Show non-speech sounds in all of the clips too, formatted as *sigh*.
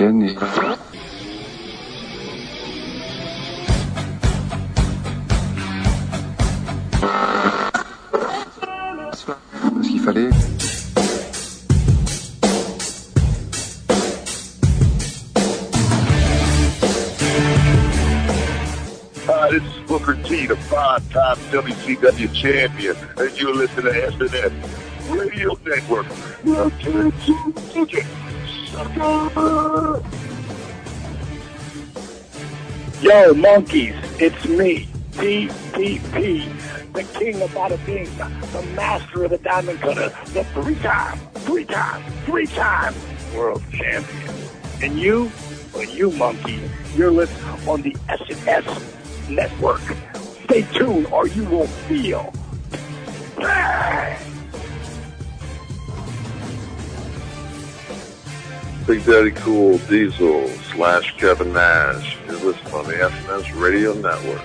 africaine et ce qu'il fallait. Hi, this is Booker T, the five-time WCW champion, and you're listening to SNS Radio Network. Yo, monkeys, it's me, DDP, the king of bada bing, the master of the diamond cutter, the three-time, three-time, three-time world champion. And you, well, you monkey, you're listening on the SNS network. Stay tuned or you will feel. Big Daddy Cool Diesel slash Kevin Nash. You're listening on the SNS Radio Network.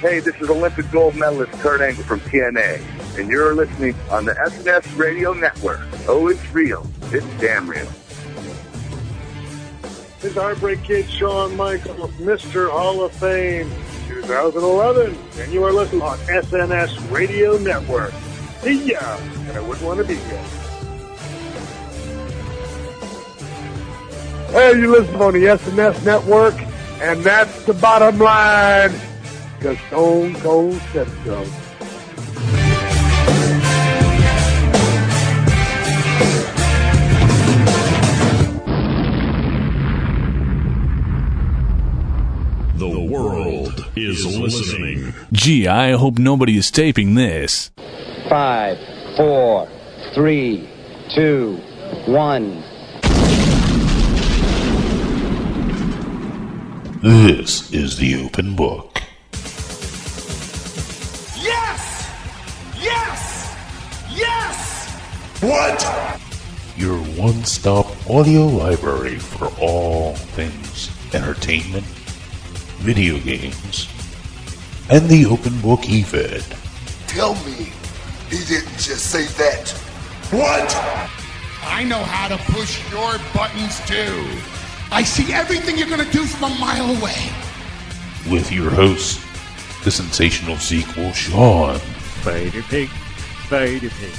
Hey, this is Olympic gold medalist Kurt Angle from TNA, and you're listening on the SNS Radio Network. Oh, it's real. It's damn real. This is Heartbreak Kid Shawn Michaels, Mr. Hall of Fame 2011, and you are listening on SNS Radio Network. See ya, and I wouldn't want to be you. Hey, you listen on the SNS Network, and that's the bottom line, because Stone Cold said so. The world is listening. Gee, I hope nobody is taping this. Five, four, three, two, one. This is the open book. Yes! Yes! Yes! What? Your one stop audio library for all things entertainment, video games, and the open book eFed. Tell me he didn't just say that. What? I know how to push your buttons too. I see everything you're gonna do from a mile away. With your host, the sensational sequel, Sean. Spider Pig, Spider Pig,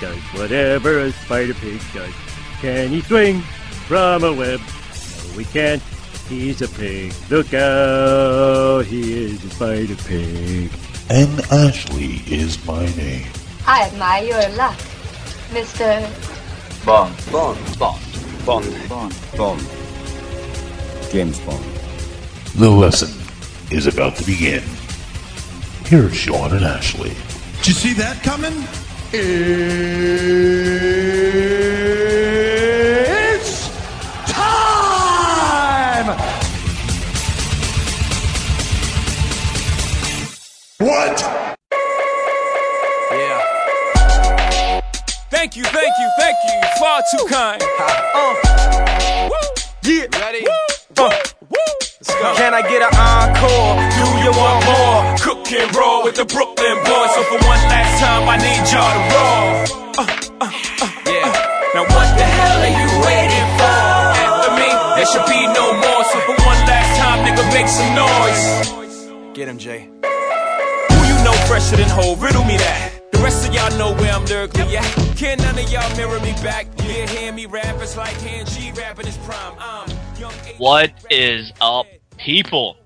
does whatever a Spider Pig does. Can he swing from a web? No, we can't. He's a pig. Look out, he is a Spider Pig. And Ashley is my name. I admire your luck, Mr. Bond. Bond. Bond. Bond. Bond. Bond. James Bond. The lesson is about to begin. Here's Sean and Ashley. Did you see that coming? It's time! What? Yeah. Thank you, thank you, thank you. You're far too kind. Uh. Woo. Yeah. Ready? Uh. Can I get an encore? Do you want more? Cook and roll with the Brooklyn boys. So for one last time, I need y'all to roll. Uh, uh, uh, yeah. Now what the hell are you waiting for? After me, there should be no more. So for one last time, nigga, make some noise. Get him, Jay. Who you know fresher than whole? Riddle me that. Rest of y'all know where I'm lyrically at. Can none of y'all mirror me back? Yeah, hear me rap. It's like hand G rapping his prime. I'm young. What is up, people?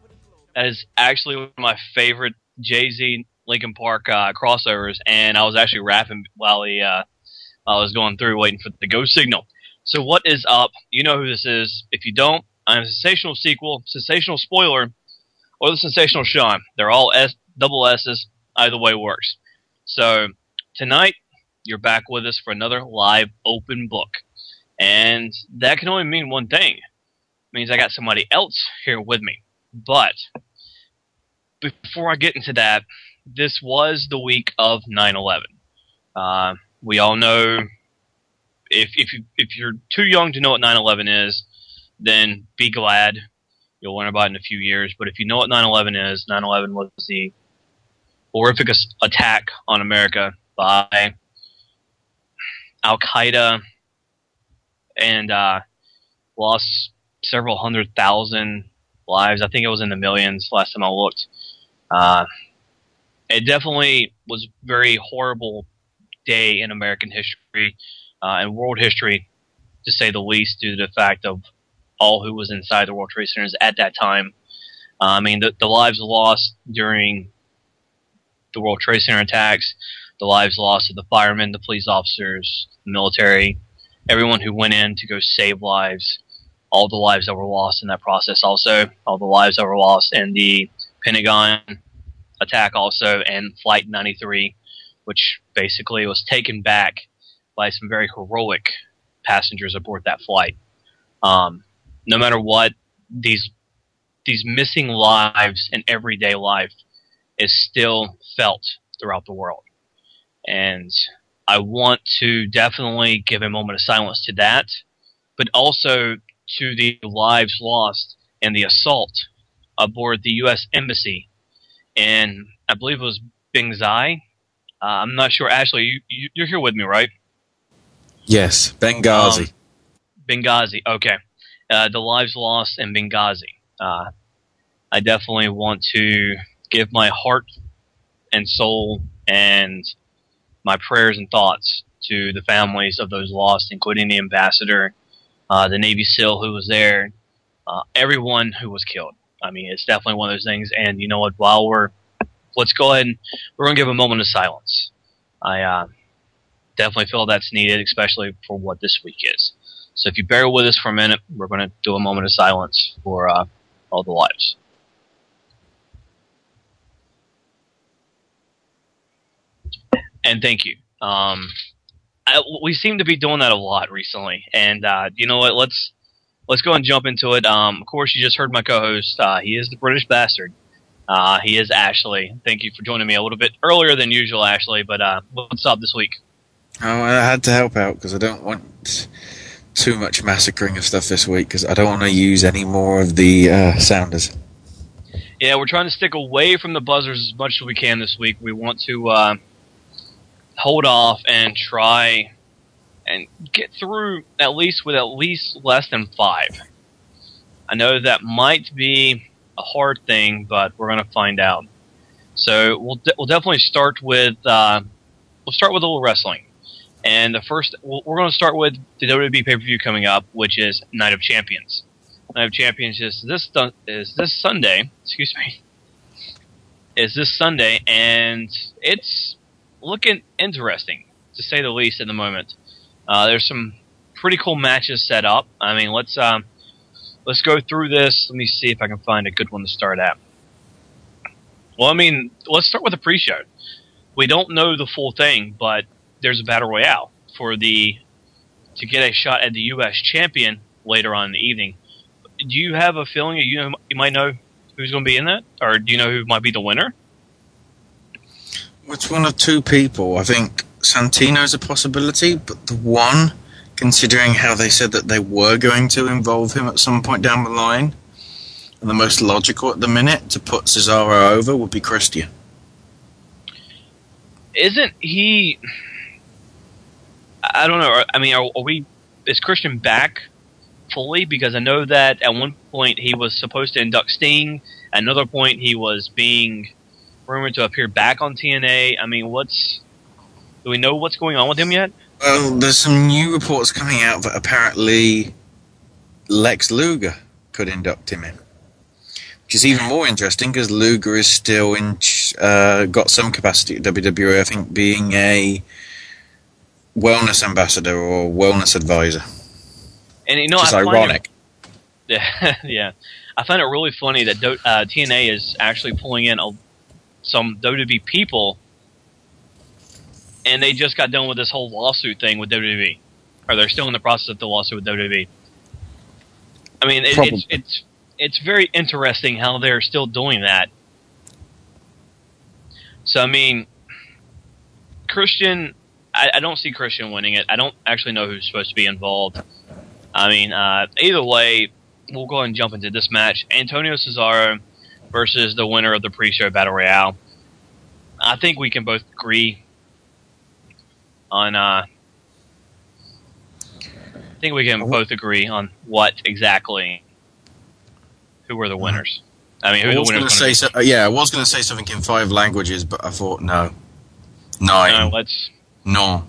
That is actually one of my favorite Jay Z Linkin Park uh, crossovers, and I was actually rapping while he, uh, I was going through waiting for the go signal. So, what is up? You know who this is. If you don't, I'm a sensational sequel, sensational spoiler, or the sensational Sean. They're all S double S's. Either way works. So tonight you're back with us for another live open book, and that can only mean one thing. It means I got somebody else here with me. But before I get into that, this was the week of 9/11. Uh, we all know if if you if you're too young to know what 9/11 is, then be glad. You'll learn about it in a few years. But if you know what 9/11 is, 9/11 was the horrific attack on America by Al Qaeda and uh, lost several hundred thousand lives. I think it was in the millions last time I looked. Uh, it definitely was a very horrible day in American history uh, and world history, to say the least, due to the fact of all who was inside the World Trade Centers at that time. Uh, I mean, the, the lives lost during the World Trade Center attacks, the lives lost of the firemen, the police officers, the military, everyone who went in to go save lives, all the lives that were lost in that process, also, all the lives that were lost in the Pentagon attack, also, and Flight 93, which basically was taken back by some very heroic passengers aboard that flight. Um, no matter what, these these missing lives in everyday life is still felt throughout the world. And I want to definitely give a moment of silence to that, but also to the lives lost in the assault aboard the U.S. Embassy And I believe it was Benghazi. Uh, I'm not sure. Ashley, you, you're here with me, right? Yes, Benghazi. Um, Benghazi, okay. Uh, the lives lost in Benghazi. Uh, I definitely want to give my heart and soul and my prayers and thoughts to the families of those lost, including the ambassador, uh, the Navy SEAL who was there, uh, everyone who was killed. I mean, it's definitely one of those things. And you know what? While we're, let's go ahead and we're going to give a moment of silence. I uh, definitely feel that's needed, especially for what this week is. So if you bear with us for a minute, we're going to do a moment of silence for uh, all the lives. And thank you. Um, I, we seem to be doing that a lot recently, and uh, you know what? Let's let's go and jump into it. Um, of course, you just heard my co-host. Uh, he is the British bastard. Uh, he is Ashley. Thank you for joining me a little bit earlier than usual, Ashley. But uh, what's up this week? Oh, I had to help out because I don't want too much massacring of stuff this week because I don't want to use any more of the uh, sounders. Yeah, we're trying to stick away from the buzzers as much as we can this week. We want to uh, hold off and try and get through at least with at least less than five. I know that might be a hard thing, but we're going to find out. So we'll de- we'll definitely start with uh, we'll start with a little wrestling. And the first, we're going to start with the WWE pay per view coming up, which is Night of Champions. Night of Champions is this is this Sunday. Excuse me. Is this Sunday, and it's looking interesting to say the least at the moment. Uh, there's some pretty cool matches set up. I mean, let's um, let's go through this. Let me see if I can find a good one to start at. Well, I mean, let's start with the pre-show. We don't know the full thing, but there's a battle royale for the to get a shot at the U.S. champion later on in the evening. Do you have a feeling that you you might know who's going to be in that, or do you know who might be the winner? It's one of two people. I think Santino's a possibility, but the one, considering how they said that they were going to involve him at some point down the line, and the most logical at the minute to put Cesaro over would be Christian. Isn't he? I don't know. I mean, are, are we? Is Christian back fully? Because I know that at one point he was supposed to induct Sting. At another point, he was being rumored to appear back on TNA. I mean, what's do we know what's going on with him yet? Well, there's some new reports coming out that apparently Lex Luger could induct him in, which is even more interesting because Luger is still in, uh, got some capacity at WWE. I think being a wellness ambassador or wellness advisor. And you know, which I ironic. It, *laughs* yeah, yeah. I find it really funny that uh, TNA is actually pulling in a, some WWE people, and they just got done with this whole lawsuit thing with WWE, or they're still in the process of the lawsuit with WWE. I mean, it, it's it's it's very interesting how they're still doing that. So I mean, Christian, I, I don't see Christian winning it. I don't actually know who's supposed to be involved. I mean, uh, either way, we'll go ahead and jump into this match: Antonio Cesaro versus the winner of the pre-show battle royale. I think we can both agree on. Uh, I think we can both agree on what exactly who were the winners. I mean, who I the winners gonna say so, uh, yeah, I was going to say something in five languages, but I thought no, nine, No, let's no.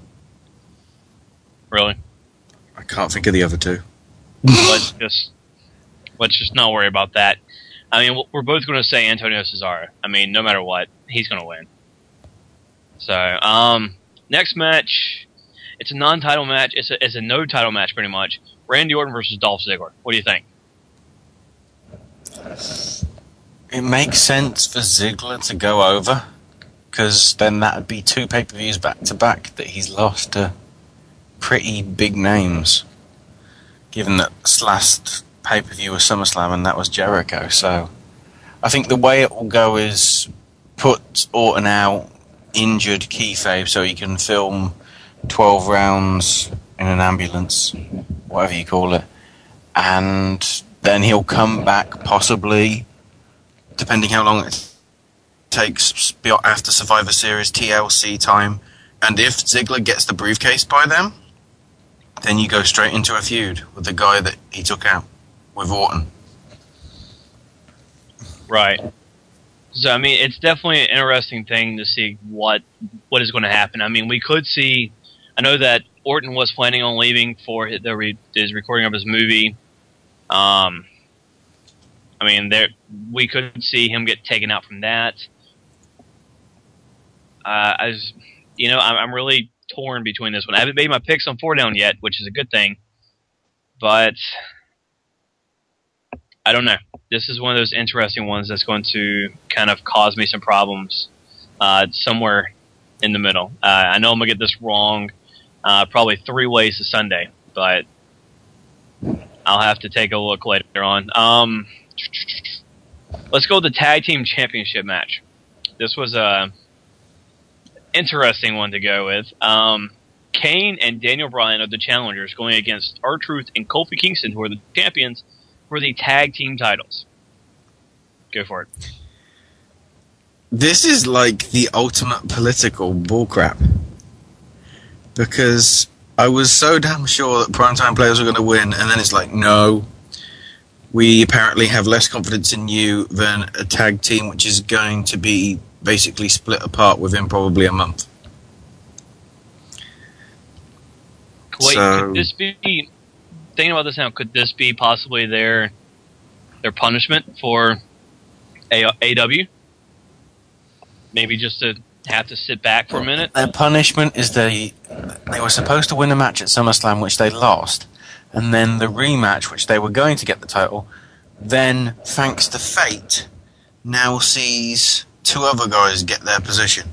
really I can't think of the other two. let's just let's just not worry about that. I mean, we're both going to say Antonio Cesaro. I mean, no matter what, he's going to win. So, um, next match, it's a non-title match. It's a it's a no-title match, pretty much. Randy Orton versus Dolph Ziggler. What do you think? It makes sense for Ziggler to go over because then that would be two pay per views back to back that he's lost to pretty big names. Given that this last pay per view was SummerSlam and that was Jericho, so I think the way it will go is put Orton out injured kayfabe so he can film twelve rounds in an ambulance, whatever you call it, and then he'll come back possibly depending how long it takes after Survivor Series TLC time. And if Ziggler gets the briefcase by then, then you go straight into a feud with the guy that he took out with Orton. Right. So I mean, it's definitely an interesting thing to see what what is going to happen. I mean, we could see. I know that Orton was planning on leaving for his, his recording of his movie. Um, I mean, there we could see him get taken out from that. Uh, you know, I'm, I'm really torn between this one. I haven't made my picks on four down yet, which is a good thing, but I don't know. This is one of those interesting ones that's going to kind of cause me some problems uh, somewhere in the middle. Uh, I know I'm gonna get this wrong, uh, probably three ways to Sunday, but I'll have to take a look later on. Um, let's go with the tag team championship match. This was a interesting one to go with. Um, Kane and Daniel Bryan are the challengers going against R Truth and Kofi Kingston, who are the champions for the tag team titles. Go for it. This is like the ultimate political bullcrap. Because I was so damn sure that primetime players were going to win, and then it's like, no, we apparently have less confidence in you than a tag team which is going to be basically split apart within probably a month. Wait, So- could this be thinking about this now? Could this be possibly their their punishment for A- AW? Maybe just to have to sit back for a minute. Their punishment is they they were supposed to win a match at SummerSlam, which they lost, and then the rematch, which they were going to get the title, then thanks to fate, now sees two other guys get their position.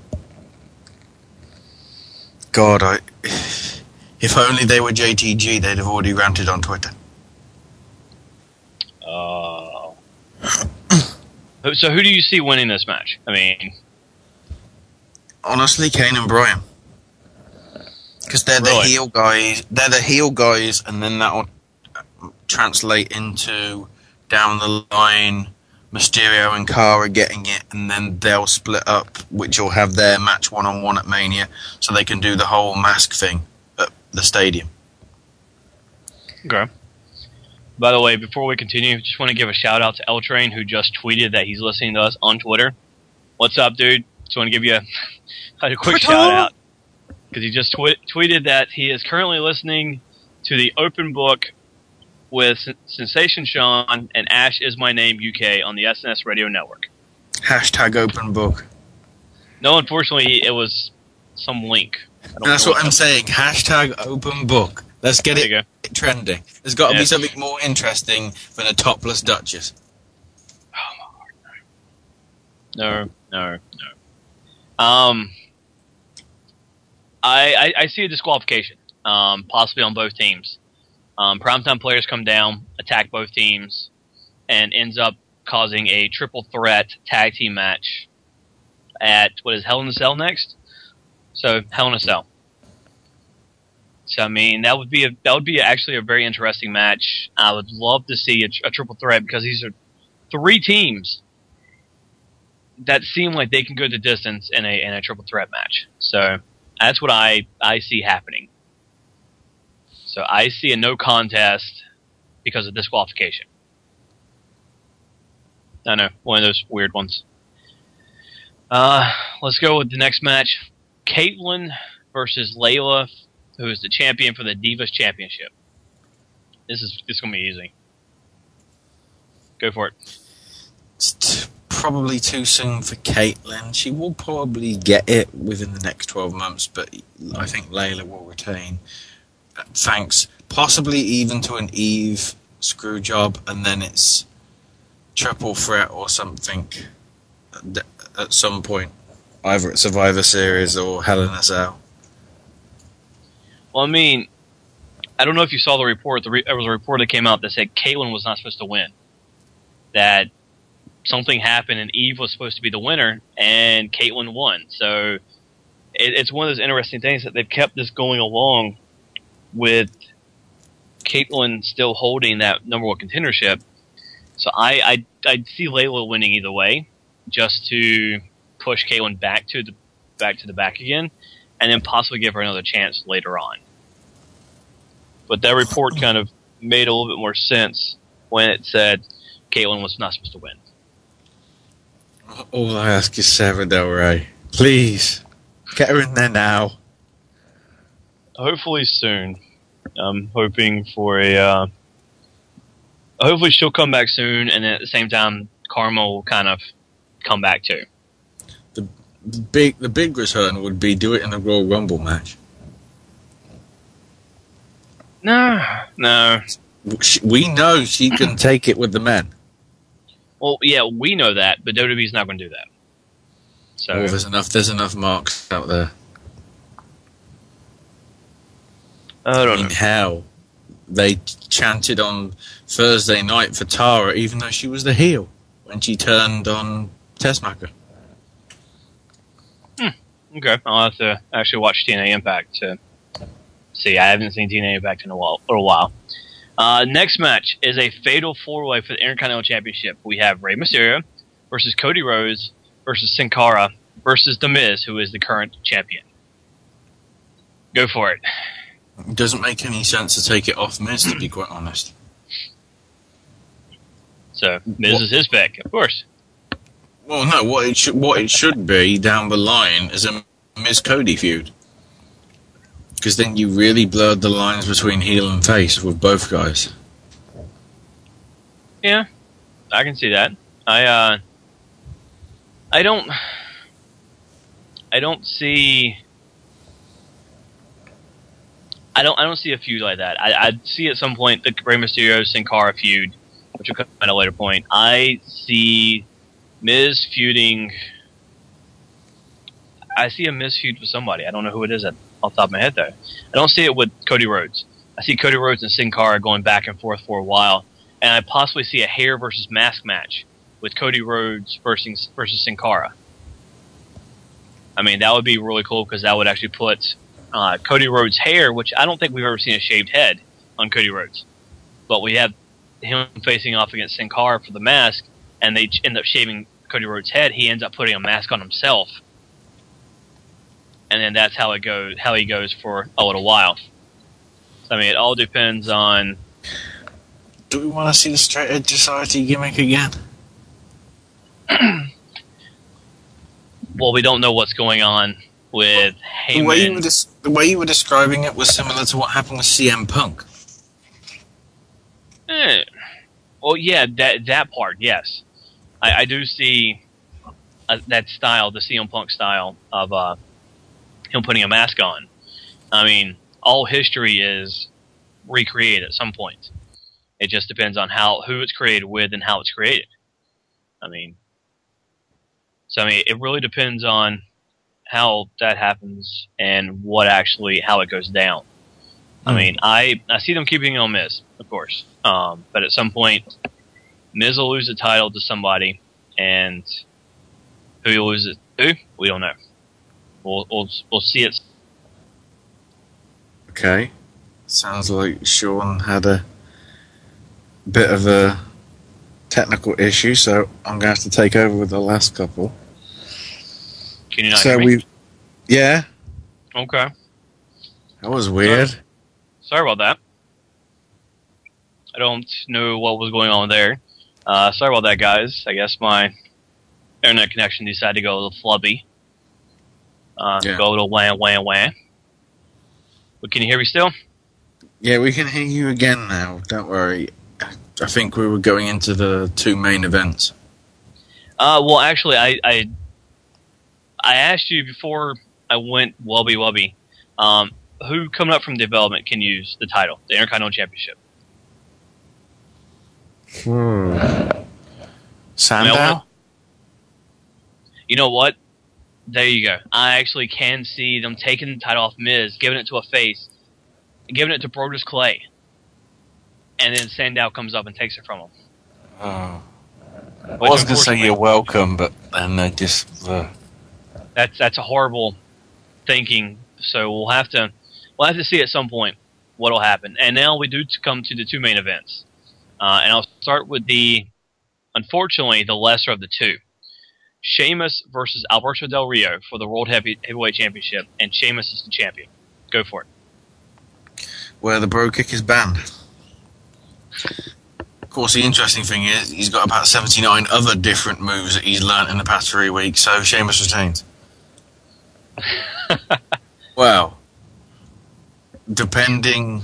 God, I if only they were JTG, they'd have already ranted on Twitter. Oh. so who do you see winning this match? I mean, Honestly, Kane and Bryan. Because they're the Really? heel guys. They're the heel guys, and then that'll uh, translate into down the line Mysterio and Cara getting it, and then they'll split up, which will have their match one on one at Mania, so they can do the whole mask thing at the stadium. Okay. By the way, before we continue, just want to give a shout out to L Train who just tweeted that he's listening to us on Twitter. What's up, dude? Just want to give you a, *laughs* a quick Twitter. shout out because he just twi- tweeted that he is currently listening to the Open Book with Sen- Sensation Sean and Ash is my name UK on the SNS Radio Network. Hashtag open book. No, unfortunately, it was some link. I don't That's know what I'm saying. Hashtag open book. Let's get There you it trending. There's got to be something more interesting than a topless Duchess. No, no, no. Um, I, I, I see a disqualification, um, possibly on both teams. Um, primetime players come down, attack both teams, and ends up causing a triple threat tag team match at what is Hell in a Cell next. So Hell in a Cell. So I mean that would be a that would be actually a very interesting match. I would love to see a, a triple threat because these are three teams that seem like they can go the distance in a in a triple threat match. So that's what I I see happening. So I see a no contest because of disqualification. I know, one of those weird ones. Uh, let's go with the next match. Kaitlyn versus Layla, who is the champion for the Divas Championship. This is this is gonna be easy. Go for it. It's probably too soon for Kaitlyn. She will probably get it within the next 12 months, but I think Layla will retain. Uh, Thanks. Possibly even to an Eve screw job, and then it's triple threat or something at- at some point, either at Survivor Series or Hell in a Cell. Well, I mean, I don't know if you saw the report. The re- there was a report that came out that said Kaitlyn was not supposed to win. That something happened and Eve was supposed to be the winner, and Kaitlyn won. So it, it's one of those interesting things that they've kept this going along with Kaitlyn still holding that number one contendership. So I I I'd see Layla winning either way, just to push Kaitlyn back to the back to the back again, and then possibly give her another chance later on. But that report kind of made a little bit more sense when it said Kaitlyn was not supposed to win. All I ask is Sara Del Rey. Please, get her in there now. Hopefully soon. I'm hoping for a. Uh, hopefully she'll come back soon, and then at the same time, Karma will kind of come back too. The big, the big return would be do it in the Royal Rumble match. No, no. We know she can *clears throat* take it with the men. Well, yeah, we know that, but WWE's not going to do that. So Oh, there's enough. There's enough marks out there. I don't mean, Hell, they chanted on Thursday night for Tara, even though she was the heel when she turned on Tessmacher. Okay, I'll have to actually watch TNA Impact to see. I haven't seen TNA Impact in a while. For a while. Uh, next match is a fatal four way for the Intercontinental Championship. We have Rey Mysterio versus Cody Rhodes versus Sin Cara versus The Miz, who is the current champion. Go for it. It doesn't make any sense to take it off Miz, to be quite honest. So Miz is his pick, of course. Well, no, what it should what it should be down the line is a Miz Cody feud, because then you really blurred the lines between heel and face with both guys. Yeah, I can see that. I uh, I don't, I don't see, I don't, I don't see a feud like that. I, I'd see at some point the Rey Mysterio Sin Cara feud, which will come at a later point. I see Miz feuding. I see a Miz feud with somebody. I don't know who it is at, off the top of my head though. I don't see it with Cody Rhodes. I see Cody Rhodes and Sin Cara going back and forth for a while, and I possibly see a hair versus mask match with Cody Rhodes versus versus Sin Cara. I mean, that would be really cool because that would actually put uh, Cody Rhodes' hair, which I don't think we've ever seen a shaved head on Cody Rhodes, but we have him facing off against Sin Cara for the mask, and they end up shaving Cody Rhodes' head. He ends up putting a mask on himself, and then that's how it goes. How he goes for a little while. So, I mean, it all depends on. Do we want to see the Straight Edge Society gimmick again? *clears throat* Well, we don't know what's going on with The way, you were des- the way you were describing it was similar to what happened with CM Punk. Eh. Well, yeah, that that part, yes, I, I do see uh, that style, the CM Punk style of uh, him putting a mask on. I mean, all history is recreated at some point. It just depends on how who it's created with and how it's created. I mean, so I mean, it really depends on how that happens and what actually how it goes down. I mean, I I see them keeping it on Miz, of course, um, but at some point, Miz will lose the title to somebody, and who he loses it to, we don't know. We'll we'll, we'll see it. Okay. Sounds like Sean had a bit of a technical issue, so I'm going to have to take over with the last couple. Can you not so hear me? we, yeah, Okay. that was weird. Sorry about that. I don't know what was going on there. Uh, sorry about that, guys. I guess my internet connection decided to go a little flubby. Uh, Yeah. Go a little wham, wham, wham. But can you hear me still? Yeah, we can hear you again now. Don't worry. I think we were going into the two main events. Uh, well, actually, I, I I asked you before I went wubby wubby. Um, who coming up from development can use the title, the Intercontinental Championship? Hmm. Sandow? You know what? There you go. I actually can see them taking the title off Miz, giving it to a face, giving it to Brodus Clay, and then Sandow comes up and takes it from him. Oh. I Which, was going to say you're welcome, but and I just. Uh, That's that's a horrible thinking. So we'll have to we'll have to see at some point what'll happen. And now we do come to the two main events, uh, and I'll start with the unfortunately the lesser of the two. Sheamus versus Alberto Del Rio for the World Heavy, Heavyweight Championship, and Sheamus is the champion. Go for it. where the bro kick is banned. Of course, the interesting thing is he's got about 79 other different moves that he's learnt in the past three weeks, so Sheamus retains. *laughs* well, depending.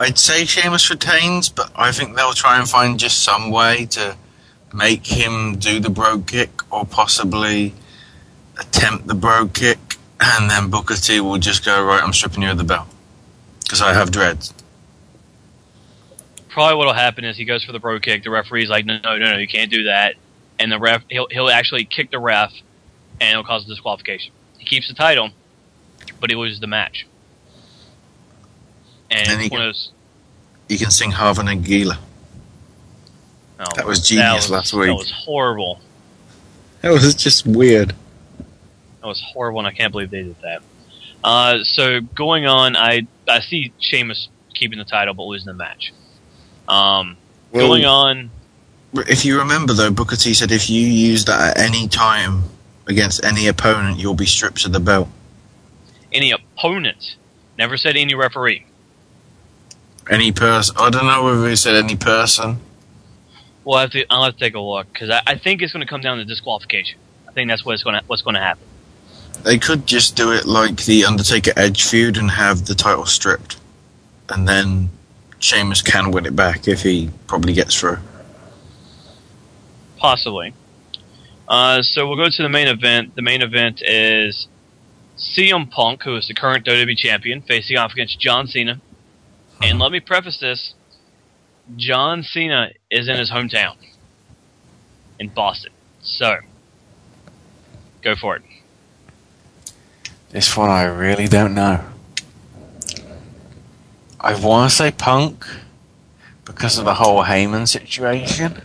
I'd say Sheamus retains, but I think they'll try and find just some way to make him do the bro kick or possibly attempt the bro kick, and then Booker T will just go, Right, I'm stripping you of the belt. Because I have dreads. Probably what'll happen is he goes for the bro kick. The referee's like, no, no, no, no, you can't do that. And the ref, he'll he'll actually kick the ref, and it'll cause a disqualification. He keeps the title, but he loses the match. And And he can-. You can sing Hava Nagila. oh, That was genius was- last week. That was horrible. That was just weird. That was horrible, and I can't believe they did that. Uh, so going on, I I see Sheamus keeping the title but losing the match. Um, Well- going on, If you remember, though, Booker T said if you use that at any time against any opponent, you'll be stripped of the belt. any opponent, never said any referee. Any person. I don't know whether he said any person. Well, I have to, I'll have to take a look because I, I think it's going to come down to disqualification. I think that's what's going to what's going to happen. They could just do it like the Undertaker Edge feud and have the title stripped. And then Sheamus can win it back if he probably gets through. Possibly. Uh, so we'll go to the main event. The main event is CM Punk, who is the current WWE champion, facing off against John Cena. And uh-huh. let me preface this: John Cena is in his hometown, in Boston. So, go for it. This one I really don't know. I want to say Punk because of the whole Heyman situation.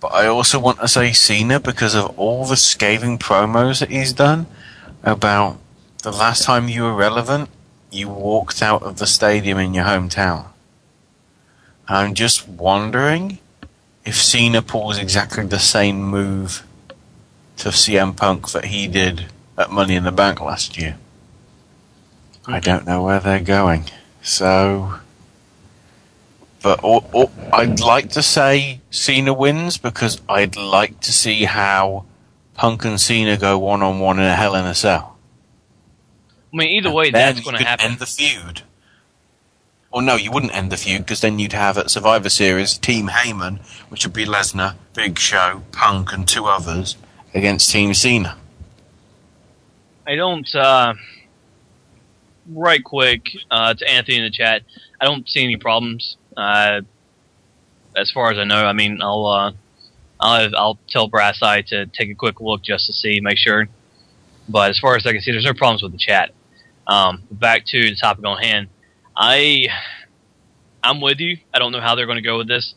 But I also want to say Cena because of all the scathing promos that he's done about the last time you were relevant, you walked out of the stadium in your hometown. I'm just wondering if Cena pulls exactly the same move to CM Punk that he did at Money in the Bank last year. I don't know where they're going. So, but or, or, I'd like to say Cena wins because I'd like to see how Punk and Cena go one on one in a Hell in a Cell. I mean, either way, that's going to happen. End the feud. Or no, you wouldn't end the feud because then you'd have at Survivor Series Team Heyman, which would be Lesnar, Big Show, Punk, and two others against Team Cena. I don't. Uh, right quick uh, to Anthony in the chat. I don't see any problems. Uh, as far as I know, I mean, I'll uh, I'll I'll tell Brass Eye to take a quick look just to see, make sure. But as far as I can see, there's no problems with the chat. Um, back to the topic on hand. I I'm with you. I don't know how they're going to go with this.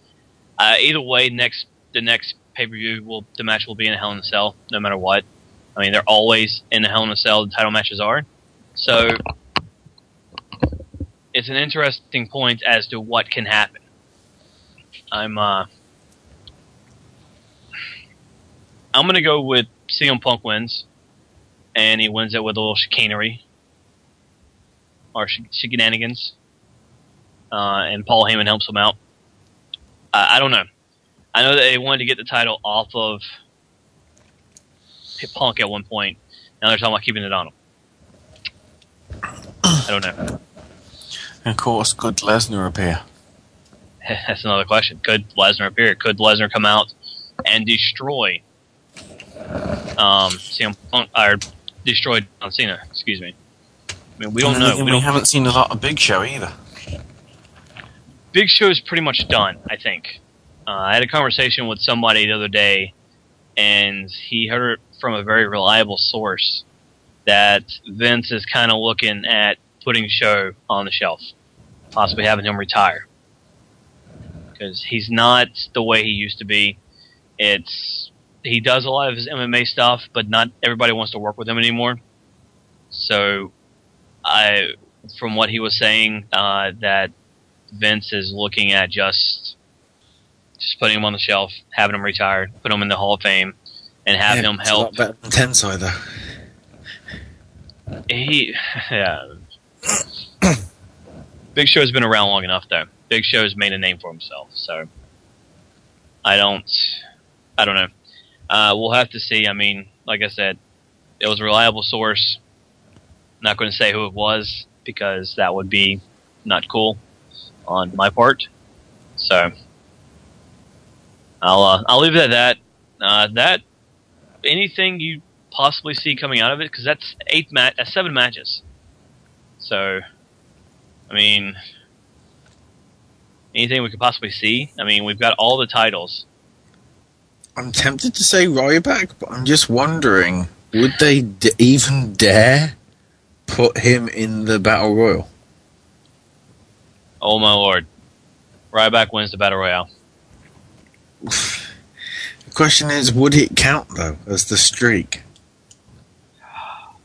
Uh, either way, next the next pay per view will the match will be in a Hell in a Cell, no matter what. I mean, they're always in a Hell in a Cell. The title matches are. So it's an interesting point as to what can happen. I'm uh, I'm gonna go with CM Punk wins, and he wins it with a little chicanery or sh- shenanigans. uh, and Paul Heyman helps him out. I I don't know. I know that they wanted to get the title off of Punk at one point. Now they're talking about keeping it on him. I don't know. And of course, could Lesnar appear? *laughs* That's another question. Could Lesnar appear? Could Lesnar come out and destroy um, CM Punk or destroy John Cena? Excuse me. I mean, we don't know. We We, don't, haven't seen a lot of Big Show either. Big Show is pretty much done. I think. Uh, I had a conversation with somebody the other day, and he heard it from a very reliable source that Vince is kind of looking at putting Show on the shelf, possibly having him retire because he's not the way he used to be. It's he does a lot of his MMA stuff, but not everybody wants to work with him anymore. So, I, from what he was saying, uh, that Vince is looking at just just putting him on the shelf, having him retired, put him in the Hall of Fame, and having Yeah, him it's a help. lot better than Tensai, though. He, *laughs* yeah. Big Show's been around long enough, though. Big Show's made a name for himself, so I don't, I don't know. Uh, we'll have to see. I mean, like I said, it was a reliable source. Not going to say who it was because that would be not cool on my part. So I'll uh, I'll leave it at that. Uh, that anything you possibly see coming out of it because that's eight mat, uh, seven matches. So, I mean, anything we could possibly see. I mean, we've got all the titles. I'm tempted to say Ryback, but I'm just wondering would they d- even dare put him in the Battle Royal? Oh my lord, Ryback wins the battle royale. *sighs* The question is, would it count, though, as the streak?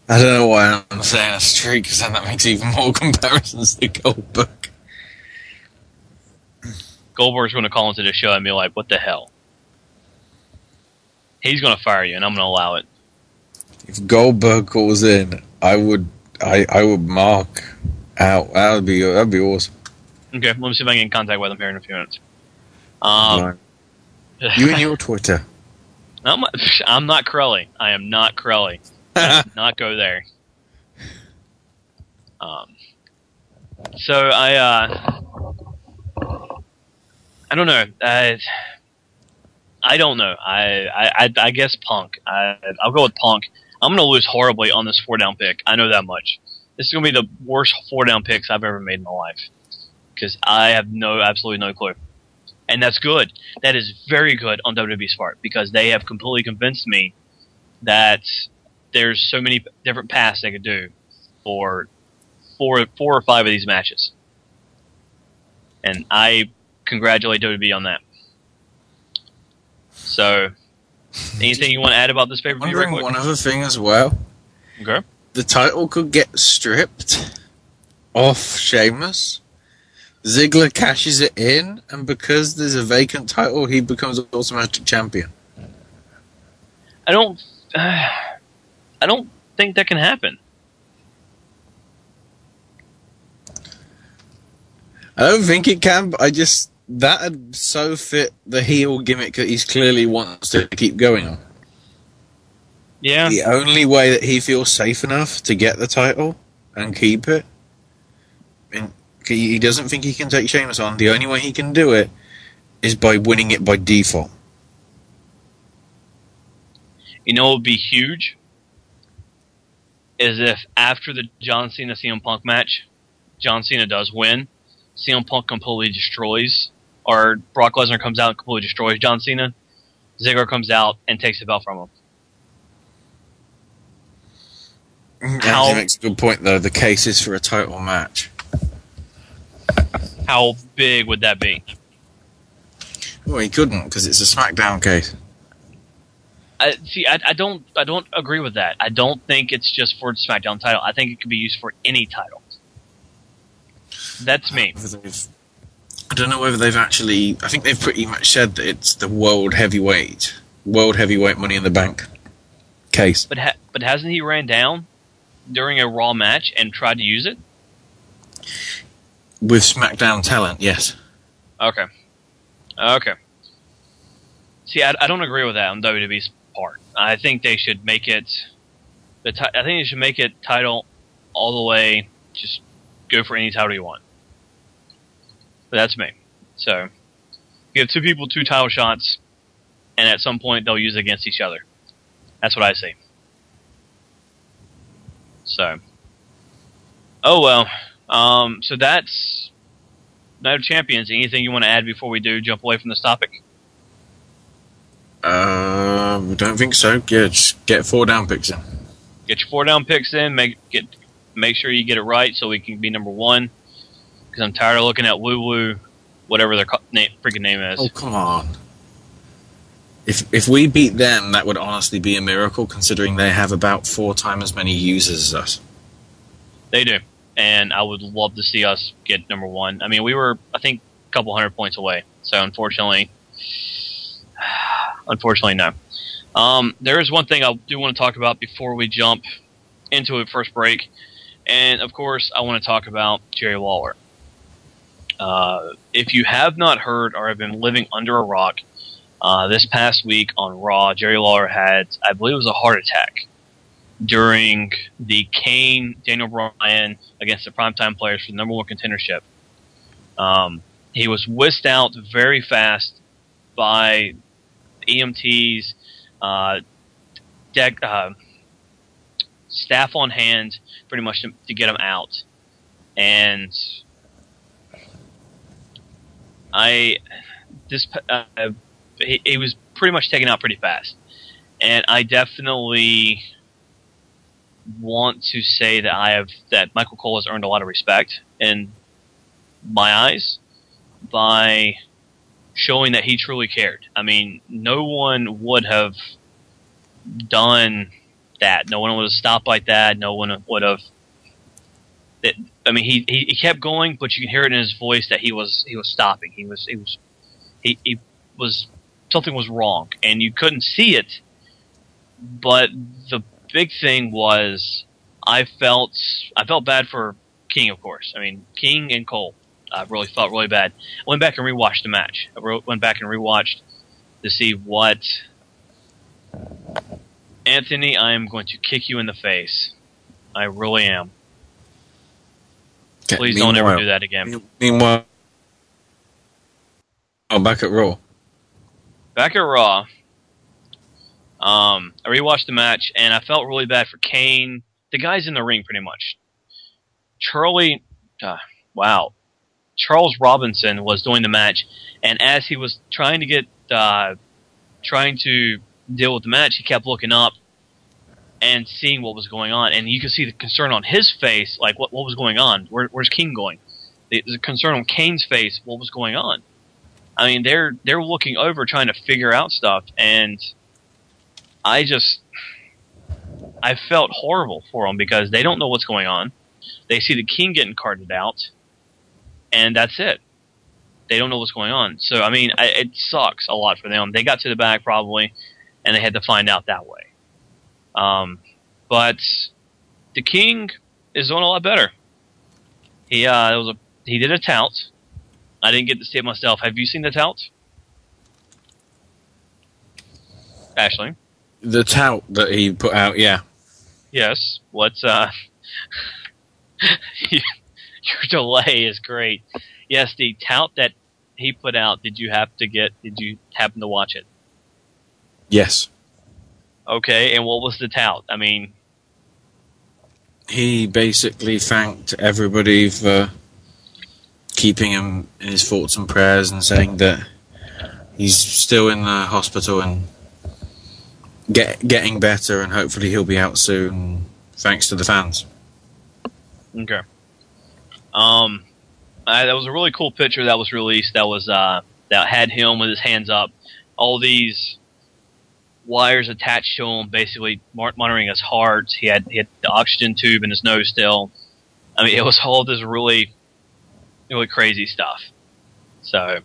I don't know why I'm saying a streak, because then that makes even more *laughs* comparisons to Goldberg. Goldberg's going to call into the show and be like, "What the hell?" He's going to fire you, and I'm going to allow it. If Goldberg calls in, I would, I, I would mark out. That would be, that'd be awesome. Okay, let me see if I can get in contact with him here in a few minutes. Um, You and your Twitter. *laughs* I'm, I'm not Crowley. I am not Crowley. *laughs* Not go there. Um, so I, uh, I don't know. I, I don't know. I, I, I, I guess Punk. I, I'll go with Punk. I'm going to lose horribly on this four down pick. I know that much. This is going to be the worst four down picks I've ever made in my life because I have no, absolutely no clue and that's good. That is very good on WWE's part because they have completely convinced me that there's so many different paths they could do for four, four or five of these matches, and I congratulate WWE on that. So, *laughs* anything you want to add about this pay per view? Wondering one other thing as well. Okay. The title could get stripped off Sheamus. Ziggler cashes it in, and because there's a vacant title, he becomes an automatic champion. I don't. Uh, *sighs* I don't think that can happen. I don't think it can, but I just that'd so fit the heel gimmick that he's clearly wants to keep going on. Yeah. The only way that he feels safe enough to get the title and keep it, and he doesn't think he can take Sheamus on. The only way he can do it is by winning it by default. You know what would be huge? Is if after the John Cena CM Punk match, John Cena does win, CM Punk completely destroys, or Brock Lesnar comes out and completely destroys John Cena, Ziggler comes out and takes the belt from him. Mm, How- Andy makes a good point though. The case is for a title match. How big would that be? Well, he couldn't because it's a SmackDown case. I, see, I, I don't, I don't agree with that. I don't think it's just for the SmackDown title. I think it could be used for any title. That's me. I don't know whether they've actually. I think they've pretty much said that it's the world heavyweight, world heavyweight Money in the Bank case. But ha- but hasn't he ran down during a Raw match and tried to use it? With SmackDown talent, yes. Okay. Okay. See, I, I don't agree with that on WWE's part. I think they should make it. The ti- I think they should make it title all the way. Just go for any title you want. But that's me. So give two people two title shots, and at some point they'll use it against each other. That's what I see. So. Oh well. Um, so that's Night of Champions. Anything you want to add before we do jump away from this topic? Uh, don't think so. Just get four down picks in. Get your four down picks in. Make get make sure you get it right so we can be number one. Because I'm tired of looking at Woo Woo, whatever their co- name, freaking name is. Oh come on! If if we beat them, that would honestly be a miracle, considering they have about four times as many users as us. They do, and I would love to see us get number one. I mean, we were I think a couple hundred points away. So unfortunately, *sighs* unfortunately, no. Um, there is one thing I do want to talk about before we jump into a first break, and of course, I want to talk about Jerry Lawler. Uh, if you have not heard or have been living under a rock, uh, this past week on Raw, Jerry Lawler had, I believe it was a heart attack during the Kane Daniel Bryan against the primetime players for the number one contendership. Um, he was whisked out very fast by EMTs, uh, deck, uh, staff on hand, pretty much to, to get him out. And I, this, uh, he, he was pretty much taken out pretty fast. And I definitely want to say that I have that Michael Cole has earned a lot of respect in my eyes by showing that he truly cared. I mean, no one would have done that. No one would have stopped like that. No one would have. It, I mean, he, he he kept going, but you can hear it in his voice that he was he was stopping. He was he was he, he was something was wrong, and you couldn't see it. But the big thing was I felt I felt bad for King, of course. I mean, King and Cole. I really felt really bad. I went back and rewatched the match. I went back and rewatched to see what Anthony. I am going to kick you in the face. I really am. Okay, Please don't ever do that again. Meanwhile, oh, back at Raw. back at Raw, um, I rewatched the match and I felt really bad for Kane. The guys in the ring, pretty much. Charlie, uh, wow, Charles Robinson was doing the match, and as he was trying to get, uh, trying to deal with the match, he kept looking up and seeing what was going on, and you could see the concern on his face, like what what was going on. Where, where's King going? The, the concern on Kane's face, what was going on? I mean, they're they're looking over trying to figure out stuff, and I just I felt horrible for them because they don't know what's going on. They see the king getting carted out, and that's it. They don't know what's going on. So I mean, I, it sucks a lot for them. They got to the back probably, and they had to find out that way. Um, but the king is doing a lot better. He uh, it was a he did a tout. I didn't get to see it myself. Have you seen the tout? Ashley? The tout that he put out, yeah. Yes. What's uh *laughs* your delay is great. Yes, the tout that he put out, did you have to get did you happen to watch it? Yes. Okay, and what was the tout? I mean, He basically thanked everybody for keeping him in his thoughts and prayers and saying that he's still in the hospital and get, getting better and hopefully he'll be out soon thanks to the fans. Okay. Um, I, that was a really cool picture that was released. That was uh, that had him with his hands up. All these wires attached to him, basically monitoring his heart. He had he had the oxygen tube in his nose still. I mean, it was all this really, really crazy stuff. So,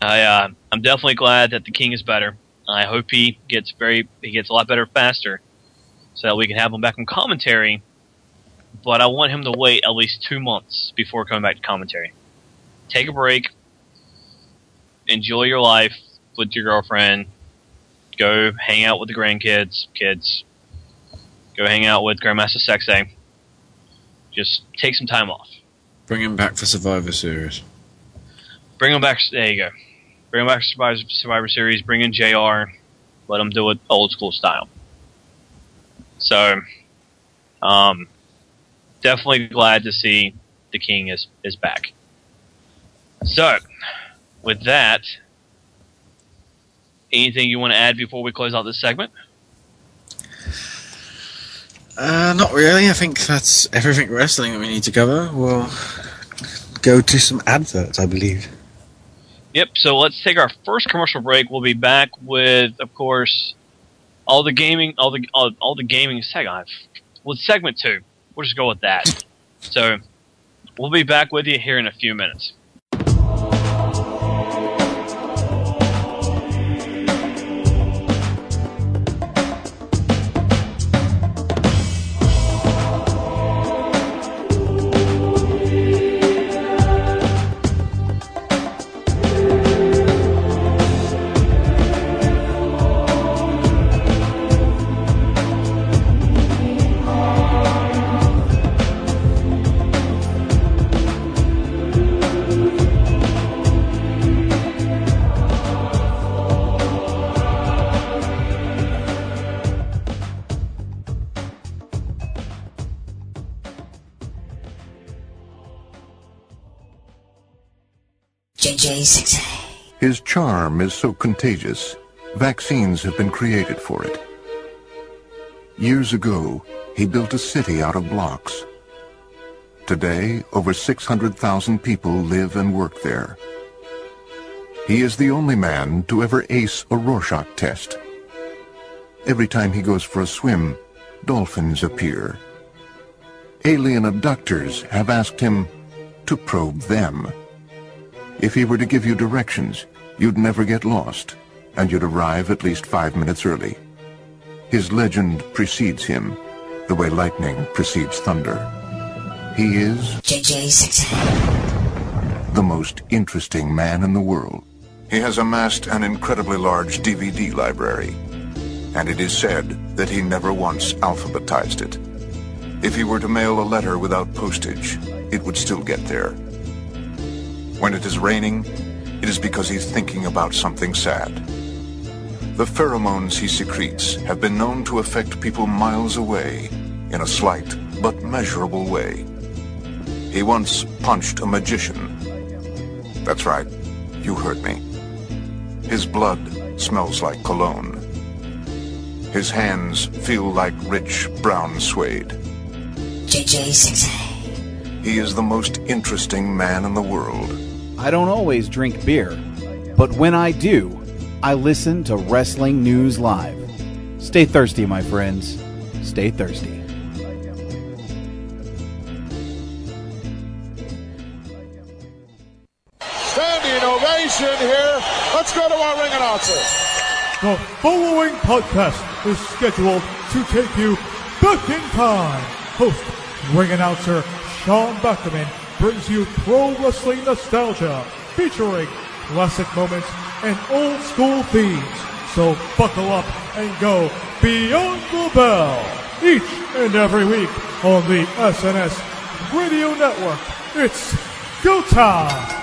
I uh, I'm definitely glad that the king is better. I hope he gets very he gets a lot better faster, so that we can have him back on commentary but I want him to wait at least two months before coming back to commentary. take a break, enjoy your life with your girlfriend, go hang out with the grandkids, kids, go hang out with Grandmaster Sexay. Just take some time off. Bring him back for Survivor Series. Bring him back. There you go. Bring him back to Survivor, Survivor Series. Bring in Jr. Let him do it old school style. So, um, definitely glad to see the King is is back. So, with that, anything you want to add before we close out this segment? Uh, not really. I think that's everything wrestling that we need to cover. We'll go to some adverts, I believe. Yep. So let's take our first commercial break. We'll be back with, of course, all the gaming, all the all, all the gaming segment. With segment two, we'll just go with that. So we'll be back with you here in a few minutes. JJ6. His charm is so contagious, vaccines have been created for it. Years ago, he built a city out of blocks. Today, over 600,000 people live and work there. He is the only man to ever ace a Rorschach test. Every time he goes for a swim, dolphins appear. Alien abductors have asked him to probe them. If he were to give you directions, you'd never get lost, and you'd arrive at least five minutes early. His legend precedes him, the way lightning precedes thunder. He is JJ6. the most interesting man in the world. He has amassed an incredibly large DVD library, and it is said that he never once alphabetized it. If he were to mail a letter without postage, it would still get there. When it is raining, it is because he's thinking about something sad. The pheromones he secretes have been known to affect people miles away in a slight but measurable way. He once punched a magician. That's right, you heard me. His blood smells like cologne. His hands feel like rich brown suede. JJ6. He is the most interesting man in the world. I don't always drink beer, but when I do, I listen to Wrestling News Live. Stay thirsty, my friends. Stay thirsty. Standing ovation here. Let's go to our ring announcer. The following podcast is scheduled to take you back in time. Host, ring announcer Sean Buckerman brings you pro wrestling nostalgia featuring classic moments and old school themes. So buckle up and go beyond the bell each and every week on the SNS Radio Network. It's go time!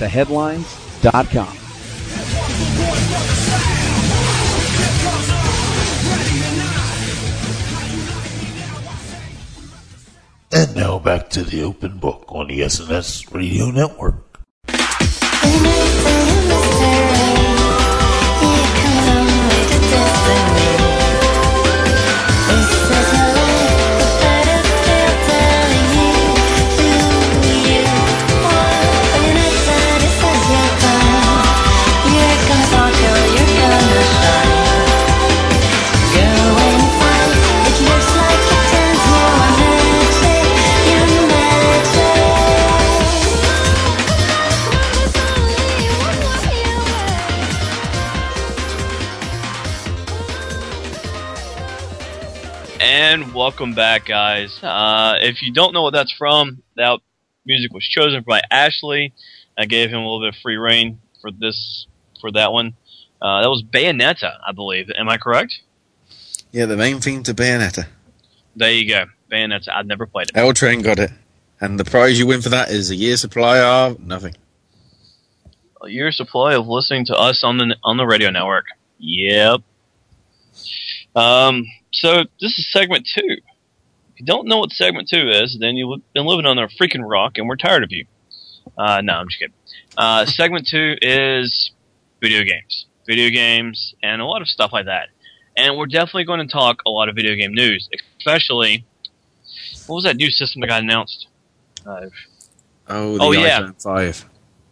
www.headlocks2headlines.com. And now back to the open book on the SNS Radio Network. Welcome back, guys. Uh, if you don't know what that's from, that music was chosen by Ashley. I gave him a little bit of free reign for this, for that one. Uh, that was Bayonetta, I believe. Am I correct? Yeah, the main theme to Bayonetta. There you go. Bayonetta. I've never played it. L Train got it. And the prize you win for that is a year supply of nothing. A year supply of listening to us on the on the radio network. Yep. Um. So this is segment two. If you don't know what segment two is, then you've been living under a freaking rock, and we're tired of you. Uh, no, I'm just kidding. Uh, *laughs* segment two is video games, video games, and a lot of stuff like that. And we're definitely going to talk a lot of video game news, especially what was that new system that got announced? Uh, Oh, the Oh, yeah. 5.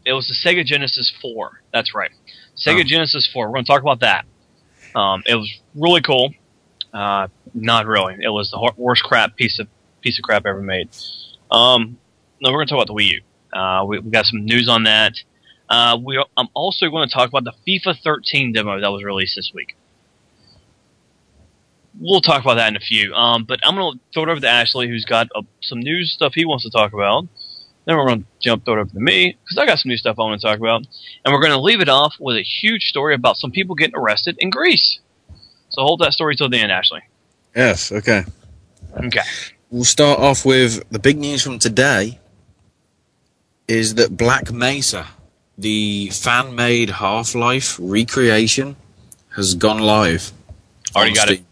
it was the Sega Genesis 4. That's right. Sega Genesis 4. We're going to talk about that. Um, it was really cool. Uh, not really. It was the worst crap piece of piece of crap ever made. Um, no, we're going to talk about the Wii U. Uh, we, we got some news on that. Uh, we, I'm also going to talk about the FIFA 13 demo that was released this week. We'll talk about that in a few. Um, but I'm going to throw it over to Ashley, who's got uh, some news stuff he wants to talk about. Then we're going to jump throw it over to me because I got some new stuff I want to talk about, and we're going to leave it off with a huge story about some people getting arrested in Greece. So hold that story till the end, Ashley. Yes, okay. Okay. We'll start off with the big news from today is that Black Mesa, the fan made Half Life recreation, has gone live. Already got it.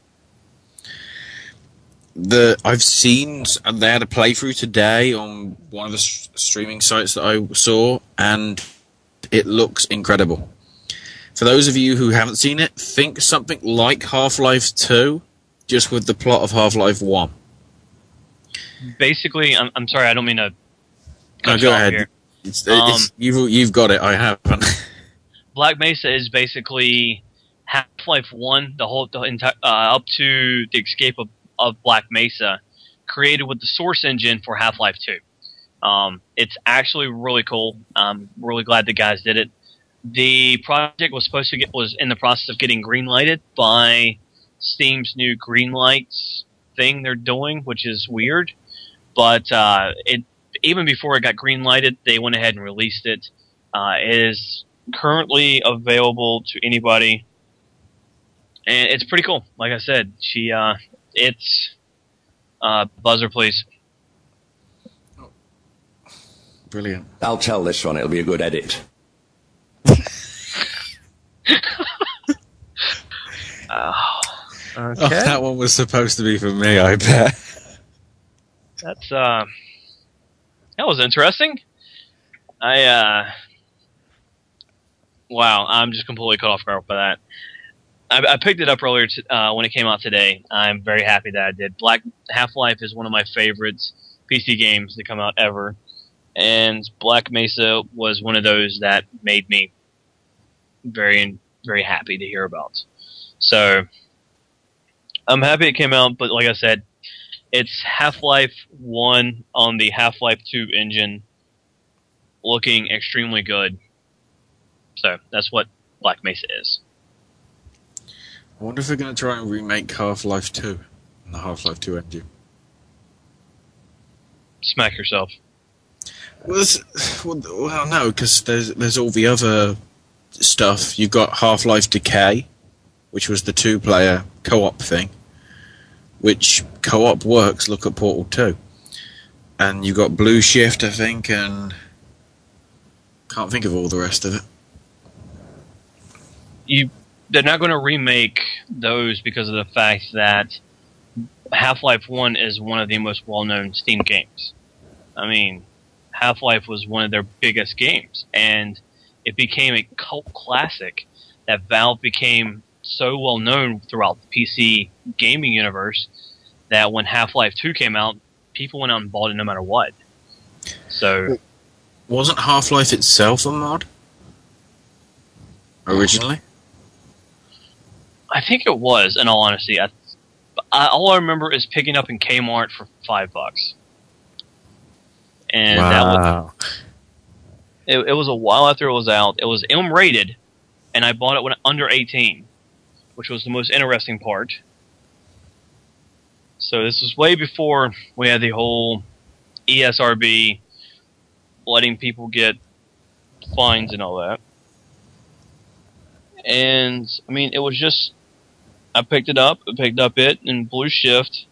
The I've seen and they had a playthrough today on one of the s- streaming sites that I saw, and it looks incredible. For those of you who haven't seen it, think something like Half Life Two, just with the plot of Half Life One. Basically, I'm, I'm sorry, I don't mean to. No, go ahead. It's, Um, it's, you've you've got it. I haven't. *laughs* Black Mesa is basically Half Life One, the whole the entire uh, up to the escape of, of Black Mesa, created with the source engine for Half Life Two. Um, it's actually really cool. I'm really glad the guys did it. The project was supposed to get was in the process of getting green lighted by Steam's new green lights thing they're doing, which is weird. But uh, it even before it got green lighted, they went ahead and released it. Uh, it is currently available to anybody, and it's pretty cool. Like I said, she uh, it's uh, buzzer, please. Brilliant. I'll tell this one, it'll be a good edit. *laughs* Oh, Oh, that one was supposed to be for me. I bet. That's uh, that was interesting. I uh, wow, I'm just completely caught off guard by that. I, I picked it up earlier t- uh, when it came out today. I'm very happy that I did. Black Half Life is one of my favorites PC games to come out ever, and Black Mesa was one of those that made me very very happy to hear about. So I'm happy it came out, but like I said, it's Half Life 1 on the Half Life 2 engine, looking extremely good. So that's what Black Mesa is. I wonder if they're going to try and remake Half Life Two in the Half Life Two engine. Smack yourself. Well, well, well no, because there's there's all the other stuff. You've got Half Life Decay, which was the two player co op thing, which co op works. Look at Portal Two, and you got Blue Shift, I think, and can't think of all the rest of it. You, they're not going to remake those because of the fact that Half Life 1 is one of the most well known Steam games. I mean, Half Life was one of their biggest games, and it became a cult classic that Valve became so well known throughout the PC gaming universe that when Half Life 2 came out, people went out and bought it no matter what. So, Wasn't Half Life itself a mod? Originally? I think it was, in all honesty. I, I, all I remember is picking up in Kmart for five bucks. And that was, wow. It, it was a while after it was out. It was M rated, and I bought it when under 18, which was the most interesting part. So this was way before we had the whole ESRB letting people get fines and all that. And I mean, it was just I picked it up, I picked up it and Blue Shift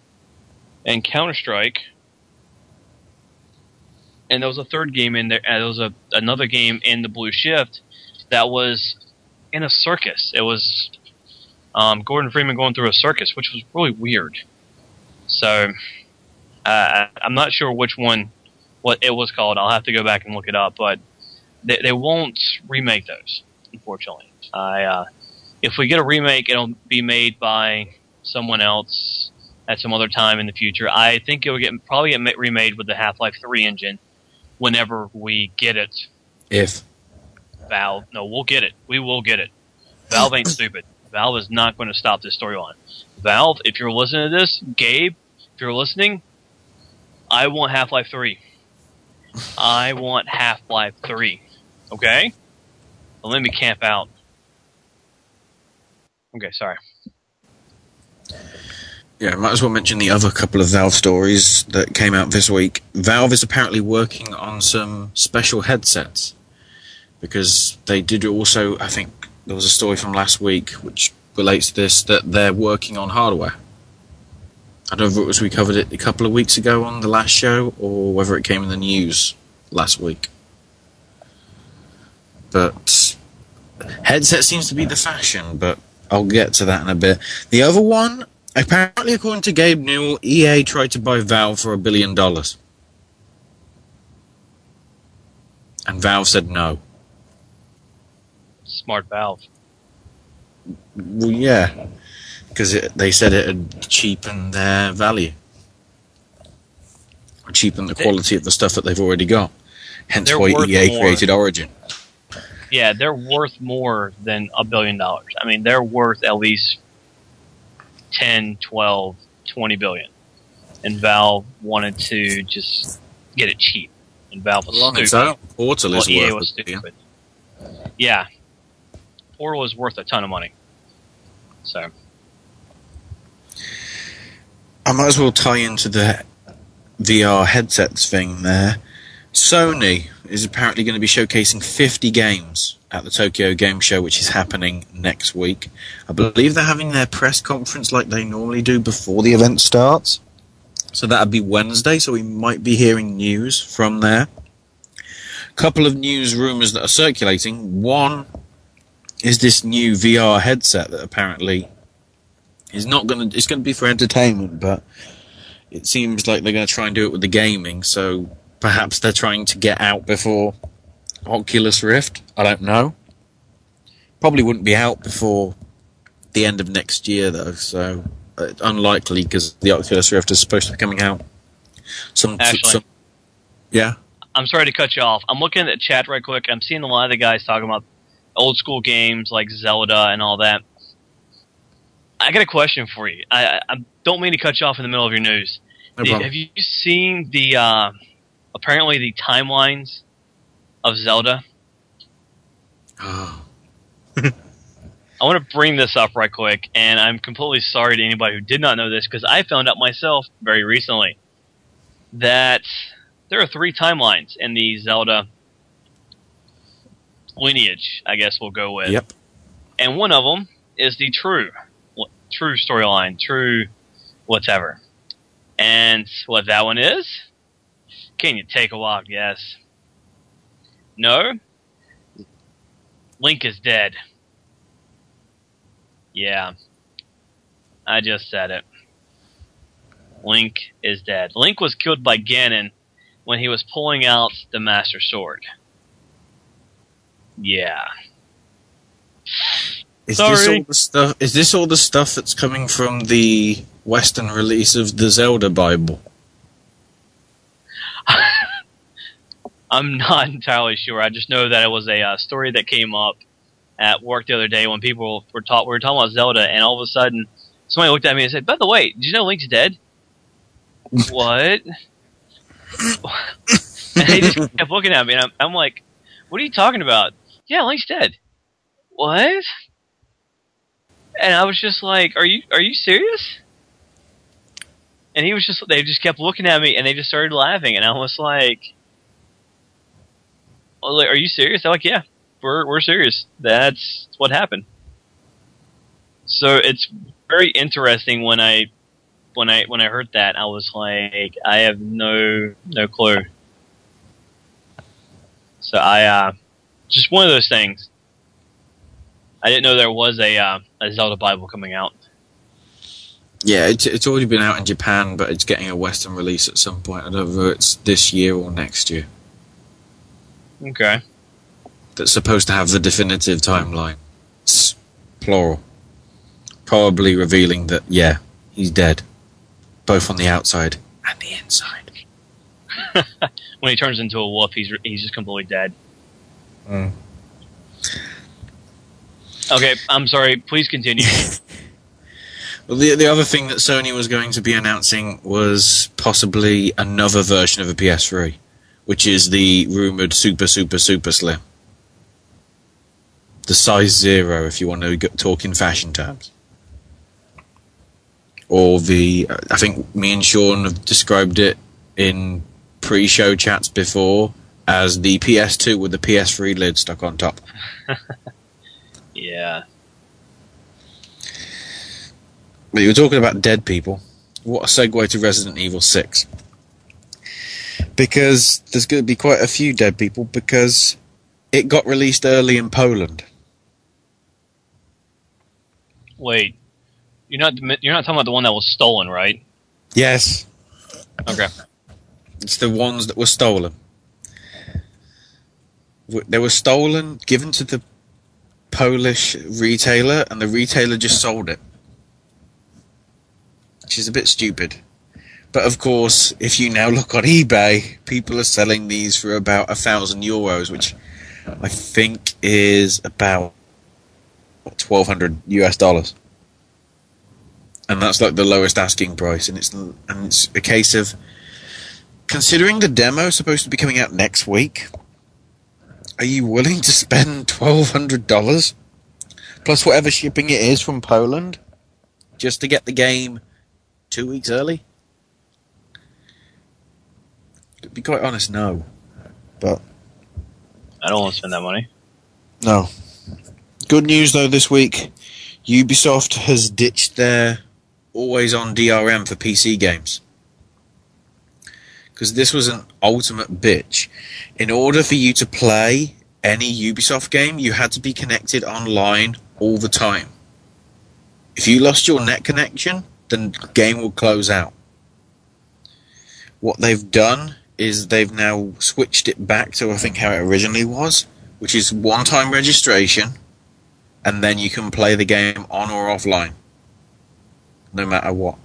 and Counter Strike. And there was a third game in there. And there was a another game in the Blue Shift that was in a circus. It was um, Gordon Freeman going through a circus, which was really weird. So uh, I'm not sure which one, what it was called. I'll have to go back and look it up, but they, they won't remake those, unfortunately. I uh, if we get a remake, it'll be made by someone else at some other time in the future. I think it will get probably get remade with the Half Life Three engine whenever we get it. If. Valve, no, we'll get it. We will get it. Valve ain't *laughs* stupid. Valve is not going to stop this storyline. Valve, if you're listening to this, Gabe, if you're listening, I want Half Life 3. I want Half Life 3. Okay? Well, let me camp out. Okay, sorry. Yeah, might as well mention the other couple of Valve stories that came out this week. Valve is apparently working on some special headsets because they did also, I think there was a story from last week which relates to this that they're working on hardware. I don't know if it was we covered it a couple of weeks ago on the last show or whether it came in the news last week. But headset seems to be the fashion, but I'll get to that in a bit. The other one, apparently, according to Gabe Newell, EA tried to buy Valve for a billion dollars. And Valve said no. Smart Valve. Well, yeah, because they said it had cheapened their value, or cheapened the quality of the stuff that they've already got. Hence why EA more. created Origin. Yeah, they're worth more than a billion dollars. I mean, they're worth at least 10, 12, 20 billion. And Valve wanted to just get it cheap. And Valve was Well, on stupid. its own, Portal is Well, EA worth was a billion. Yeah. Portal is worth a ton of money. So, I might as well tie into the VR headsets thing there. Sony is apparently going to be showcasing 50 games at the Tokyo Game Show, which is happening next week. I believe they're having their press conference like they normally do before the event starts. So that'd be Wednesday, so we might be hearing news from there. Couple of news rumors that are circulating. One is this new VR headset that apparently is not going to. It's going to be for entertainment, but it seems like they're going to try and do it with the gaming. So perhaps they're trying to get out before Oculus Rift. I don't know. Probably wouldn't be out before the end of next year, though. So uh, unlikely because the Oculus Rift is supposed to be coming out. Some, Actually. some yeah. I'm sorry to cut you off. I'm looking at the chat right quick. I'm seeing a lot of the guys talking about old school games like Zelda and all that. I got a question for you. I, I, don't mean to cut you off in the middle of your news. No problem. have you seen the uh, apparently the timelines of Zelda? Oh. *laughs* I want to bring this up right quick, and I'm completely sorry to anybody who did not know this because I found out myself very recently that there are three timelines in the Zelda lineage. I guess we'll go with. Yep. And one of them is the true, true storyline, true whatever. And what that one is? Can you take a walk? Yes. No. Link is dead. Yeah. I just said it. Link is dead. Link was killed by Ganon when he was pulling out the Master Sword. Yeah. Is Sorry. this all the stuff? Is this all the stuff that's coming from the Western release of the Zelda Bible? I'm *laughs* not entirely sure. I just know that it was a uh, story that came up at work the other day when people were taught we were talking about Zelda, and all of a sudden somebody looked at me and said, "By the way, did you know Link's dead?" what? and they just kept looking at me, and I'm, I'm like, "What are you talking about?" Yeah, Link's dead. What? And I was just like, "Are you are you serious?" And he was just they just kept looking at me, and they just started laughing, and I was like. Like, are you serious? They're like, yeah, we're we're serious. That's what happened. So it's very interesting when I when I when I heard that I was like, I have no no clue. So I uh, just one of those things. I didn't know there was a uh, a Zelda Bible coming out. Yeah, it's, it's already been out in Japan, but it's getting a Western release at some point. I don't know if it's this year or next year. Okay. That's supposed to have the definitive timeline. It's plural. Probably revealing that, yeah, he's dead. Both on the outside and the inside. *laughs* when he turns into a wolf, he's he's just completely dead. Mm. Okay, I'm sorry. Please continue. *laughs* Well, the the other thing that Sony was going to be announcing was possibly another version of a PS3, which is the rumored Super Super Super Slim, the size zero, if you want to talk in fashion terms, or the I think me and Sean have described it in pre-show chats before as the PS2 with the PS3 lid stuck on top. *laughs* yeah. But you were talking about dead people. What a segue to Resident Evil 6. Because there's going to be quite a few dead people because it got released early in Poland. Wait, you're not you're not talking about the one that was stolen, right? Yes. Okay. It's the ones that were stolen. They were stolen, given to the Polish retailer, and the retailer just sold it. Which is a bit stupid. But of course, if you now look on eBay, people are selling these for about a thousand euros, which I think is about twelve hundred US dollars. And that's like the lowest asking price, and it's and it's a case of considering the demo is supposed to be coming out next week. Are you willing to spend twelve hundred dollars plus whatever shipping it is from Poland just to get the game two weeks early? To be quite honest, no. But I don't want to spend that money. no. Good news though this week, Ubisoft has ditched their always on DRM for PC games. Because this was an ultimate bitch. In order for you to play any Ubisoft game, you had to be connected online all the time. If you lost your net connection, then the game will close out. What they've done is they've now switched it back to I think how it originally was, which is one time registration, and then you can play the game on or offline, no matter what.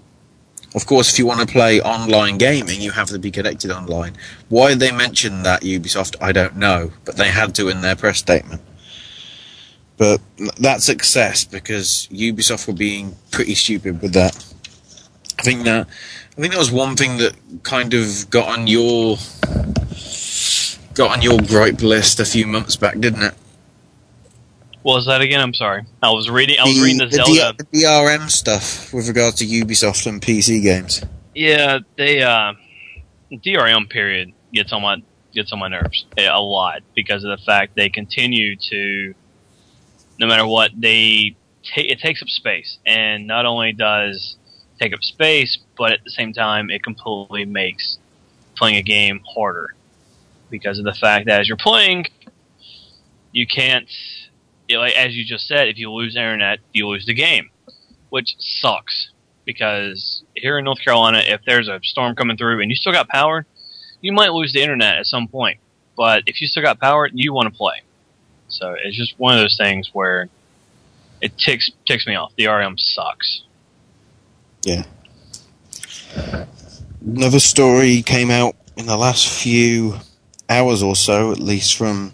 Of course, if you want to play online gaming, you have to be connected online. Why they mentioned that Ubisoft, I don't know, but they had to in their press statement. But that's success because Ubisoft were being pretty stupid with that. I think that I think that was one thing that kind of got on your got on your gripe list a few months back, didn't it? What was that again? I'm sorry. I was reading. I was The- reading the, the Zelda. D- the DRM stuff with regards to Ubisoft and PC games. Yeah, they uh, DRM period gets on my gets on my nerves a a lot because of the fact they continue to, no matter what, they ta- it takes up space, and not only does take up space, but at the same time, it completely makes playing a game harder because of the fact that as you're playing, you can't, you know, as you just said, if you lose internet, you lose the game, which sucks because here in North Carolina, if there's a storm coming through and you still got power, you might lose the internet at some point. But if you still got power, you want to play. So it's just one of those things where it ticks ticks me off. DRM sucks. Yeah. Another story came out in the last few hours or so, at least from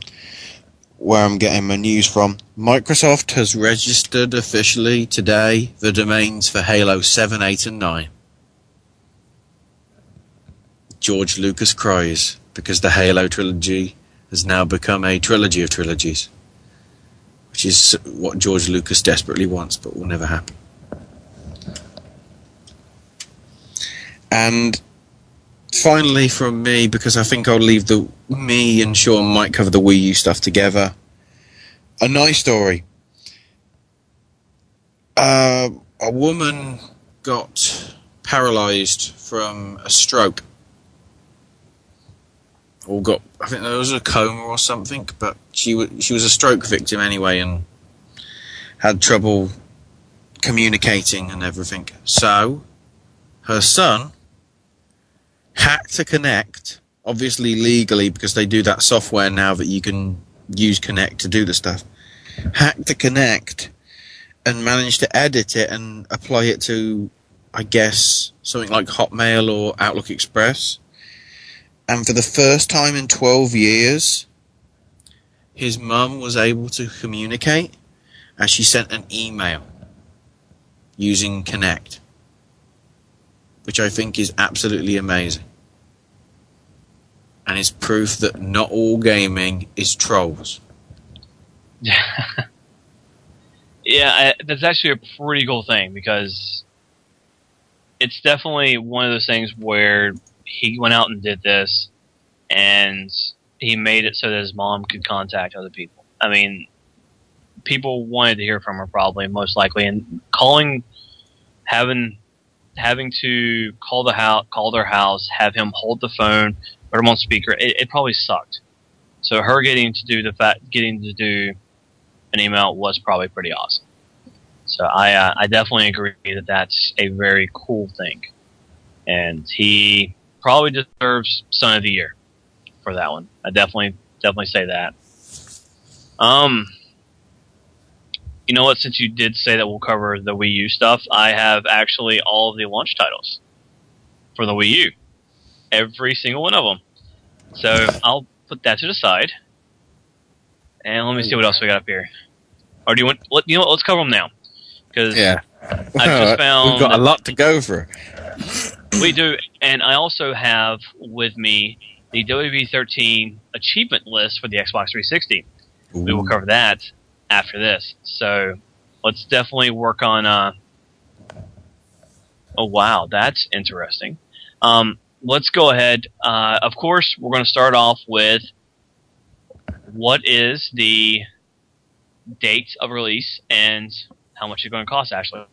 where I'm getting my news from. Microsoft has registered officially today the domains for Halo 7, 8, and 9. George Lucas cries because the Halo trilogy has now become a trilogy of trilogies, which is what George Lucas desperately wants, but will never happen. And finally, from me, because I think I'll leave the me and Sean might cover the Wii U stuff together. A nice story. Uh, a woman got paralyzed from a stroke, or got I think there was a coma or something, but she she was a stroke victim anyway, and had trouble communicating and everything. So her son hacked to Kinect, obviously legally because they do that software now that you can use Kinect to do the stuff. Hacked to Kinect and managed to edit it and apply it to, I guess, something like Hotmail or Outlook Express. And for the first time in 12 years, his mum was able to communicate and she sent an email using Kinect which I think is absolutely amazing. And is proof that not all gaming is trolls. *laughs* Yeah, I, that's actually a pretty cool thing because it's definitely one of those things where he went out and did this, and he made it so that his mom could contact other people. I mean, people wanted to hear from her probably most likely, and calling, having having to call the house, call their house, have him hold the phone, put him on speaker. It, it probably sucked. So her getting to do the fact, getting to do an email was probably pretty awesome. So I, uh, I definitely agree that that's a very cool thing, and he probably deserves Son of the Year for that one. I definitely, definitely say that. Um, you know what? Since you did say that we'll cover the Wii U stuff, I have actually all of the launch titles for the Wii U, every single one of them. So I'll put that to the side, and let me see what else we got up here. Or do you want? Let, you know what? Let's cover them now, because Yeah. I just *laughs* found We've got a lot to go through. we do, and I also have with me the WB13 achievement list for the Xbox 360. We will cover that after this. So let's definitely work on. Uh, oh wow, that's interesting. Um, let's go ahead. Uh, of course, we're going to start off with what is the date of release and how much it's going to cost. Actually,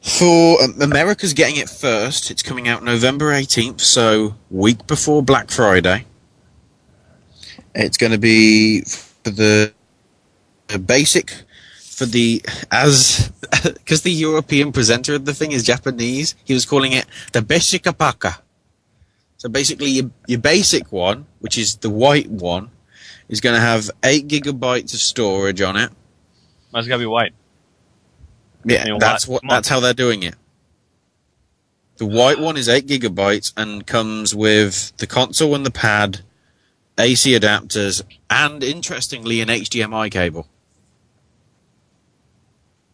For um, America's getting it first, it's coming out November 18th, so week before Black Friday. It's going to be the, the basic for the as *laughs* because the European presenter of the thing is Japanese. He was calling it the basic apaka. So basically, your, your basic one, which is the white one, is going to have eight gigabytes of storage on it. it's got to be white. Yeah, that's what. That's how they're doing it. The white one is eight gigabytes and comes with the console and the pad, AC adapters, and interestingly, an HDMI cable.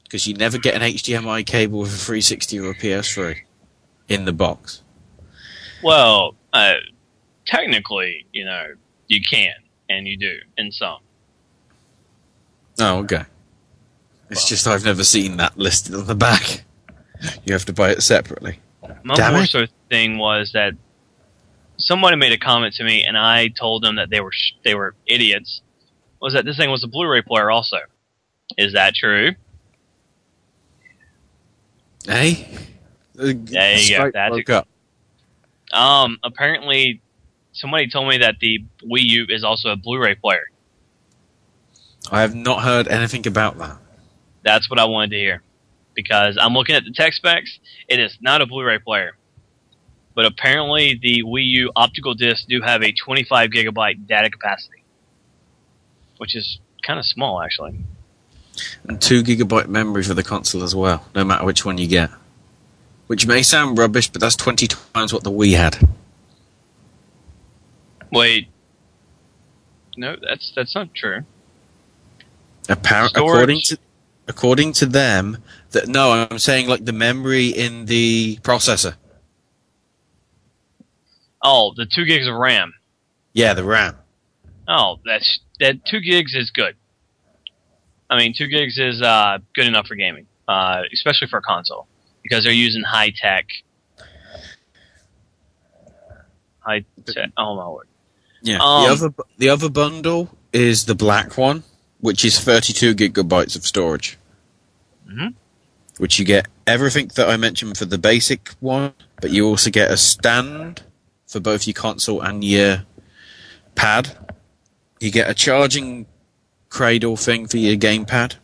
Because you never get an HDMI cable with a 360 or a PS3 in the box. Well, uh, technically, you know, you can and you do in some. Oh, okay. It's just I've never seen that listed on the back. You have to buy it separately. My Damn more so thing was that somebody made a comment to me, and I told them that they were sh- they were idiots. Was that this thing was a Blu-ray player also? Is that true? Hey? There you go. That's broke up. Um, apparently, somebody told me that the Wii U is also a Blu-ray player. I have not heard anything about that. That's what I wanted to hear. because I'm looking at the tech specs. It is not a Blu-ray player, but apparently the Wii U optical discs do have a 25 gigabyte data capacity, which is kind of small actually. And two gigabyte memory for the console as well, no matter which one you get. Which may sound rubbish, but that's 20 times what the Wii had. Wait, no, that's that's not true. Appar- according to according to them, that no, I'm saying like the memory in the processor. Oh, the two gigs of RAM. Yeah, the RAM. Oh, that's that two gigs is good. I mean, two gigs is uh, good enough for gaming, uh, especially for a console, because they're using high tech. High tech. Oh my word! Yeah. Um, the other the other bundle is the black one, which is 32 gigabytes of storage. Mhm. Which you get everything that I mentioned for the basic one, but you also get a stand for both your console and your pad. You get a charging cradle thing for your gamepad.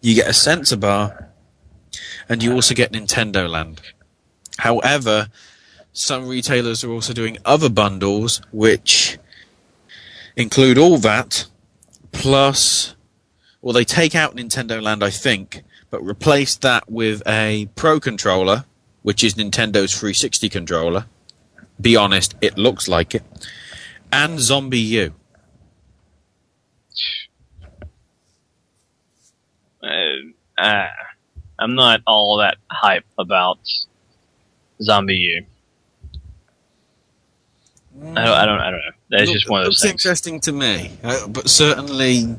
You get a sensor bar, and you also get Nintendo Land. However, some retailers are also doing other bundles which include all that plus well they take out Nintendo Land I think but replace that with a Pro controller which is Nintendo's 360 controller be honest it looks like it and Zombie U Uh, uh, I'm not all that hype about Zombie U. I don't, I don't. I don't know. That's just one of those looks things. interesting to me uh, but certainly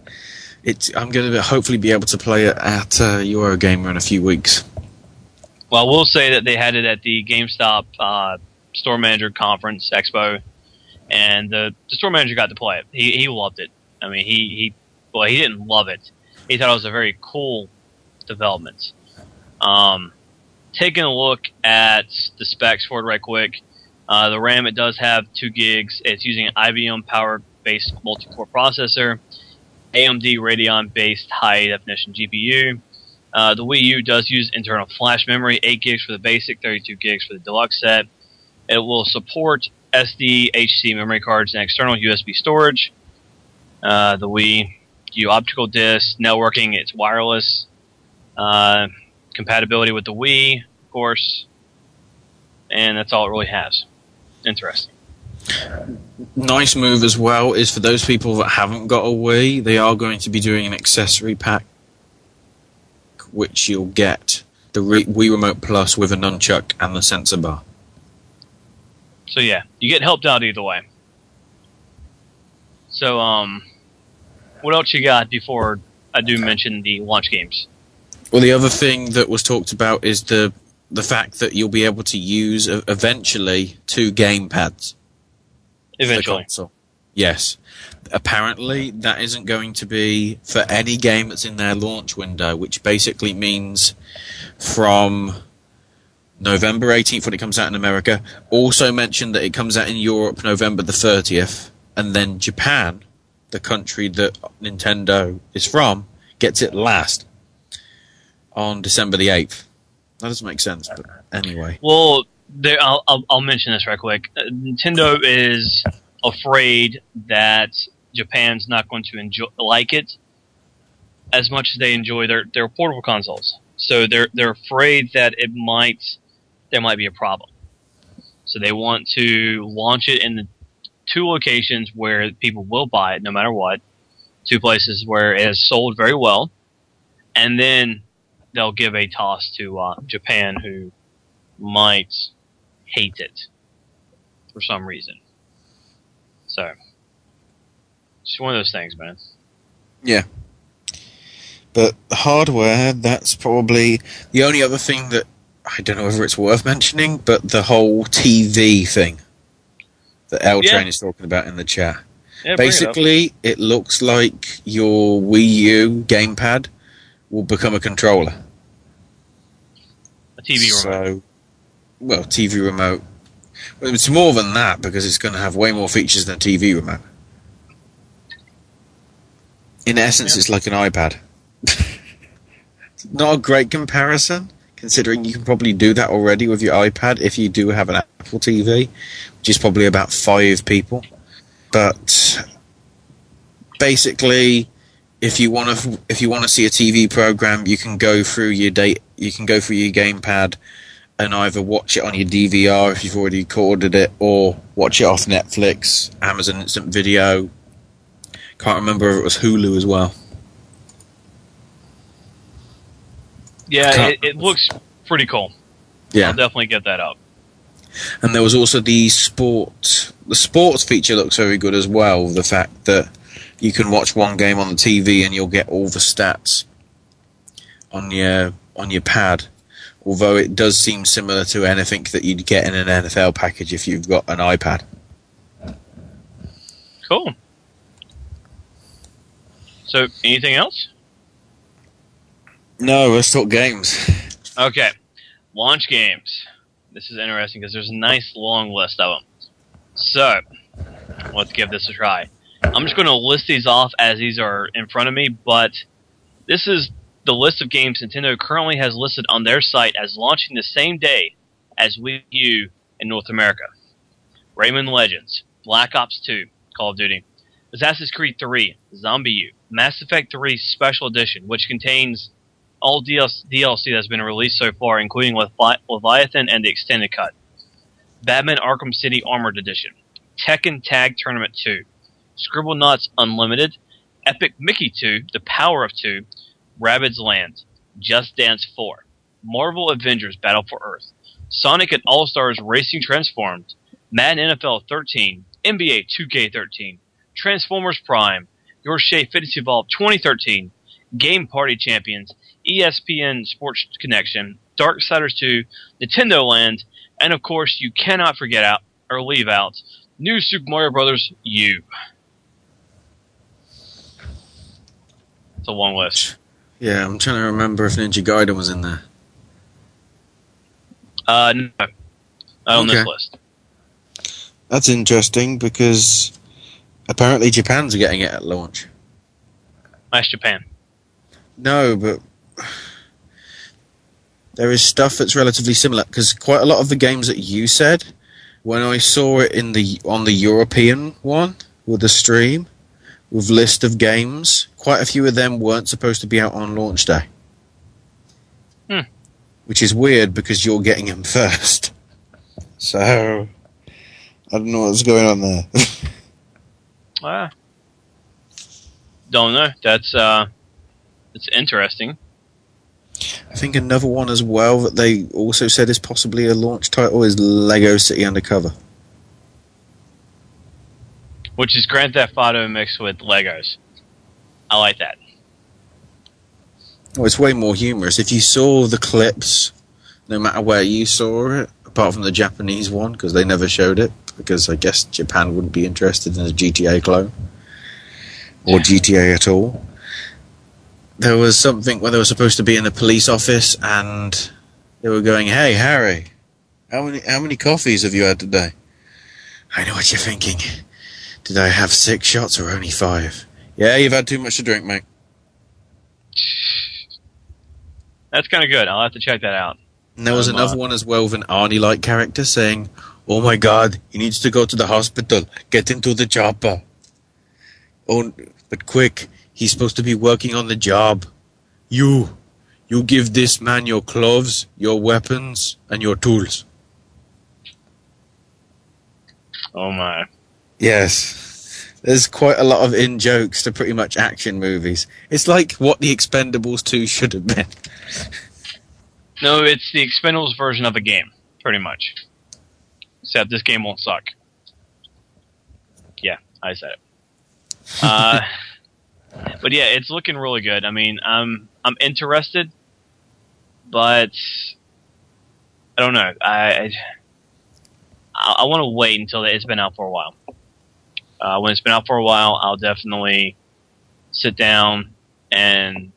it's I'm going to hopefully be able to play it at uh, Eurogamer in a few weeks Well, we'll say that they had it at the GameStop uh, store manager conference expo, and the, the store manager got to play it. He he loved it. I mean, he he well, he didn't love it. He thought it was a very cool development. Um, taking a look at the specs for it right quick, uh, the RAM it does have two gigs. It's using an IBM power based multi-core processor, AMD Radeon based high definition GPU. Uh, the Wii U does use internal flash memory, 8 gigs for the basic, 32 gigs for the deluxe set. It will support SD, HC memory cards, and external USB storage. Uh, the Wii U optical disc, networking, it's wireless. Uh, compatibility with the Wii, of course. And that's all it really has. Interesting. nice move as well is for those people that haven't got a Wii, they are going to be doing an accessory pack, which you'll get the Wii Remote Plus with a nunchuck and the sensor bar. So yeah, you get helped out either way. So um, what else you got before I do mention the launch games? Well, the other thing that was talked about is the the fact that you'll be able to use uh, eventually two game pads. Eventually. Yes. Apparently, that isn't going to be for any game that's in their launch window, which basically means from November 18th when it comes out in America. Also mentioned that it comes out in Europe November the 30th, and then Japan, the country that Nintendo is from, gets it last on December the 8th. That doesn't make sense, but anyway. Well, there, I'll, I'll, I'll mention this right quick. Uh, Nintendo is afraid that Japan's not going to enjoy like it as much as they enjoy their, their portable consoles. So they're they're afraid that it might there might be a problem. So they want to launch it in the two locations where people will buy it no matter what. Two places where it has sold very well, and then they'll give a toss to uh, Japan, who might hate it for some reason. So, it's one of those things, man. Yeah. But hardware, that's probably the only other thing that I don't know whether it's worth mentioning, but the whole TV thing that L Train Yeah. is talking about in the chat. Yeah, bring it. Basically, it, looks like your Wii U gamepad will become a controller. A TV remote. Well, TV remote. Well, it's more than that because it's going to have way more features than a TV remote. In essence, it's like an iPad. *laughs* not a great comparison, considering you can probably do that already with your iPad if you do have an Apple TV, which is probably about five people. But basically, if you want to if you want to see a TV program, you can go through your date, you can go through your gamepad and either watch it on your DVR if you've already recorded it, or watch it off Netflix, Amazon Instant Video. Can't remember if it was Hulu as well. Yeah, it, it looks pretty cool. Yeah. I'll definitely get that up. And there was also the sport. The sports feature looks very good as well. The fact that you can watch one game on the TV and you'll get all the stats on your on your pad. Although it does seem similar to anything that you'd get in an NFL package if you've got an iPad. Cool. So, anything else? No, let's talk games. Okay. Launch games. This is interesting because there's a nice long list of them. So, let's give this a try. I'm just going to list these off as these are in front of me, but this is the list of games Nintendo currently has listed on their site as launching the same day as Wii U in North America. Rayman Legends, Black Ops 2, Call of Duty, Assassin's Creed 3, Zombie U, Mass Effect 3 Special Edition, which contains all DLC, that's been released so far, including Levi- Leviathan and the Extended Cut, Batman Arkham City Armored Edition, Tekken Tag Tournament 2, Scribble Scribblenauts Unlimited, Epic Mickey 2, The Power of 2, Rabbids Land, Just Dance 4, Marvel Avengers Battle for Earth, Sonic and All Stars Racing Transformed, Madden NFL 13, NBA 2K13, Transformers Prime, Your Shape Fitness Evolved 2013, Game Party Champions, ESPN Sports Connection, Darksiders 2, Nintendo Land, and of course, you cannot forget out or leave out New Super Mario Brothers U. It's a long list. Yeah, I'm trying to remember if Ninja Gaiden was in there. Uh, no, not on this list. That's interesting because apparently Japan's getting it at launch. That's Japan. No, but there is stuff that's relatively similar because quite a lot of the games that you said, when I saw it in the on the European one with the stream with list of games, quite a few of them weren't supposed to be out on launch day. Hmm. Which is weird because you're getting them first. So I don't know what's going on there. *laughs* Ah. Don't know. That's uh, it's interesting. I think another one as well that they also said is possibly a launch title is Lego City Undercover. Which is Grand Theft Auto mixed with Legos. I like that. Well, it's way more humorous. If you saw the clips, no matter where you saw it, apart from the Japanese one, because they never showed it, because I guess Japan wouldn't be interested in a GTA clone or GTA at all. There was something where they were supposed to be in the police office, and they were going, "Hey, Harry, how many how many coffees have you had today?" I know what you're thinking. Did I have six shots or only five? Yeah, you've had too much to drink, mate. That's kind of good. I'll have to check that out. And there was Um, another uh, one as well with an Arnie like character saying, Oh my god, he needs to go to the hospital. Get into the chopper. Oh, but quick, he's supposed to be working on the job. You, you give this man your clothes, your weapons, and your tools. Oh my. Yes. There's quite a lot of in jokes to pretty much action movies. It's like what the Expendables 2 should have been. No, it's the Expendables version of a game, pretty much. Except this game won't suck. Yeah, I said it. *laughs* Uh, but yeah, it's looking really good. I mean, I'm I'm interested, but I don't know. I I, I want to wait until it's been out for a while. Uh, when it's been out for a while, I'll definitely sit down and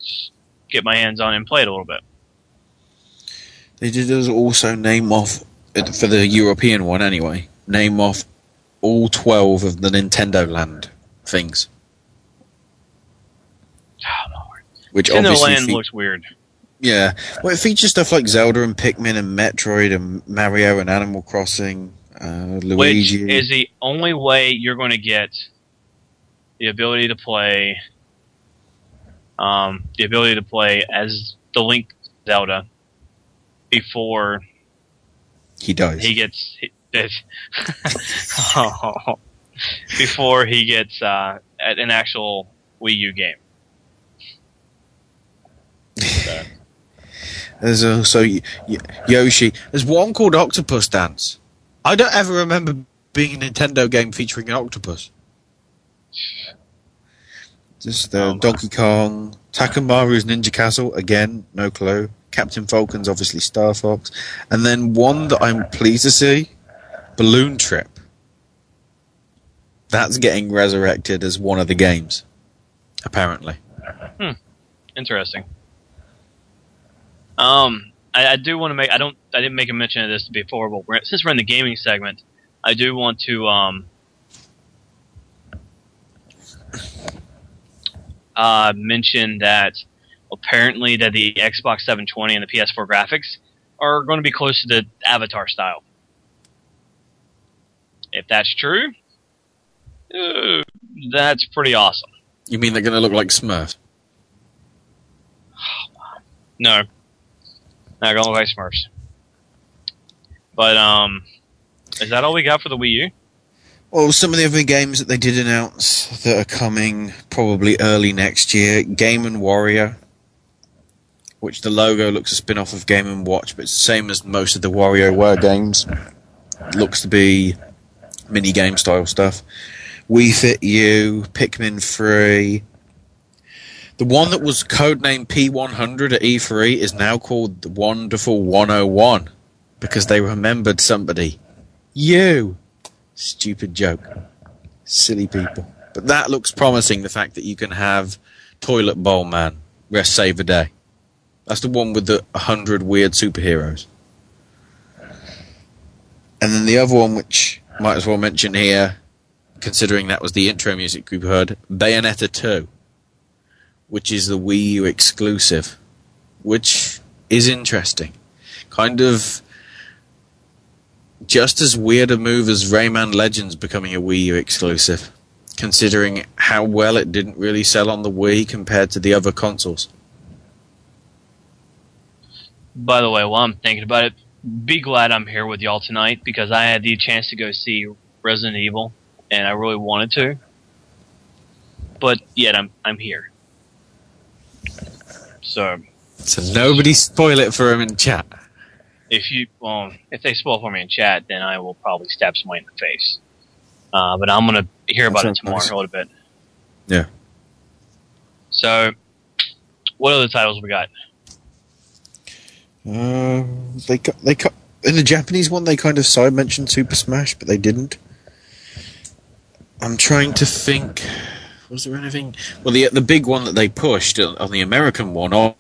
get my hands on it and play it a little bit. They did also name off, for the European one anyway, name off all 12 of the Nintendo Land things. Which Nintendo obviously Land fe- looks weird. Yeah. Well, it features stuff like Zelda and Pikmin and Metroid and Mario and Animal Crossing, uh, which Luigi. is the only way you're going to get the ability to play, um, the ability to play as the Link Zelda before he dies. he gets he, oh, *laughs* *laughs* before he gets uh, at an actual Wii U game. There's also Yoshi. There's one called Octopus Dance. I don't ever remember being a Nintendo game featuring an octopus. Just uh, Donkey Kong, Takamaru's Ninja Castle. Again, no clue. Captain Falcon's obviously Star Fox, and then one that I'm pleased to see, Balloon Trip. That's getting resurrected as one of the games, apparently. Hmm. Interesting. Um, I, I do want to make. I don't. I didn't make a mention of this before, but we're, since we're in the gaming segment, I do want to um uh mention that apparently that the Xbox 720 and the PS4 graphics are going to be close to the Avatar style. If that's true, uh, that's pretty awesome. You mean they're going to look like Smurfs? *sighs* No. Gonna look like Smurfs. But um is that all we got for the Wii U? Well, some of the other games that they did announce that are coming probably early next year, Game and Wario, which the logo looks a spin-off of Game and Watch, but it's the same as most of the WarioWare games. Looks to be mini game style stuff. Wii Fit U, Pikmin 3. The one that was codenamed P100 at E3 is now called the Wonderful 101 because they remembered somebody. You! Stupid joke. Silly people. But that looks promising, the fact that you can have Toilet Bowl Man, Rest Save a Day. That's the one with the 100 weird superheroes. And then the other one, which might as well mention here, considering that was the intro music we heard, Bayonetta 2, which is the Wii U exclusive, which is interesting. Kind of just as weird a move as Rayman Legends becoming a Wii U exclusive, considering how well it didn't really sell on the Wii compared to the other consoles. By the way, while I'm thinking about it, be glad I'm here with y'all tonight because I had the chance to go see Resident Evil and I really wanted to. But yet I'm I'm here. So So nobody spoil it for him in chat. if you well, if they spoil for me in chat, then I will probably stab somebody in the face. Uh, but I'm gonna hear about it tomorrow nice. a little bit. Yeah. So, what other titles we got? Uh, they got, they cut in the Japanese one. They kind of side mentioned Super Smash, but they didn't. I'm trying to think. Was there anything? Well, the the big one that they pushed on the American one,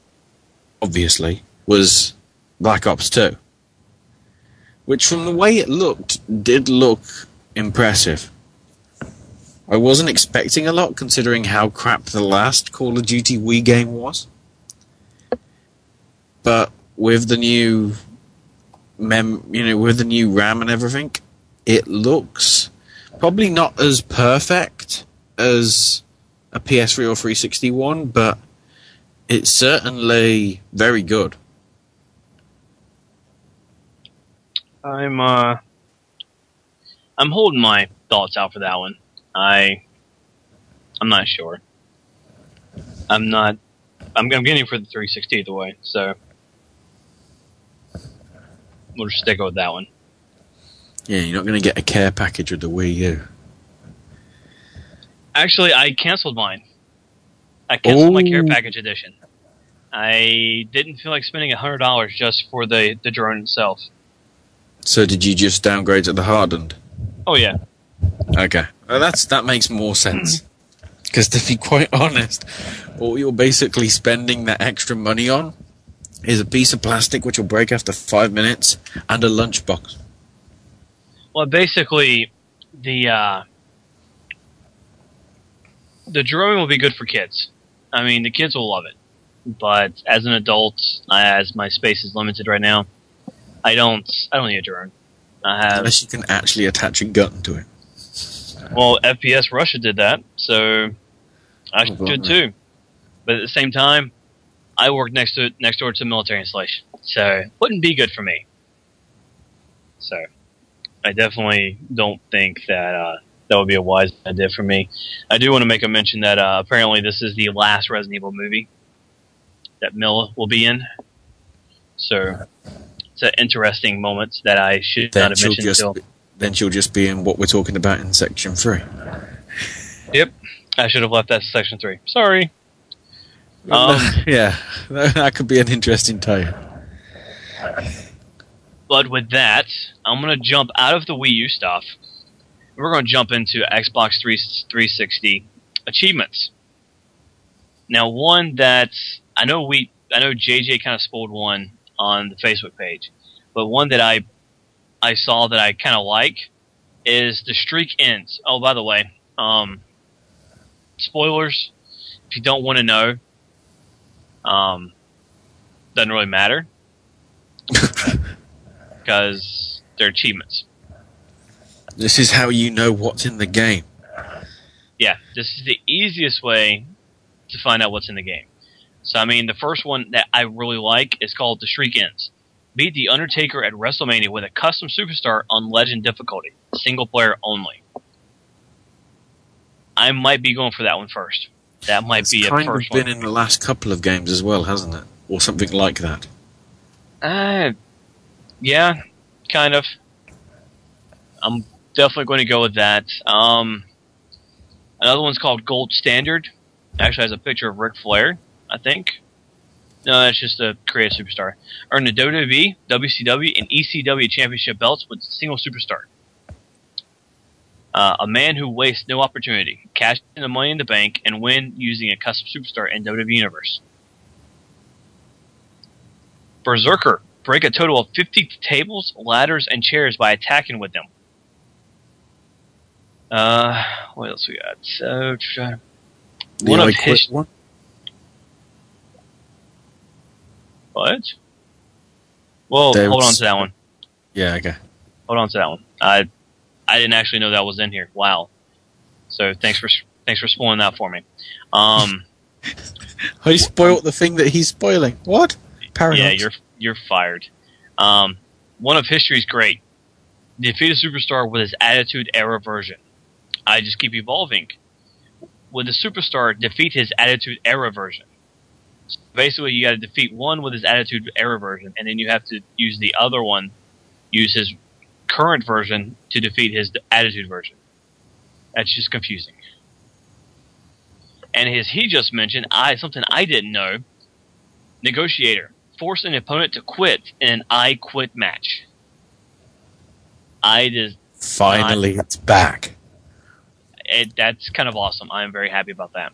obviously, was Black Ops Two, which, from the way it looked, did look impressive. I wasn't expecting a lot, considering how crap the last Call of Duty Wii game was. But with the new mem, you know, with the new RAM and everything, it looks probably not as perfect as a PS3 or 361, but it's certainly very good. I'm uh, I'm holding my thoughts out for that one. I, I'm not sure. I'm not. I'm, I'm getting for the 360 either way, so we'll just stick with that one. Yeah, you're not going to get a care package with the Wii U. Actually, I canceled mine. I canceled my Oh. care package edition. I didn't feel like spending hundred dollars just for the the drone itself. So did you just downgrade to the hardened? Oh yeah, Okay, well, that's that makes more sense. Because to be quite honest, all you're basically spending that extra money on is a piece of plastic which will break after five minutes and a lunchbox. Well, basically, the uh, the drawing will be good for kids. I mean, the kids will love it. but as an adult, I, as my space is limited right now, I don't I don't need a drone. I have Unless you can actually attach a gun to it. well, FPS Russia did that, so I Oh, should blimey. too. But at the same time, I work next to next door to a military installation, so wouldn't be good for me. So I definitely don't think that uh, that would be a wise idea for me. I do want to make a mention that uh, apparently this is the last Resident Evil movie that Milla will be in. So it's an interesting moment that I should Then not have mentioned just then she'll just be in what we're talking about in section three. Yep, I should have left that section three. Sorry. *laughs* Um, yeah, *laughs* that could be an interesting tie. But with that, I'm going to jump out of the Wii U stuff. We're going to jump into Xbox 3, 360 achievements. Now, one that I know we, I know JJ kind of spoiled one on the Facebook page, but one that I, I saw that I kind of like is the streak ends. Oh, by the way, um, spoilers. If you don't want to know, um, doesn't really matter *laughs* because they're achievements. This is how you know what's in the game. Yeah, this is the easiest way to find out what's in the game. So, I mean, the first one that I really like is called The Streak Ends. Beat The Undertaker at WrestleMania with a custom superstar on Legend difficulty, single player only. I might be going for that one first. That might be it's a kind of been one. in the last couple of games as well, hasn't it? Or something like that. Uh, yeah, kind of. I'm definitely going to go with that. Um, another one's called Gold Standard. Actually, has a picture of Ric Flair, I think. No, that's just a creative superstar. Earned the WWE, WCW, and ECW championship belts with single superstar. Uh, a man who wastes no opportunity. Cash in the money in the bank and win using a custom superstar in WWE Universe. Berserker. Break a total of 50 tables, ladders, and chairs by attacking with them. Uh, what else we got? So, try- The one of I Quit his. one? What? Well, There hold on to that one. Yeah, okay. Hold on to that one. I, I didn't actually know that was in here. Wow. So thanks for thanks for spoiling that for me. Um, *laughs* I spoilt the thing that he's spoiling. What? Paradox. yeah, you're you're fired. Um, one of history's great. Defeat a superstar with his attitude era version. I just keep evolving. With the superstar, defeat his attitude era version. So basically, you got to defeat one with his attitude era version, and then you have to use the other one, use his current version to defeat his attitude version. That's just confusing. And as he just mentioned, I something I didn't know. Negotiator. Force an opponent to quit in an I quit match. I just Finally, it's back. It, that's kind of awesome. I am very happy about that.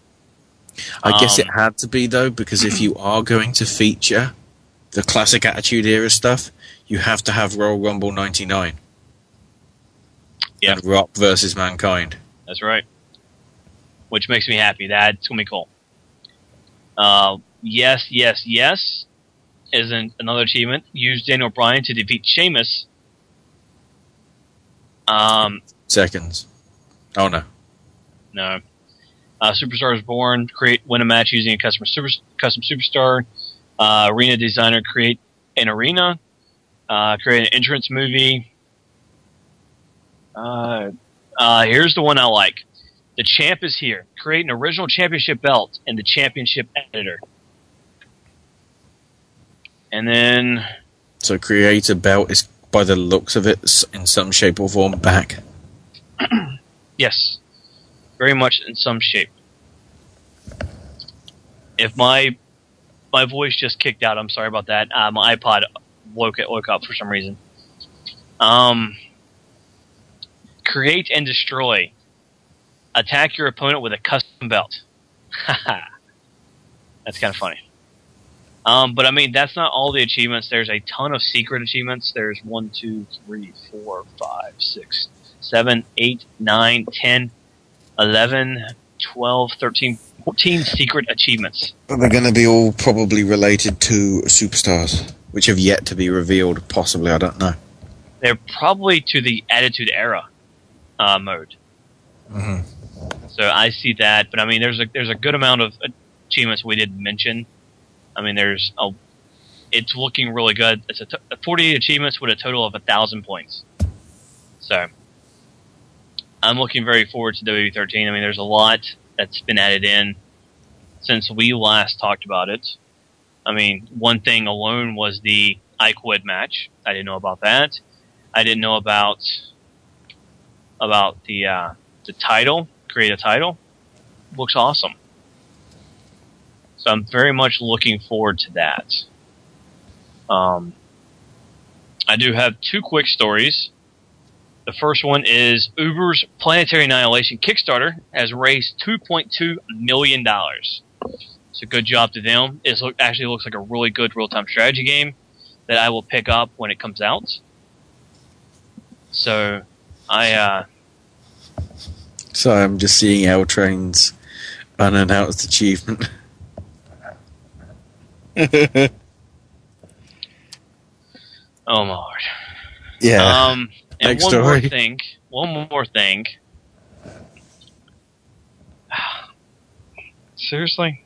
I guess Um, it had to be though, because if you are going to feature the classic Attitude Era stuff, you have to have Royal Rumble '99 Yeah. and Rock versus Mankind. That's right. Which makes me happy. That's gonna be cool. Uh, yes, yes, yes. Is an, another achievement. Use Daniel Bryan to defeat Sheamus. Um, Seconds. Oh no. No. Uh, Superstar is born. Create win a match using a custom super, custom superstar. Uh, arena designer create an arena. Uh, create an entrance movie. Uh, uh, here's the one I like. The champ is here. Create an original championship belt and the championship editor. And then So create a belt is, by the looks of it, in some shape or form back. *clears throat* Yes, very much in some shape. If my my voice just kicked out, I'm sorry about that. Uh, my iPod woke it woke up for some reason. Um, create and destroy. Attack your opponent with a custom belt. *laughs* That's kind of funny. Um, but I mean, that's not all the achievements. There's a ton of secret achievements. There's one, two, three, four, five, six, seven, eight, nine, ten, 11, 12, 13, 14 secret achievements. But they're going to be all probably related to superstars, which have yet to be revealed. Possibly, I don't know. They're probably to the Attitude Era uh, mode. Mm-hmm. So I see that, but I mean, there's a there's a good amount of achievements we didn't mention. I mean, there's a, it's looking really good. It's a t- 48 achievements with a total of a thousand points. So I'm looking very forward to WB13. I mean, there's a lot that's been added in since we last talked about it. I mean, one thing alone was the I Quit match. I didn't know about that. I didn't know about about the uh, the title, create a title. Looks awesome. So I'm very much looking forward to that. Um, I do have two quick stories. The first one is Uber's Planetary Annihilation Kickstarter has raised $2.2 million. So good job to them. It look, actually looks like a really good real time strategy game that I will pick up when it comes out. So I. Uh, Sorry, I'm just seeing L Train's unannounced achievement. *laughs* oh my lord. Yeah. Um, and Next one story. more thing. One more thing. *sighs* Seriously?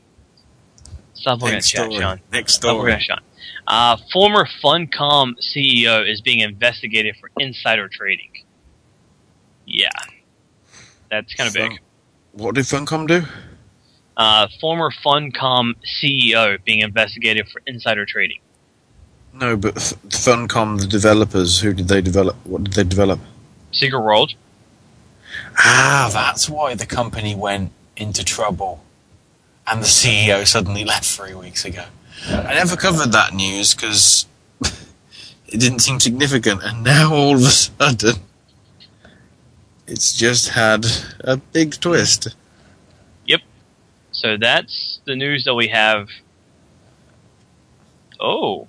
Stop looking Next at chat, story. Sean. Next Stop looking story. at Sean. Uh, former Funcom CEO is being investigated for insider trading. Yeah. That's kind of big. What did Funcom do? Uh, former Funcom CEO being investigated for insider trading. No, but F- Funcom, the developers, who did they develop? What did they develop? Secret World. Ah, that's why the company went into trouble, and the CEO suddenly *laughs* left three weeks ago. I never covered that news because *laughs* it didn't seem significant, and now all of a sudden, it's just had a big twist. Yep. So that's the news that we have. Oh,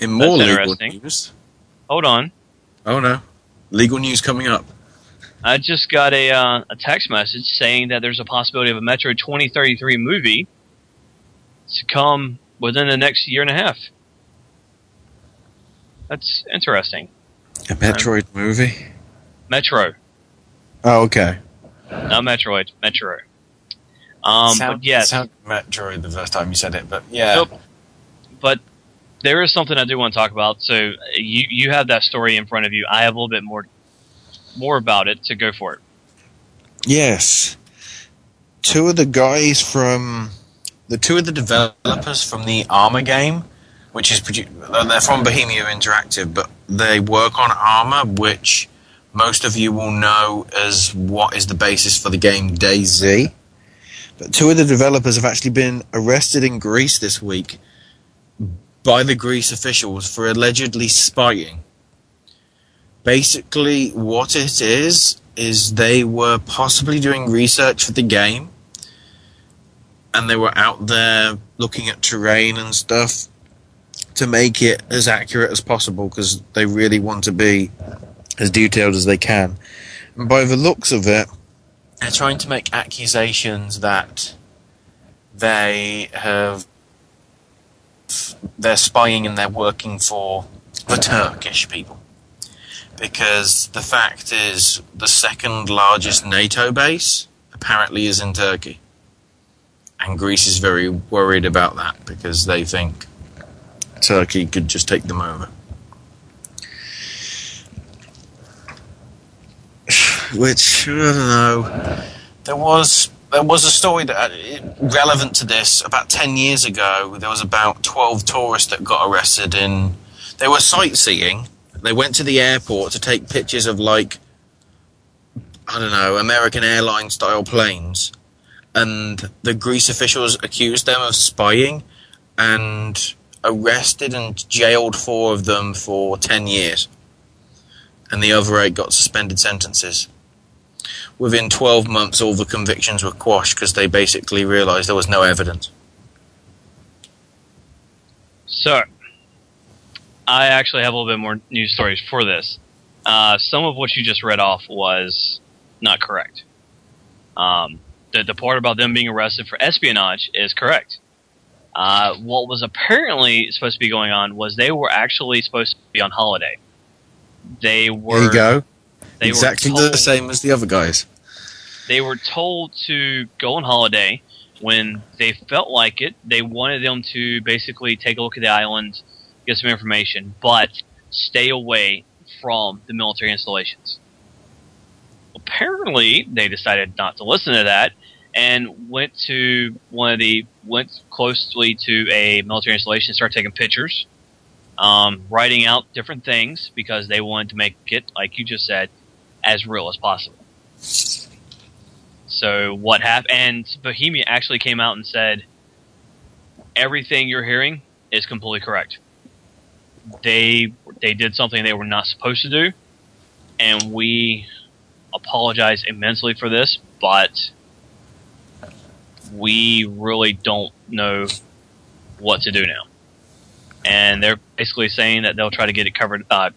In more That's legal news, hold on. oh no, legal news coming up. I just got a uh, a text message saying that there's a possibility of a Metro 2033 movie to come within the next year and a half. That's interesting. A Metroid movie. Metro, Oh, okay. not Metroid, Metro. Um, Sound- but yes, sounded Metroid the first time you said it, but yeah. Nope. But there is something I do want to talk about. So you you have that story in front of you. I have a little bit more more about it. So go for it. Yes. Two of the guys from the two of the developers from the Arma game, which is produ- uh, they're from Bohemia Interactive, but they work on Arma, which most of you will know as what is the basis for the game DayZ. But two of the developers have actually been arrested in Greece this week by the Greece officials for allegedly spying. Basically, what it is, is they were possibly doing research for the game, and they were out there looking at terrain and stuff to make it as accurate as possible because they really want to be as detailed as they can. And by the looks of it, they're trying to make accusations that they have they're spying and they're working for the Turkish people. Because the fact is, the second largest NATO base apparently is in Turkey. And Greece is very worried about that because they think Turkey could just take them over. *sighs* Which, I don't know. There was there was a story that uh, relevant to this about 10 years ago there was about 12 tourists that got arrested in they were sightseeing. They went to the airport to take pictures of like i don't know american airline style planes. And the greece officials accused them of spying and arrested and jailed four of them for 10 years. And the other eight got suspended sentences within 12 months, all the convictions were quashed because they basically realised there was no evidence. So, I actually have a little bit more news stories for this. Uh, some of what you just read off was not correct. Um, the, the part about them being arrested for espionage is correct. Uh, what was apparently supposed to be going on was they were actually supposed to be on holiday. They were. There you go. They were exactly told- the same as the other guys. they were told to go on holiday when they felt like it. They wanted them to basically take a look at the island, get some information, but stay away from the military installations. Apparently, they decided not to listen to that and went to one of the went closely to a military installation, started taking pictures, um, writing out different things because they wanted to make it, like you just said, as real as possible. So what happened? And Bohemia actually came out and said everything you're hearing is completely correct. They they did something they were not supposed to do, and we apologize immensely for this, but we really don't know what to do now. And they're basically saying that they'll try to get it covered, uh,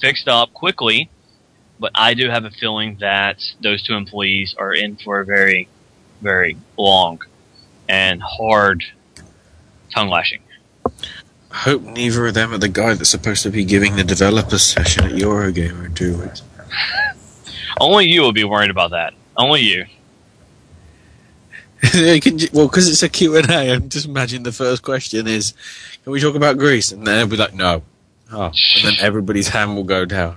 fixed up quickly. But I do have a feeling that those two employees are in for a very, very long and hard tongue lashing. I hope neither of them are the guy that's supposed to be giving the developer session at Eurogamer two weeks. *laughs* Only you will be worried about that. Only you. *laughs* Well, because it's a Q&A, I'm just imagine the first question is, can we talk about Greece? And then they'll be like, no. Oh. And then everybody's hand will go down.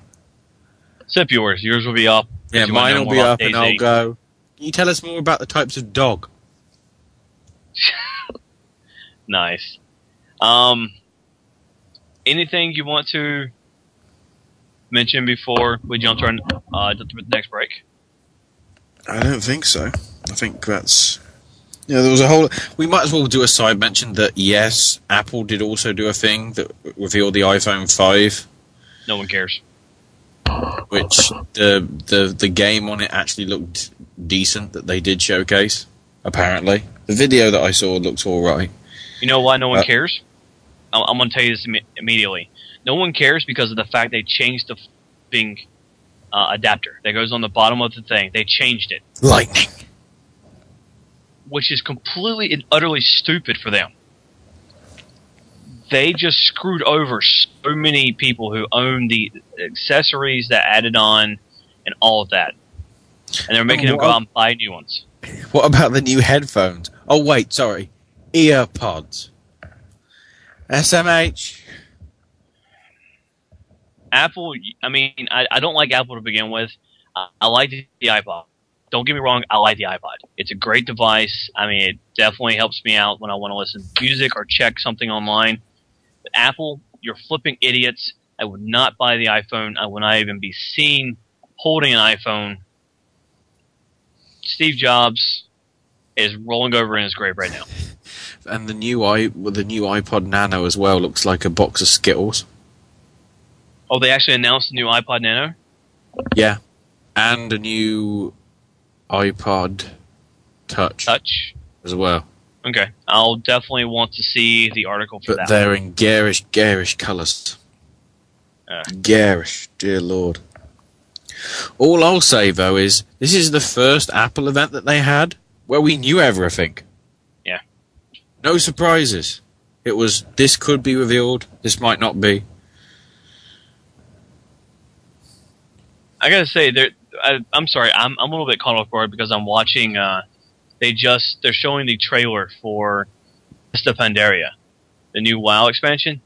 Except yours. Yours will be up. Yeah, mine will be up and I'll go, can you tell us more about the types of dog? *laughs* Nice. Um, anything you want to mention before we jump to our uh, to the next break? I don't think so. I think that's. Yeah, there was a whole. We might as well do a side mention that yes, Apple did also do a thing that revealed the iPhone 5, No one cares. Which the the the game on it actually looked decent that they did showcase. Apparently, the video that I saw looked all right. You know why no one Uh, cares? I'm, I'm going to tell you this imme- immediately. No one cares because of the fact they changed the thing uh, adapter that goes on the bottom of the thing. They changed it, Lightning. which is completely and utterly stupid for them. They just screwed over so many people who own the accessories that added on and all of that. And they're making oh, them go out and buy new ones. What about the new headphones? Oh wait, sorry, earpods. SMH. Apple, I mean, I, I don't like Apple to begin with. I, I like the, the iPod. Don't get me wrong, I like the iPod. It's a great device. I mean, it definitely helps me out when I want to listen to music or check something online. Apple, you're flipping idiots. I would not buy the iPhone. I would not even be seen holding an iPhone. Steve Jobs is rolling over in his grave right now. *laughs* And the new i well, the new iPod Nano as well looks like a box of Skittles. Oh, they actually announced the new iPod Nano? Yeah, and a new iPod Touch. Touch as well. Okay. I'll definitely want to see the article for But that. they're in garish, garish colours. Uh. Garish, dear lord. All I'll say though is this is the first Apple event that they had where we knew everything. Yeah. No surprises. It was this could be revealed, this might not be. I gotta say, there. I, I'm sorry, I'm I'm a little bit caught off guard because I'm watching. Uh, they just they're showing the trailer for Mists of Pandaria, the new WoW expansion.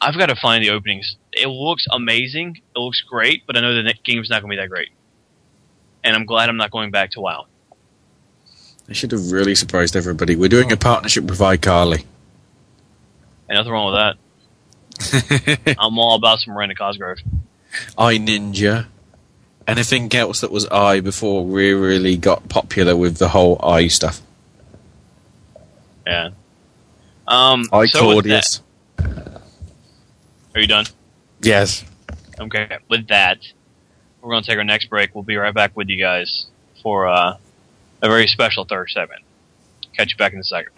I've got to find the openings. It looks amazing. It looks great, but I know the game's not going to be that great. And I'm glad I'm not going back to WoW. They should have really surprised everybody. We're doing a partnership with iCarly. And nothing wrong with that. *laughs* I'm all about some Miranda Cosgrove. iNinja. Anything else that was i before we really got popular with the whole i stuff. Yeah. Um. I so with Claudius. that- are you done? Yes. Okay, with that, we're going to take our next break. We'll be right back with you guys for uh, a very special third segment. Catch you back in a second.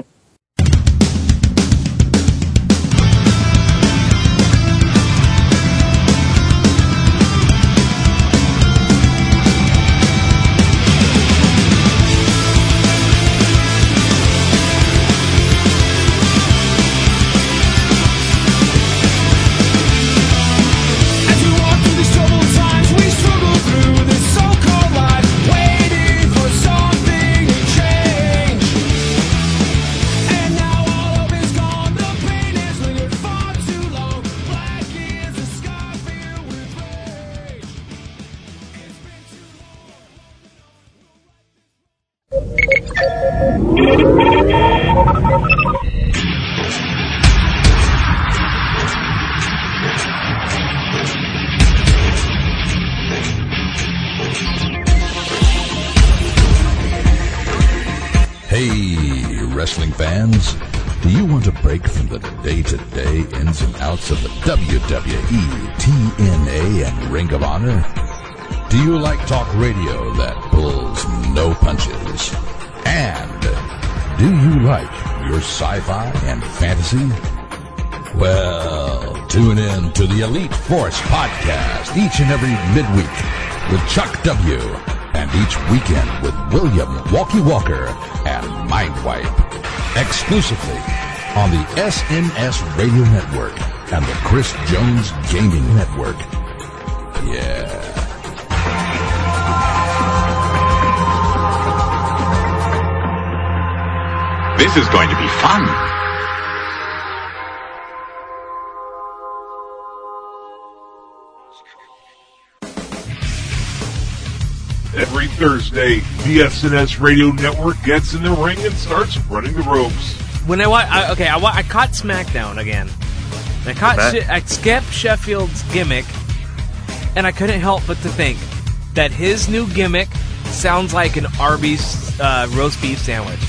WWE, TNA, and Ring of Honor? Do you like talk radio that pulls no punches? And do you like your sci-fi and fantasy? Well, tune in to the Elite Force podcast each and every midweek with Chuck W. And each weekend with William Walkie Walker and Mindwipe. Exclusively on the SNS Radio Network and the Chris Jones Gaming Network. Yeah. This is going to be fun. Every Thursday, the SNS Radio Network gets in the ring and starts running the ropes. When I, wa- I okay, I, wa- I caught SmackDown again. I caught Okay. She- I skipped Sheffield's gimmick, and I couldn't help but to think that his new gimmick sounds like an Arby's uh, roast beef sandwich.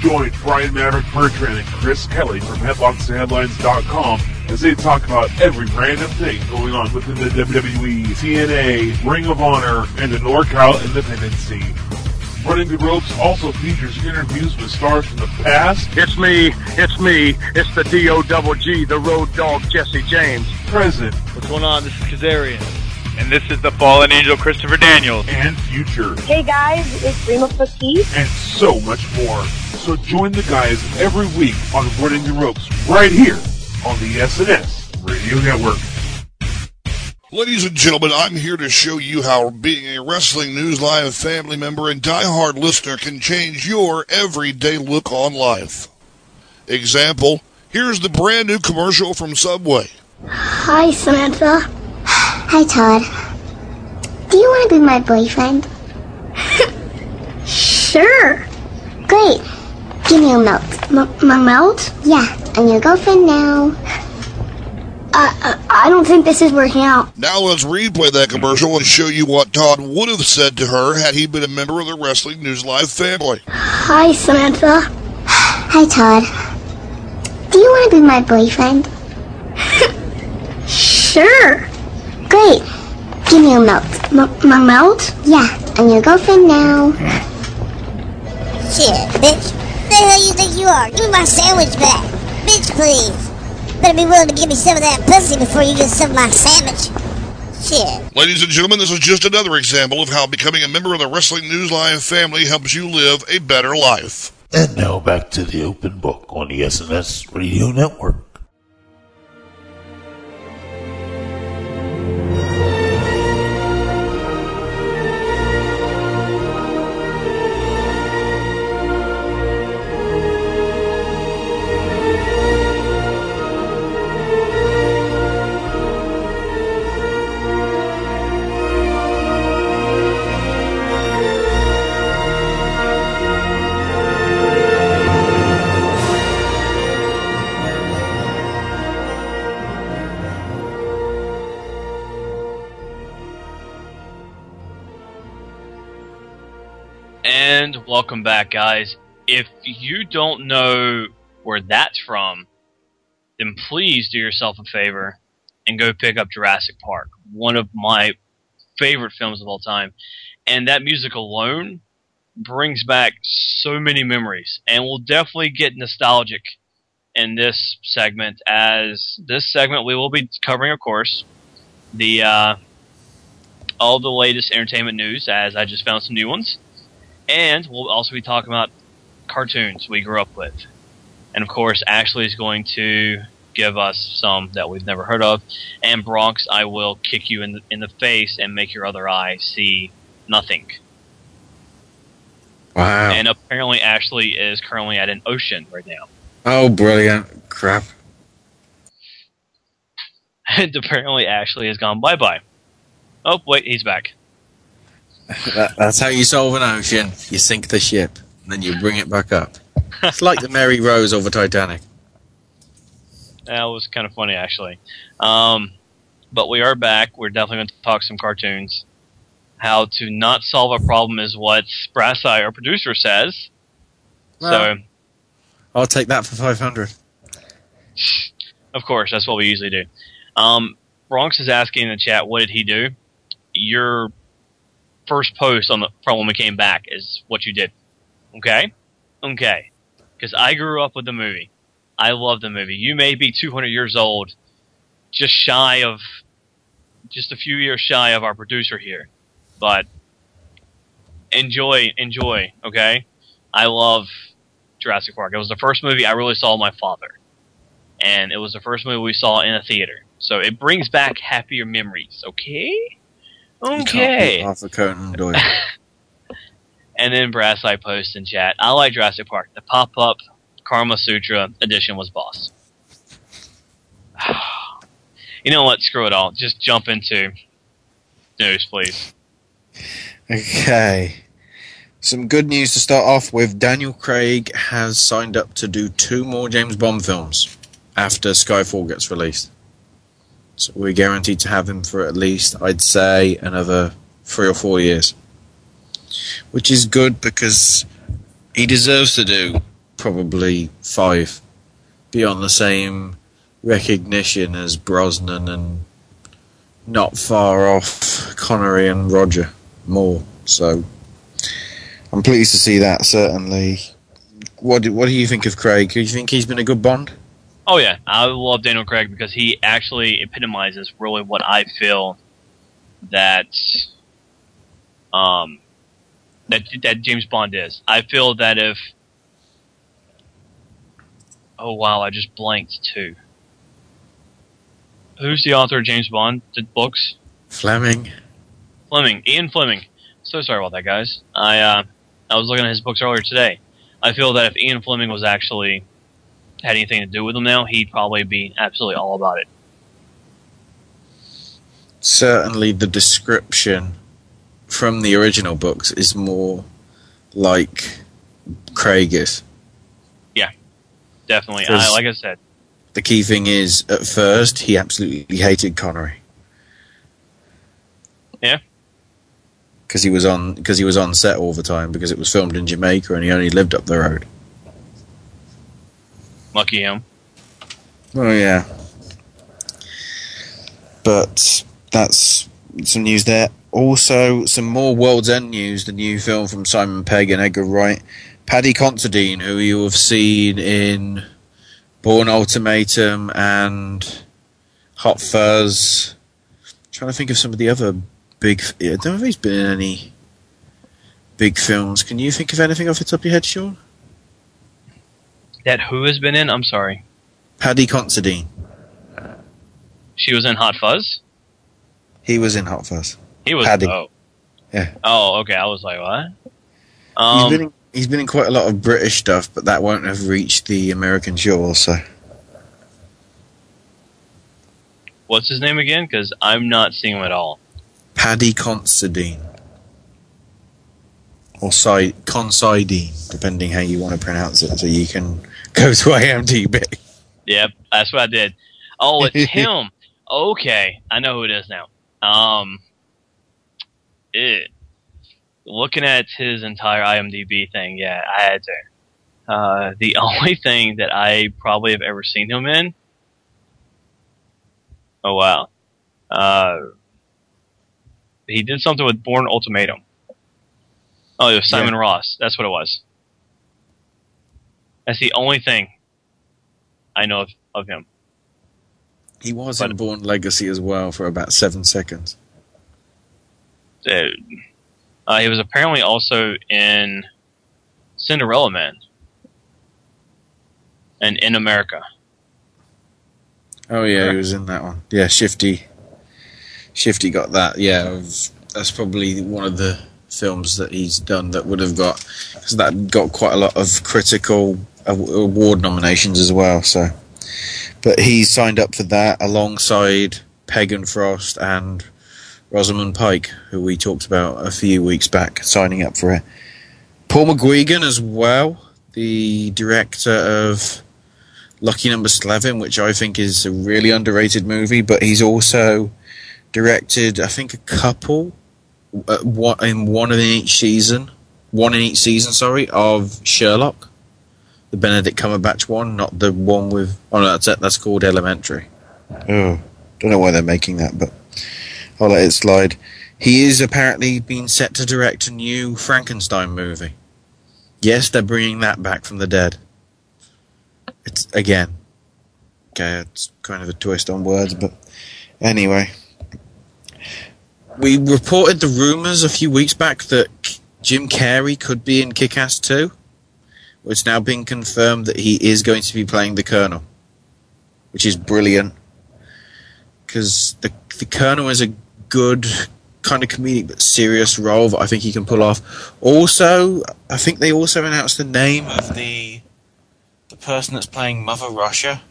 Join Brian Maverick Bertrand and Chris Kelly from HeadlocksandHeadlines.com as they talk about every random thing going on within the WWE, TNA, Ring of Honor, and the NorCal independent scene. Running the Ropes also features interviews with stars from the past, It's me, it's me, it's the D-O-double-G, the road dog Jesse James. present, What's going on? This is Kazarian. And this is the fallen angel Christopher Daniels. and future, Hey guys, it's Rima Fakih. and so much more. So join the guys every week on Running the Ropes right here on the SNS Radio Network. Ladies and gentlemen, I'm here to show you how being a Wrestling News Live family member and diehard listener can change your everyday look on life. Example, here's the brand new commercial from Subway. Hi, Samantha. Hi, Todd. Do you want to be my boyfriend? *laughs* sure. Great. Give me a melt. M- my melt? Yeah, I'm your girlfriend now. Uh, uh, I don't think this is working out. Now let's replay that commercial and show you what Todd would have said to her had he been a member of the Wrestling News Live family. Hi, Samantha. Hi, Todd. Do you want to be my boyfriend? *laughs* sure. Great. Give me a melt. M- my melt? Yeah, I'm your girlfriend now. Shit, bitch. Who the hell you think you are? Give me my sandwich back. Bitch, please. Better be willing to give me some of that pussy before you get some of my sandwich. Shit. Ladies and gentlemen, this is just another example of how becoming a member of the Wrestling News Live family helps you live a better life. And now back to the open book on the SNS Radio Network. Welcome back, guys. If you don't know where that's from, then please do yourself a favor and go pick up Jurassic Park, one of my favorite films of all time. And that music alone brings back so many memories, and we'll definitely get nostalgic in this segment. As this segment, we will be covering, of course, the uh, all the latest entertainment news. As I just found some new ones and we'll also be talking about cartoons we grew up with. And of course, Ashley is going to give us some that we've never heard of. And Bronx, I will kick you in the, in the face and make your other eye see nothing. Wow. And apparently, Ashley is currently at an ocean right now. Oh, brilliant. Crap. *laughs* And apparently, Ashley has gone bye bye. Oh, wait, he's back. That, that's how you solve an ocean. You sink the ship. and then you bring it back up. It's like the Mary Rose over Titanic. That was kind of funny, actually. Um, but we are back. We're definitely going to talk some cartoons. How to not solve a problem is what Brass Eye, our producer, says. Well. I'll take that for 500. of course, that's what we usually do. Um, Bronx is asking in the chat, what did he do? Your first post on the from when we came back is what you did. Okay, okay. Because I grew up with the movie. I love the movie. You may be 200 years old, just shy of, just a few years shy of our producer here, but enjoy, enjoy. Okay, I love Jurassic Park. It was the first movie I really saw my father, and it was the first movie we saw in a theater. So it brings back happier memories. Okay, okay. Arthur Conan Doyle. And then Brass Eye posts in chat. I like Jurassic Park. The pop up Karma Sutra edition was boss. *sighs* you know what? Screw it all. Just jump into news, please. Okay. Some good news to start off with. Daniel Craig has signed up to do two more James Bond films after Skyfall gets released. We're guaranteed to have him for at least, I'd say, another three or four years. Which is good because he deserves to do probably five beyond the same recognition as Brosnan and not far off Connery and Roger Moore. So I'm pleased to see that. Certainly. What do, what do you think of Craig? Do you think he's been a good Bond? Oh yeah, I love Daniel Craig because he actually epitomizes really what I feel that um that that James Bond is. I feel that if oh wow, I just blanked too. Who's the author of James Bond the books? Fleming. Fleming, Ian Fleming. So sorry about that, guys. I uh, I was looking at his books earlier today. I feel that if Ian Fleming was actually had anything to do with him now, he'd probably be absolutely all about it. Certainly, the description from the original books is more like Craig is. Yeah, definitely. I, like I said, The key thing is, at first, he absolutely hated Connery yeah, because he was on because he was on set all the time because it was filmed in Jamaica and he only lived up the road. Lucky him. Oh yeah. But that's some news there. Also, some more World's End news. The new film from Simon Pegg and Edgar Wright. Paddy Considine, who you have seen in Bourne Ultimatum and Hot Fuzz. trying to think of some of the other big. I don't know if he's been in any big films. Can you think of anything off the top of your head, Sean? That who has been in? I'm sorry. Paddy Considine. She was in Hot Fuzz. He was in Hot Fuzz. He was. Paddy. Oh, Yeah. oh, okay. I was like, what? he's Um, been in, he's been in quite a lot of British stuff, but that won't have reached the American shore. So what's his name again? Because I'm not seeing him at all. Paddy Considine or Considine, depending how you want to pronounce it. So you can go to IMDb. Yep, that's what I did. Oh, it's *laughs* him. Okay, I know who it is now. Um, it. Looking at his entire IMDb thing, yeah, I had to. Uh, the *laughs* only thing that I probably have ever seen him in. Oh wow. Uh, he did something with Bourne Ultimatum. Oh, it was Simon Yeah. Ross. That's what it was. That's the only thing I know of, of him. He was in Bourne Legacy as well for about seven seconds. Dude. Uh, he was apparently also in Cinderella Man and In America. Oh yeah, he was in that one. Yeah, Shifty. Shifty got that. Yeah, that's probably one of the films that he's done that would have got because that got quite a lot of critical award nominations as well. So, but he signed up for that alongside Pegg and Frost and Rosamund Pike, who we talked about a few weeks back, signing up for it. Paul McGuigan as well, the director of Lucky Number Slevin, which I think is a really underrated movie, but he's also directed, I think, a couple uh, in one in each season, one in each season, sorry, of Sherlock, the Benedict Cumberbatch one, not the one with. Oh, no, that's it. That's called Elementary. Oh, don't know why they're making that, but I'll let it slide. He is apparently being set to direct a new Frankenstein movie. Yes, they're bringing that back from the dead. It's again. Okay, it's kind of a twist on words, but anyway. We reported the rumors a few weeks back that Jim Carrey could be in Kick Ass 2. It's now been confirmed that he is going to be playing the Colonel, which is brilliant. Because the, the Colonel is a good kind of comedic but serious role that I think he can pull off. Also, I think they also announced the name of the the person that's playing Mother Russia,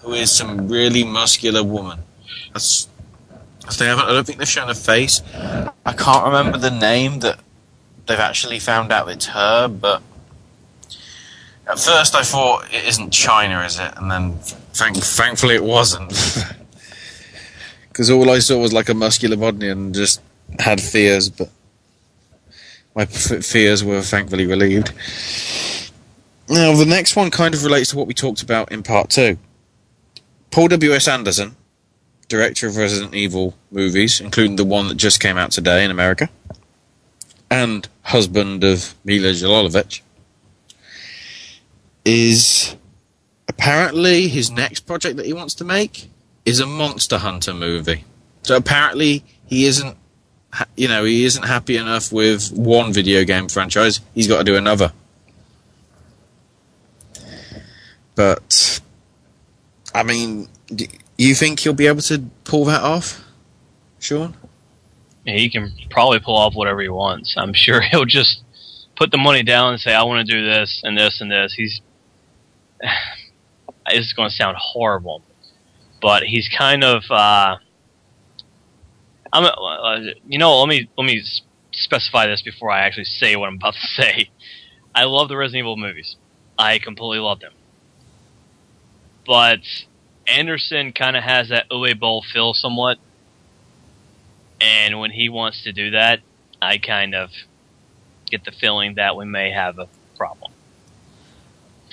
who is some really muscular woman. That's, they haven't. I don't think they've shown a face. I can't remember the name that they've actually found out it's her, but at first I thought it isn't Chyna, is it? And then thank, thankfully it wasn't. *laughs* Because all I saw was like a muscular body and just had fears, but my fears were thankfully relieved. Now, the next one kind of relates to what we talked about in part two. Paul W.S. Anderson, director of Resident Evil movies, including the one that just came out today in America, and husband of Milla Jovovich, is apparently his next project that he wants to make is a Monster Hunter movie. So apparently he isn't, you know, he isn't happy enough with one video game franchise. He's got to do another. But I mean, you think he'll be able to pull that off, Sean? He can probably pull off whatever he wants. I'm sure *laughs* he'll just put the money down and say, "I want to do this and this and this." He's *sighs* this is going to sound horrible, but he's kind of. Uh, I'm. Uh, you know, let me let me specify this before I actually say what I'm about to *laughs* say. I love the Resident Evil movies. I completely love them, but Anderson kind of has that Uwe Boll feel somewhat. And when he wants to do that, I kind of get the feeling that we may have a problem.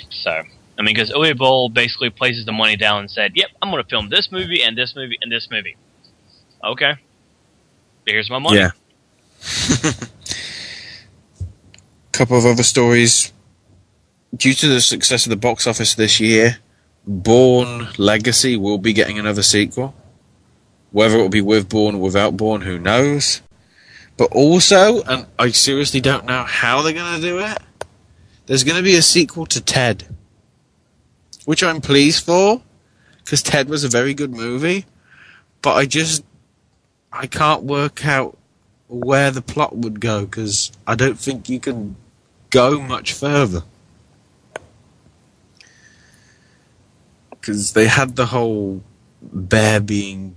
So, I mean, because Uwe Boll basically places the money down and said, "Yep, I'm going to film this movie and this movie and this movie." Okay, here's my money. Yeah. *laughs* couple of other stories. Due to the success of the box office this year, Bourne Legacy will be getting another sequel. Whether it will be with Bourne or without Bourne, who knows? But also, and I seriously don't know how they're going to do it, there's going to be a sequel to Ted. Which I'm pleased for, because Ted was a very good movie. But I just. I can't work out where the plot would go, because I don't think you can go much further. Because they had the whole bear being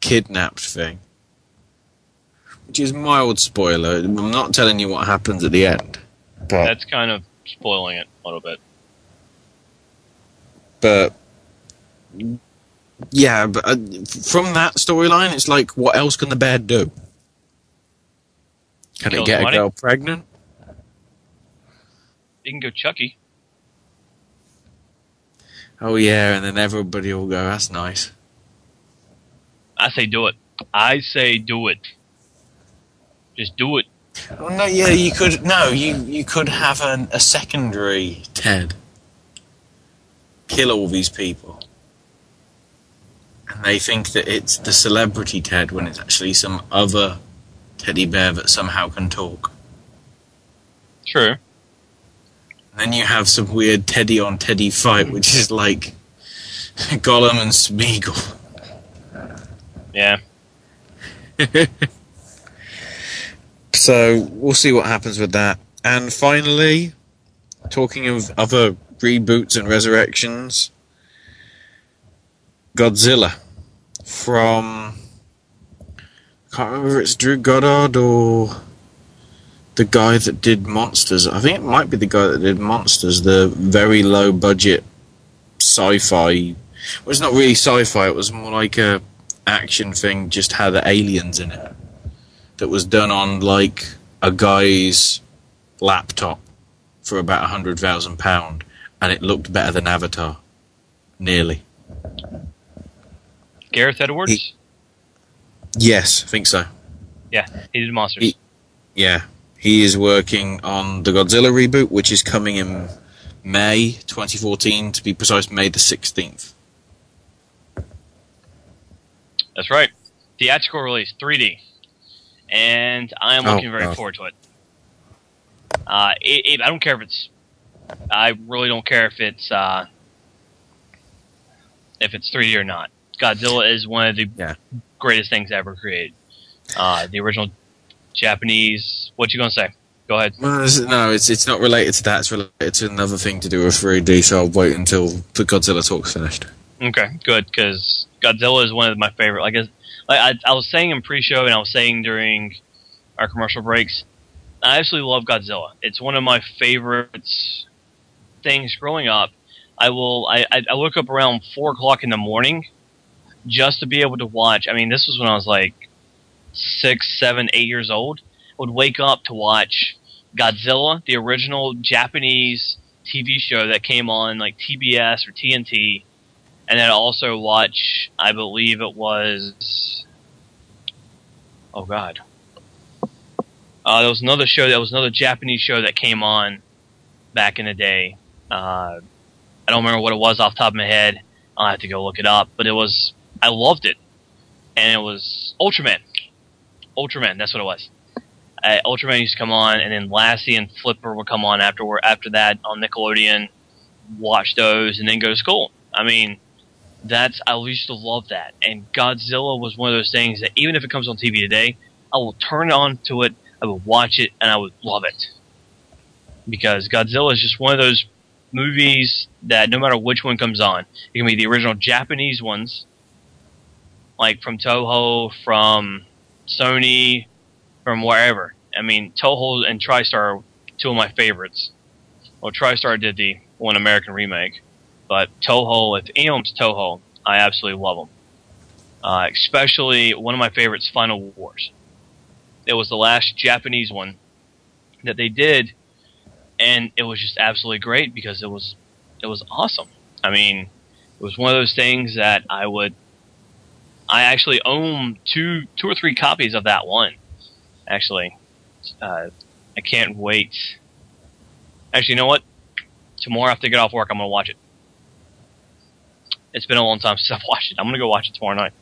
kidnapped thing. Which is mild spoiler. I'm not telling you what happens at the end. But That's kind of spoiling it a little bit. But yeah, but uh, from that storyline, it's like, what else can the bear do? Can Kill it get somebody? a girl pregnant? You can go Chucky. Oh yeah, and then everybody will go, "That's nice." I say do it. I say do it. Just do it. Oh, no, yeah, you could. No, you you could have an, a secondary Ted kill all these people, and they think that it's the celebrity Ted when it's actually some other teddy bear that somehow can talk. True. And then you have some weird Teddy on Teddy fight, which is like *laughs* Gollum and Smeagol. Yeah. *laughs* So we'll see what happens with that. And finally, talking of other reboots and resurrections, Godzilla from I can't remember if it's Drew Goddard or the guy that did Monsters. I think it might be the guy that did Monsters, the very low budget sci-fi. Well, it's not really sci-fi. It was more like a action thing. Just had the aliens in it. That was done on like a guy's laptop for about a hundred thousand pound, and it looked better than Avatar, nearly. Gareth Edwards. Yes, I think so. yeah, he did monsters. He- Yeah, he is working on the Godzilla reboot, which is coming in May 2014, to be precise, May the 16th. That's right. Theatrical release, 3D, and I am Oh, looking very God. forward to it. Uh, it, it. I don't care if it's. I really don't care if it's uh, if it's 3D or not. Godzilla is one of the greatest things ever created. Uh, the original Japanese. What you gonna say? Go ahead. Well, it's- no, it's it's not related to that. It's related to another thing to do with 3D. So I'll wait until the Godzilla talk's finished. Okay, good because Godzilla is one of my favorite. Like, I- like I, I was saying in pre-show, and I was saying during our commercial breaks, I absolutely love Godzilla. It's one of my favorite things growing up. I will. I, I woke up around four o'clock in the morning just to be able to watch. I mean, this was when I was like six, seven, eight years old. I would wake up to watch Godzilla, the original Japanese TV show that came on like TBS or TNT and then also watch I believe it was oh god uh, there was another show that was another Japanese show that came on back in the day uh, I don't remember what it was off the top of my head. I'll have to go look it up but it was I loved it. And it was Ultraman. Ultraman that's what it was. Uh, Ultraman used to come on and then Lassie and Flipper would come on afterward after that on Nickelodeon watch those and then go to school. I mean that's I used to love that. And Godzilla was one of those things that even if it comes on TV today, I will turn on to it, I will watch it, and I would love it. Because Godzilla is just one of those movies that no matter which one comes on, it can be the original Japanese ones, like from Toho, from Sony, from wherever. I mean, Toho and TriStar are two of my favorites. Well, TriStar did the one American remake but Toho, if anyone's Toho, I absolutely love them. Uh, especially one of my favorites, Final Wars. It was the last Japanese one that they did, and it was just absolutely great because it was it was awesome. I mean, it was one of those things that I would. I actually own two two or three copies of that one. Actually, uh, I can't wait. Actually, you know what? Tomorrow after I get off work, I'm gonna watch it. It's been a long time *laughs* since I've watched it. I'm gonna go watch it tomorrow night.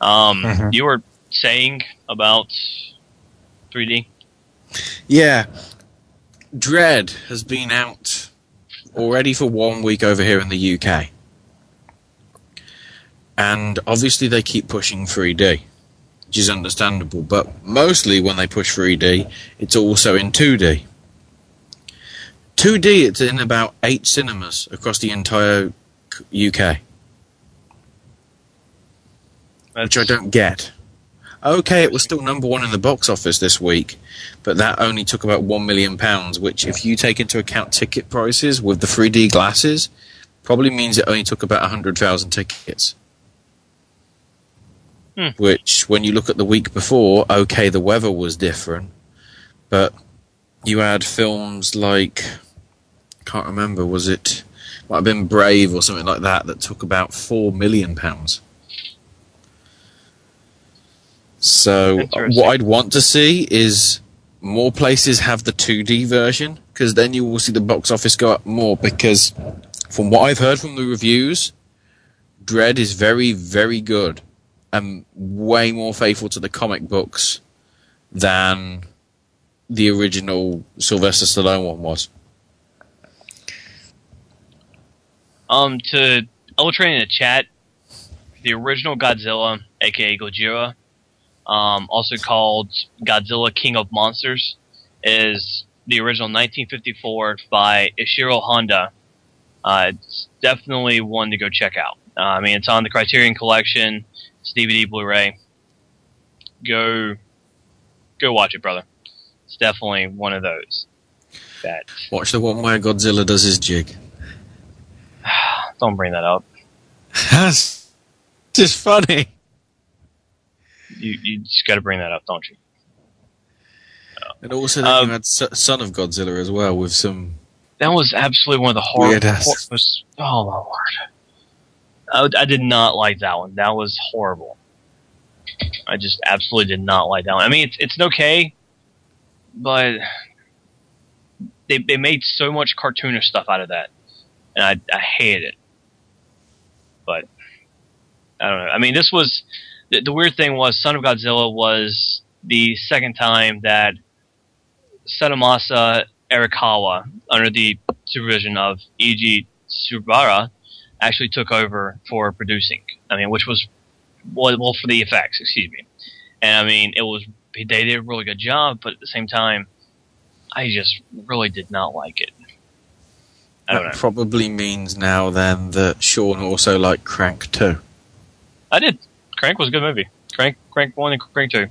Um, Mhm. you were saying about 3D. Yeah. Dread has been out already for one week over here in the UK. And obviously they keep pushing 3D, which is understandable, but mostly when they push 3D, it's also in 2D. 2D, it's in about eight cinemas across the entire UK. Which I don't get. Okay, it was still number one in the box office this week, but that only took about one million pounds. Which, if you take into account ticket prices with the 3D glasses, probably means it only took about hundred thousand tickets. Hmm. Which, when you look at the week before, okay, the weather was different, but you had films like can't remember was it might have been Brave or something like that that took about four million pounds. So what I'd want to see is more places have the 2D version because then you will see the box office go up more. Because from what I've heard from the reviews, Dread is very very good and way more faithful to the comic books than the original Sylvester Stallone one was. Um, to illustrate in the chat, the original Godzilla, aka Gojira, um, also called Godzilla King of Monsters, is the original 1954 by Ishiro Honda. Uh, it's definitely one to go check out. Uh, I mean, it's on the Criterion Collection. It's DVD, Blu-ray. Go, go watch it, brother. It's definitely one of those. That Watch the one where Godzilla does his jig. *sighs* don't bring that up. *laughs* That's just funny. You you just got to bring that up, don't you? And also, Um, you had Son of Godzilla as well with some. That was absolutely one of the horrible. Weird ass. hor- was- oh my word! I, I did not like that one. That was horrible. I just absolutely did not like that one. I mean, it's it's okay, but they they made so much cartoonish stuff out of that, and I I hated it. But I don't know. I mean, this was the, the weird thing was Son of Godzilla was the second time that Sadamasa Arikawa, under the supervision of Eiji Tsubara, actually took over for producing. I mean, which was well, for the effects, excuse me. And I mean, it was they did a really good job, but at the same time, I just really did not like it. I don't That know. probably means now then that Sean also liked Crank too. I did. Crank was a good movie. Crank, Crank one and Crank two.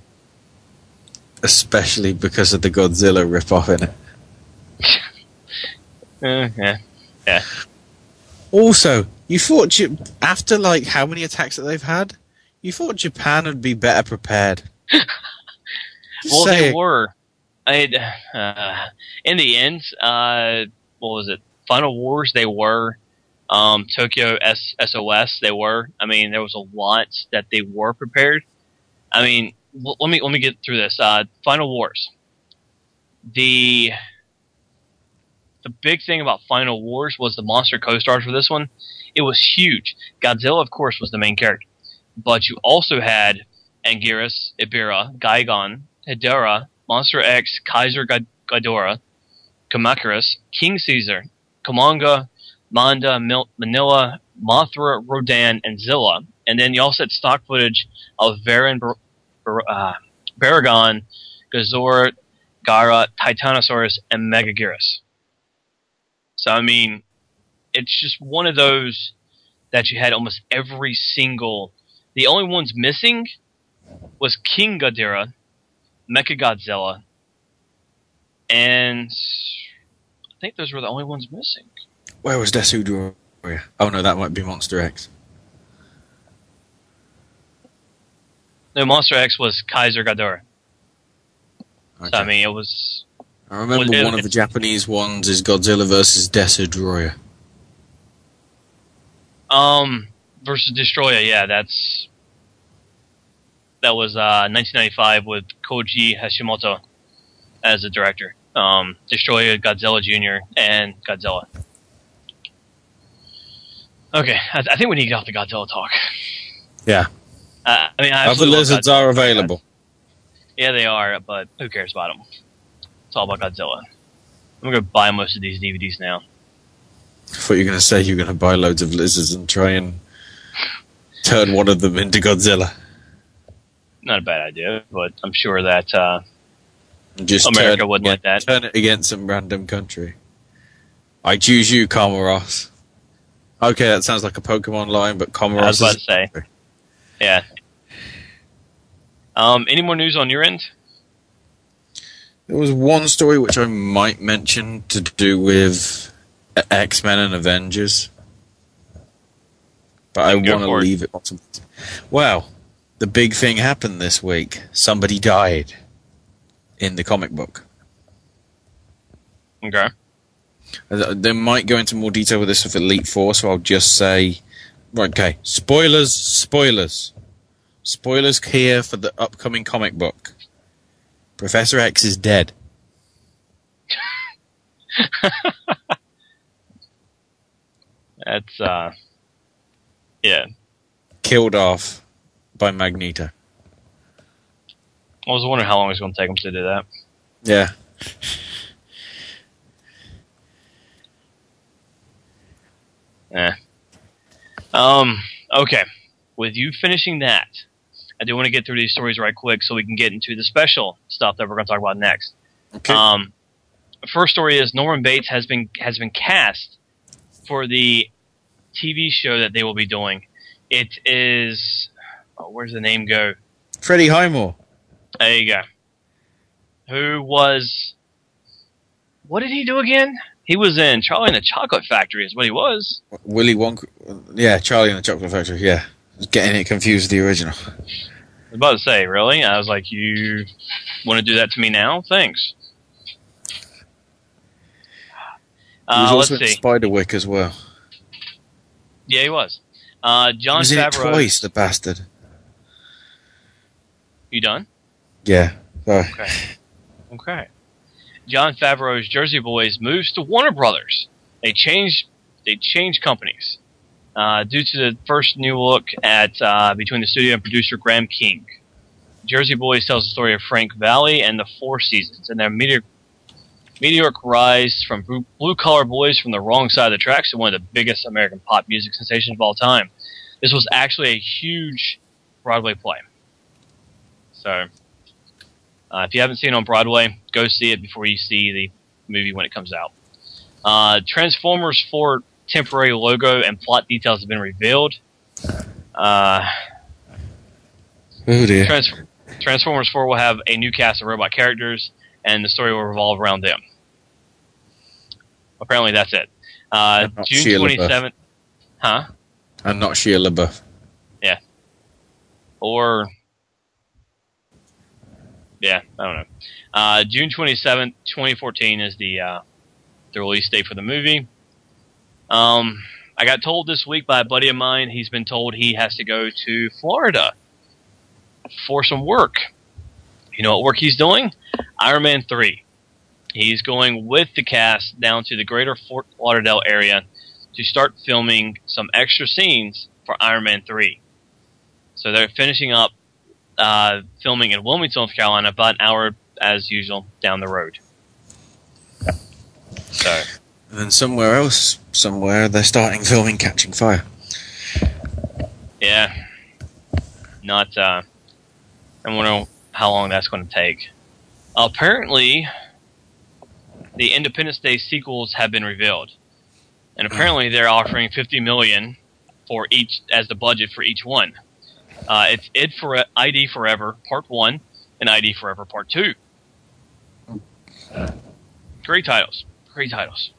Especially because of the Godzilla ripoff in it. Eh, *laughs* yeah, yeah. Also, you thought J- after like how many attacks that they've had, you thought Japan would be better prepared. *laughs* Well, they were. I uh, in the end, uh, what was it? Final Wars. They were. Um, Tokyo S- SOS. They were. I mean, there was a lot that they were prepared. I mean, l- let me let me get through this. Uh, Final Wars. The the big thing about Final Wars was the monster co-stars for this one. It was huge. Godzilla, of course, was the main character, but you also had Anguirus, Ebirah, Gigan, Hedorah, Monster X, Kaiser Ghid- Ghidorah, Kamacuras, King Caesar, Kumonga, Manda, Mil- Minilla, Mothra, Rodan, and Zilla. And then you also had stock footage of Varan, Bar- Bar- uh, Baragon, Gazor, Gara, Titanosaurus, and Megaguirus. So, I mean, it's just one of those that you had almost every single. The only ones missing was King Ghidorah, Mechagodzilla, and I think those were the only ones missing. Where was Desu Warrior? Oh no, that might be Monster X. No, Monster X was Kaiser Ghidorah. So I mean, it was I remember it- one of the Japanese ones is Godzilla versus Destroyer. um versus Destroyer. Yeah, that's that was uh 1995 with Koji Hashimoto as the director. Um, Destroyer, Godzilla Jr., and Godzilla. Okay, I, I think we need to get off the Godzilla talk. Yeah. Uh, I mean, I Other lizards are available. Yeah, they are, but who cares about them? It's all about Godzilla. I'm gonna buy most of these DVDs now. I thought you were going to say you were going to buy loads of lizards and try and turn one of them into Godzilla. Not a bad idea, but I'm sure that uh, just America turn, wouldn't like that. turn it against some random country. I choose you, Comoros. Okay, that sounds like a Pokemon line, but Comoros I was about to say. Yeah. Um, any more news on your end? There was one story which I might mention to do with X Men and Avengers, but I want to leave it. Well, the big thing happened this week. Somebody died in the comic book. Okay. Uh, They might go into more detail with this with Elite Force, so I'll just say, right, okay, spoilers, spoilers, spoilers here for the upcoming comic book. Professor X is dead. *laughs* That's uh, yeah. Killed off by Magneto. I was wondering how long it's going to take them to do that. Yeah. Eh. Um. Okay. With you finishing that, I do want to get through these stories right quick so we can get into the special stuff that we're going to talk about next. Okay. Um. First story is Norman Bates has been has been cast for the TV show that they will be doing. It is. Oh, where's the name go? Freddie Highmore. There you go. who was what did he do again? He was in Charlie and the Chocolate Factory, is what he was. Willy Wonka. Yeah, Charlie and the Chocolate Factory. Yeah, getting it confused with the original. I was about to say, really? I was like, you want to do that to me now? Thanks. He was Uh, also let's in see. Spiderwick as well. Yeah, he was. Uh, Jon he was Favreau. twice, the bastard. You done? Yeah. Sorry. Okay. Okay. Jon Favreau's Jersey Boys moves to Warner Brothers. They changed. They changed companies uh, due to the first new look at uh, between the studio and producer Graham King. Jersey Boys tells the story of Frank Valli and the Four Seasons and their meteor, meteoric rise from blue collar boys from the wrong side of the tracks to one of the biggest American pop music sensations of all time. This was actually a huge Broadway play. So, uh, if you haven't seen it on Broadway, go see it before you see the movie when it comes out. Uh, Transformers 4 temporary logo and plot details have been revealed. Uh, Oh dear. Trans- Transformers 4 will have a new cast of robot characters, and the story will revolve around them. Apparently, that's it. Uh, June 27th. Huh? And not Shia LaBeouf. Yeah. Or. Yeah, I don't know. Uh, June 27th, 2014 is the, uh, the release date for the movie. Um, I got told this week by a buddy of mine, he's been told he has to go to Florida for some work. You know what work he's doing? Iron Man 3. He's going with the cast down to the greater Fort Lauderdale area to start filming some extra scenes for Iron Man 3. So they're finishing up uh, filming in Wilmington, North Carolina, about an hour, as usual, down the road. So, And then somewhere else, somewhere, they're starting filming Catching Fire. yeah. Not, uh, I wonder how long that's going to take. Apparently, the Independence Day sequels have been revealed. And apparently they're offering 50 million for each as the budget for each one. Uh, it's id for ID Forever Part One and ID Forever Part Two. Great titles. Great titles.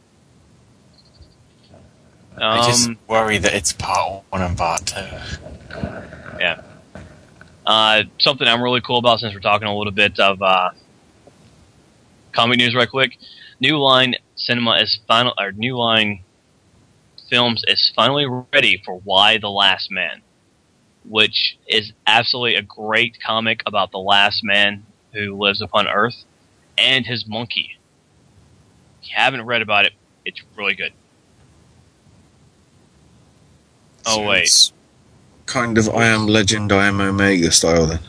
I just Um, worry that it's part one and part two. Yeah. Uh, something I'm really cool about since we're talking a little bit of uh, comic news, right quick. New Line Cinema is final, or New Line Films is finally ready for Y the Last Man, which is absolutely a great comic about the last man who lives upon Earth and his monkey. If you haven't read about it, it's really good. Oh So wait. Kind of I am legend, I am Omega style then.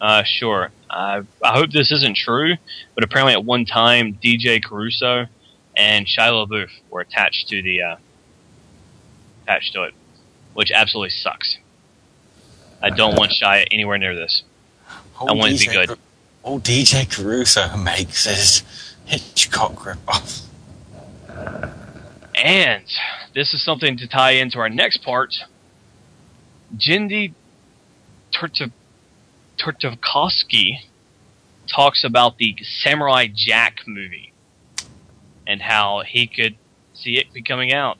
Uh, sure. I I hope this isn't true, but apparently at one time DJ Caruso and Shia LaBeouf were attached to the uh, attached to it, which absolutely sucks. I don't want Shia anywhere near this. I want it to be DJ good. All DJ Caruso makes is Hitchcock ripoff. And this is something to tie into our next part. Genndy Turtov- talks about the Samurai Jack movie and how he could see it be coming out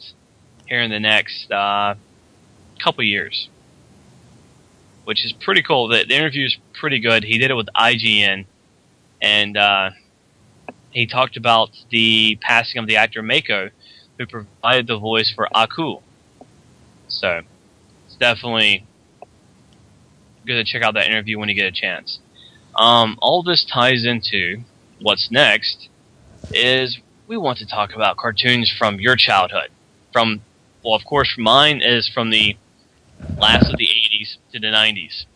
here in the next uh, couple years, which is pretty cool. The, the interview is pretty good. He did it with IGN, and uh, he talked about the passing of the actor Mako, who provided the voice for Aku. So it's definitely good to check out that interview when you get a chance. Um, all this ties into what's next is we want to talk about cartoons from your childhood. From well, of course, mine is from the last of the '80s to the '90s.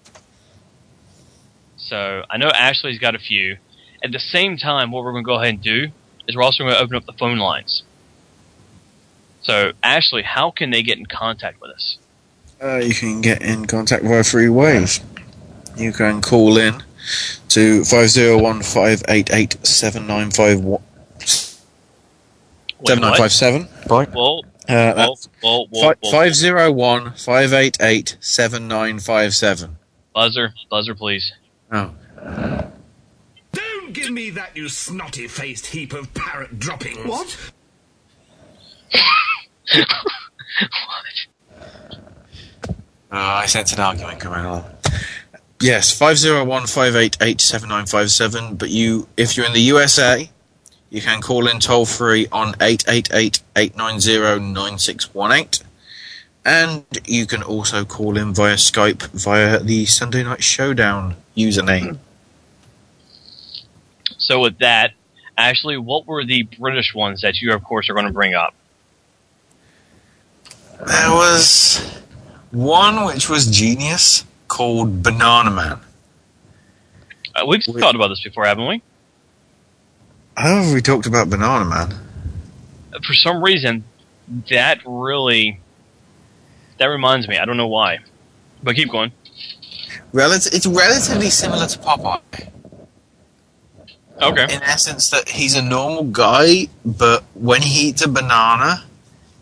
So I know Ashley's got a few. At the same time, what we're going to go ahead and do is we're also going to open up the phone lines. So, Ashley, how can they get in contact with us? Uh, you can get in contact via three ways. You can call in to 501 588 7951. 7957. Right. Whoa, Uh, whoa, that's whoa, whoa, 501 588 7957. Buzzer, buzzer, please. Oh. Don't give me that, you snotty-faced heap of parrot droppings. What? Uh, *laughs* I sent an argument coming along. Yes, five zero one five eight eight seven nine five seven. But you, if you're in the USA, you can call in toll free on 888-890-9618. and you can also call in via Skype via the Sunday Night Showdown username. So with that, actually, what were the British ones that you, of course, are going to bring up? There was one which was genius called Bananaman. Uh, we've talked about this before, haven't we? How have we talked about Bananaman? For some reason, that really that reminds me. I don't know why, but keep going. Relat- it's relatively similar to Popeye. Okay. In essence, that he's a normal guy, but when he eats a banana,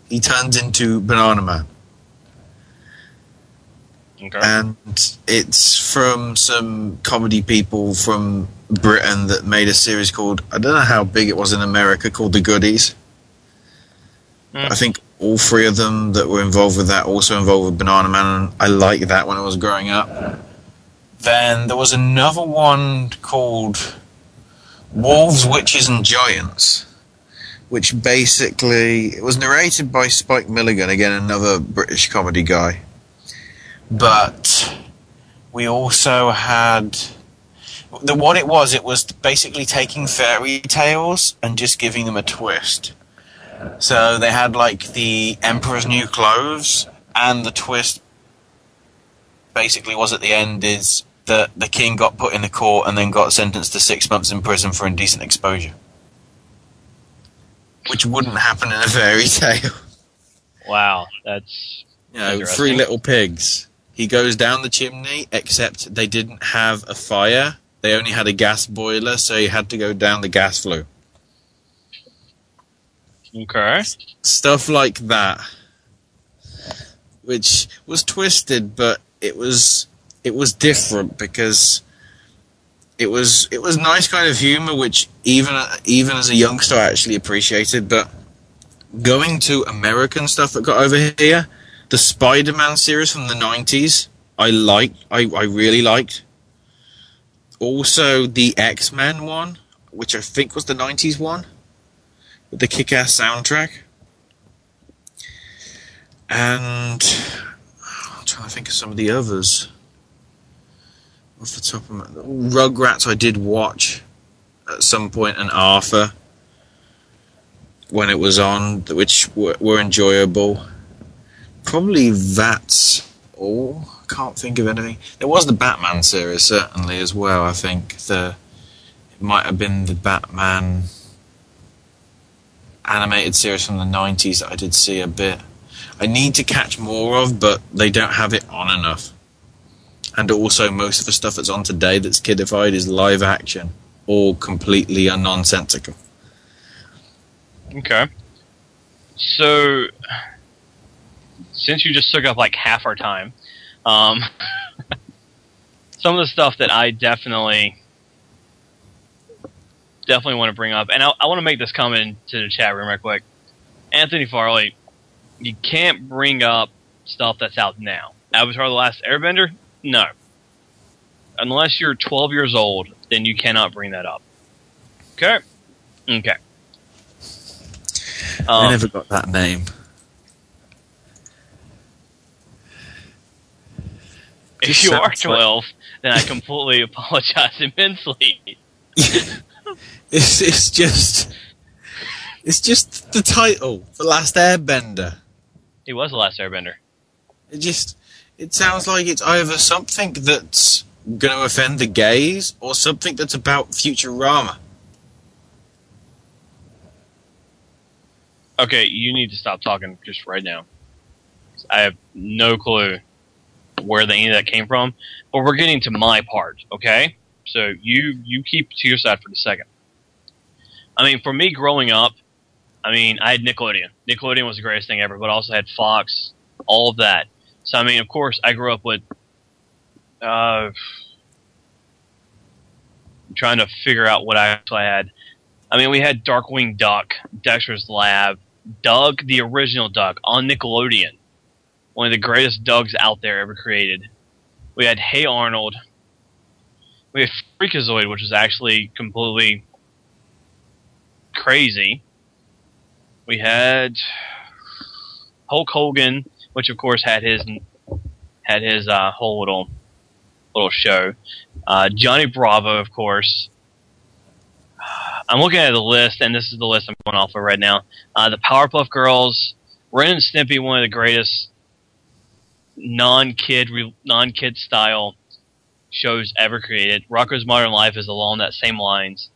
he turns into Bananaman. Okay. And it's from some comedy people from Britain that made a series called I don't know how big it was in America called The Goodies. Hmm. I think all three of them that were involved with that also involved with Bananaman, and I liked that when I was growing up. Then there was another one called Wolves, Witches, and Giants, which basically it was narrated by Spike Milligan, again another British comedy guy. But we also had the what it was. It was basically taking fairy tales and just giving them a twist. So they had like the Emperor's New Clothes, and the twist basically was at the end is that the king got put in the court and then got sentenced to six months in prison for indecent exposure, which wouldn't happen in a fairy *laughs* tale. Wow, that's You know, three little pigs. He goes down the chimney, except they didn't have a fire. They only had a gas boiler, so you had to go down the gas flue. okay. Stuff like that. Which was twisted, but it was it was different because it was it was nice kind of humor which even even as a youngster I actually appreciated, but going to American stuff that got over here, the Spider-Man series from the '90s, I liked. I, I really liked. Also, the X-Men one, which I think was the '90s one, with the kick-ass soundtrack. And I'm trying to think of some of the others. Off the top of my Rugrats, I did watch at some point, and Arthur when it was on, which were, were enjoyable. Probably that's all. Can't think of anything. There was the Batman series certainly as well. I think the it might have been the Batman animated series from the nineties that I did see a bit. I need to catch more of, but they don't have it on enough. And also, most of the stuff that's on today that's kidified is live action or completely nonsensical. Okay. So, since you just took up like half our time, um, some of the stuff that I definitely, definitely want to bring up, and I, I want to make this comment to the chat room real quick. Anthony Farley, you can't bring up stuff that's out now. Avatar: The Last Airbender, no. Unless you're 12 years old, then you cannot bring that up. Okay. Okay. I Um, never got that name. If you are 12, then I *laughs* completely apologize *laughs* immensely. *laughs* It's it's just it's just the title, The Last Airbender. It was the last airbender. It just it sounds like it's either something that's going to offend the gays or something that's about Futurama. Okay, you need to stop talking just right now. I have no clue where the any of that came from, but we're getting to my part, okay? So you you keep to your side for a second. I mean, for me growing up, I mean, I had Nickelodeon. Nickelodeon was the greatest thing ever, but also had Fox, all of that. So I mean, of course, I grew up with uh, I'm trying to figure out what I actually had. I mean, we had Darkwing Duck, Dexter's Lab, Doug, the original Doug, on Nickelodeon. One of the greatest Dougs out there ever created. We had Hey Arnold. We had Freakazoid, which was actually completely crazy. We had Hulk Hogan, which of course had his had his uh, whole little little show. Uh, Johnny Bravo, of course. I'm looking at the list, and this is the list I'm going off of right now. Uh, the Powerpuff Girls, Ren and Stimpy, one of the greatest non-kid non-kid style shows ever created. Rocko's Modern Life is along that same lines.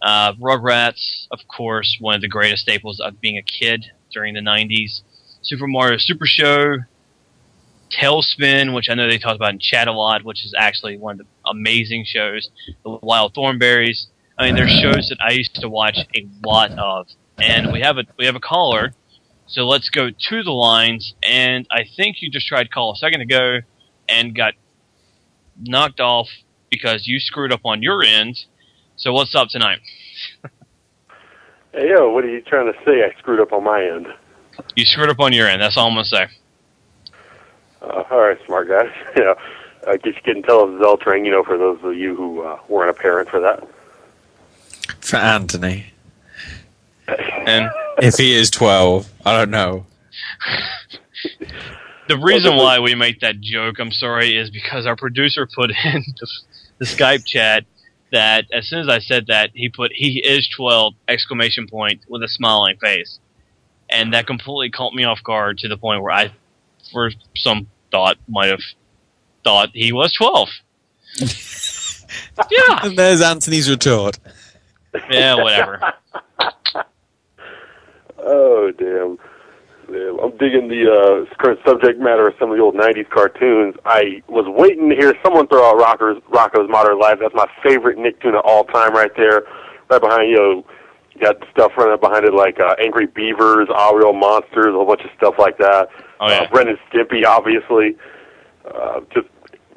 Uh, Rugrats, of course, one of the greatest staples of being a kid during the 90s. Super Mario Super Show, TaleSpin, which I know they talked about in chat a lot, which is actually one of the amazing shows. The Wild Thornberrys. I mean, there's shows that I used to watch a lot of, and we have a we have a caller. So let's go to the lines, and I think you just tried to call a second ago, and got knocked off because you screwed up on your end. So what's up tonight? Hey, yo, what are you trying to say? I screwed up on my end. You screwed up on your end. That's all I'm gonna say. Uh, all right, smart guy. *laughs* yeah, I guess you can tell if it's Zeltring, you know, for those of you who uh, weren't a parent for that. For Anthony. And if he is 12, I don't know. The reason why we make that joke, I'm sorry, is because our producer put in *laughs* the, the Skype chat that as soon as I said that, he put "he is 12!" exclamation point with a smiling face, and that completely caught me off guard to the point where I, for some thought, might have thought he was 12. *laughs* yeah. And there's Anthony's retort. Yeah, whatever. *laughs* Oh, damn. Damn. I'm digging the uh, current subject matter of some of the old 90s cartoons. I was waiting to hear someone throw out Rockers, Rocko's Modern Life. That's my favorite Nicktoon of all time right there. Right behind, you know, got stuff running up behind it like uh, Angry Beavers, All Real Monsters, a whole bunch of stuff like that. Oh, yeah. uh, Ren and Stimpy, obviously. Uh, just,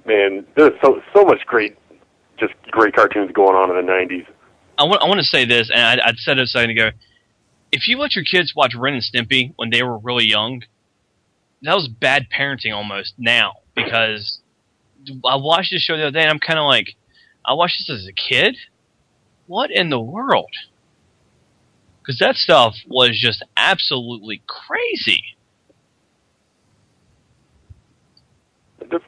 man, there's so so much great, just great cartoons going on in the 90s. I want, I want to say this, and I, I'd said it a second ago. If you let your kids watch Ren and Stimpy when they were really young, that was bad parenting almost now because I watched this show the other day and I'm kind of like, I watched this as a kid. What in the world? Because that stuff was just absolutely crazy.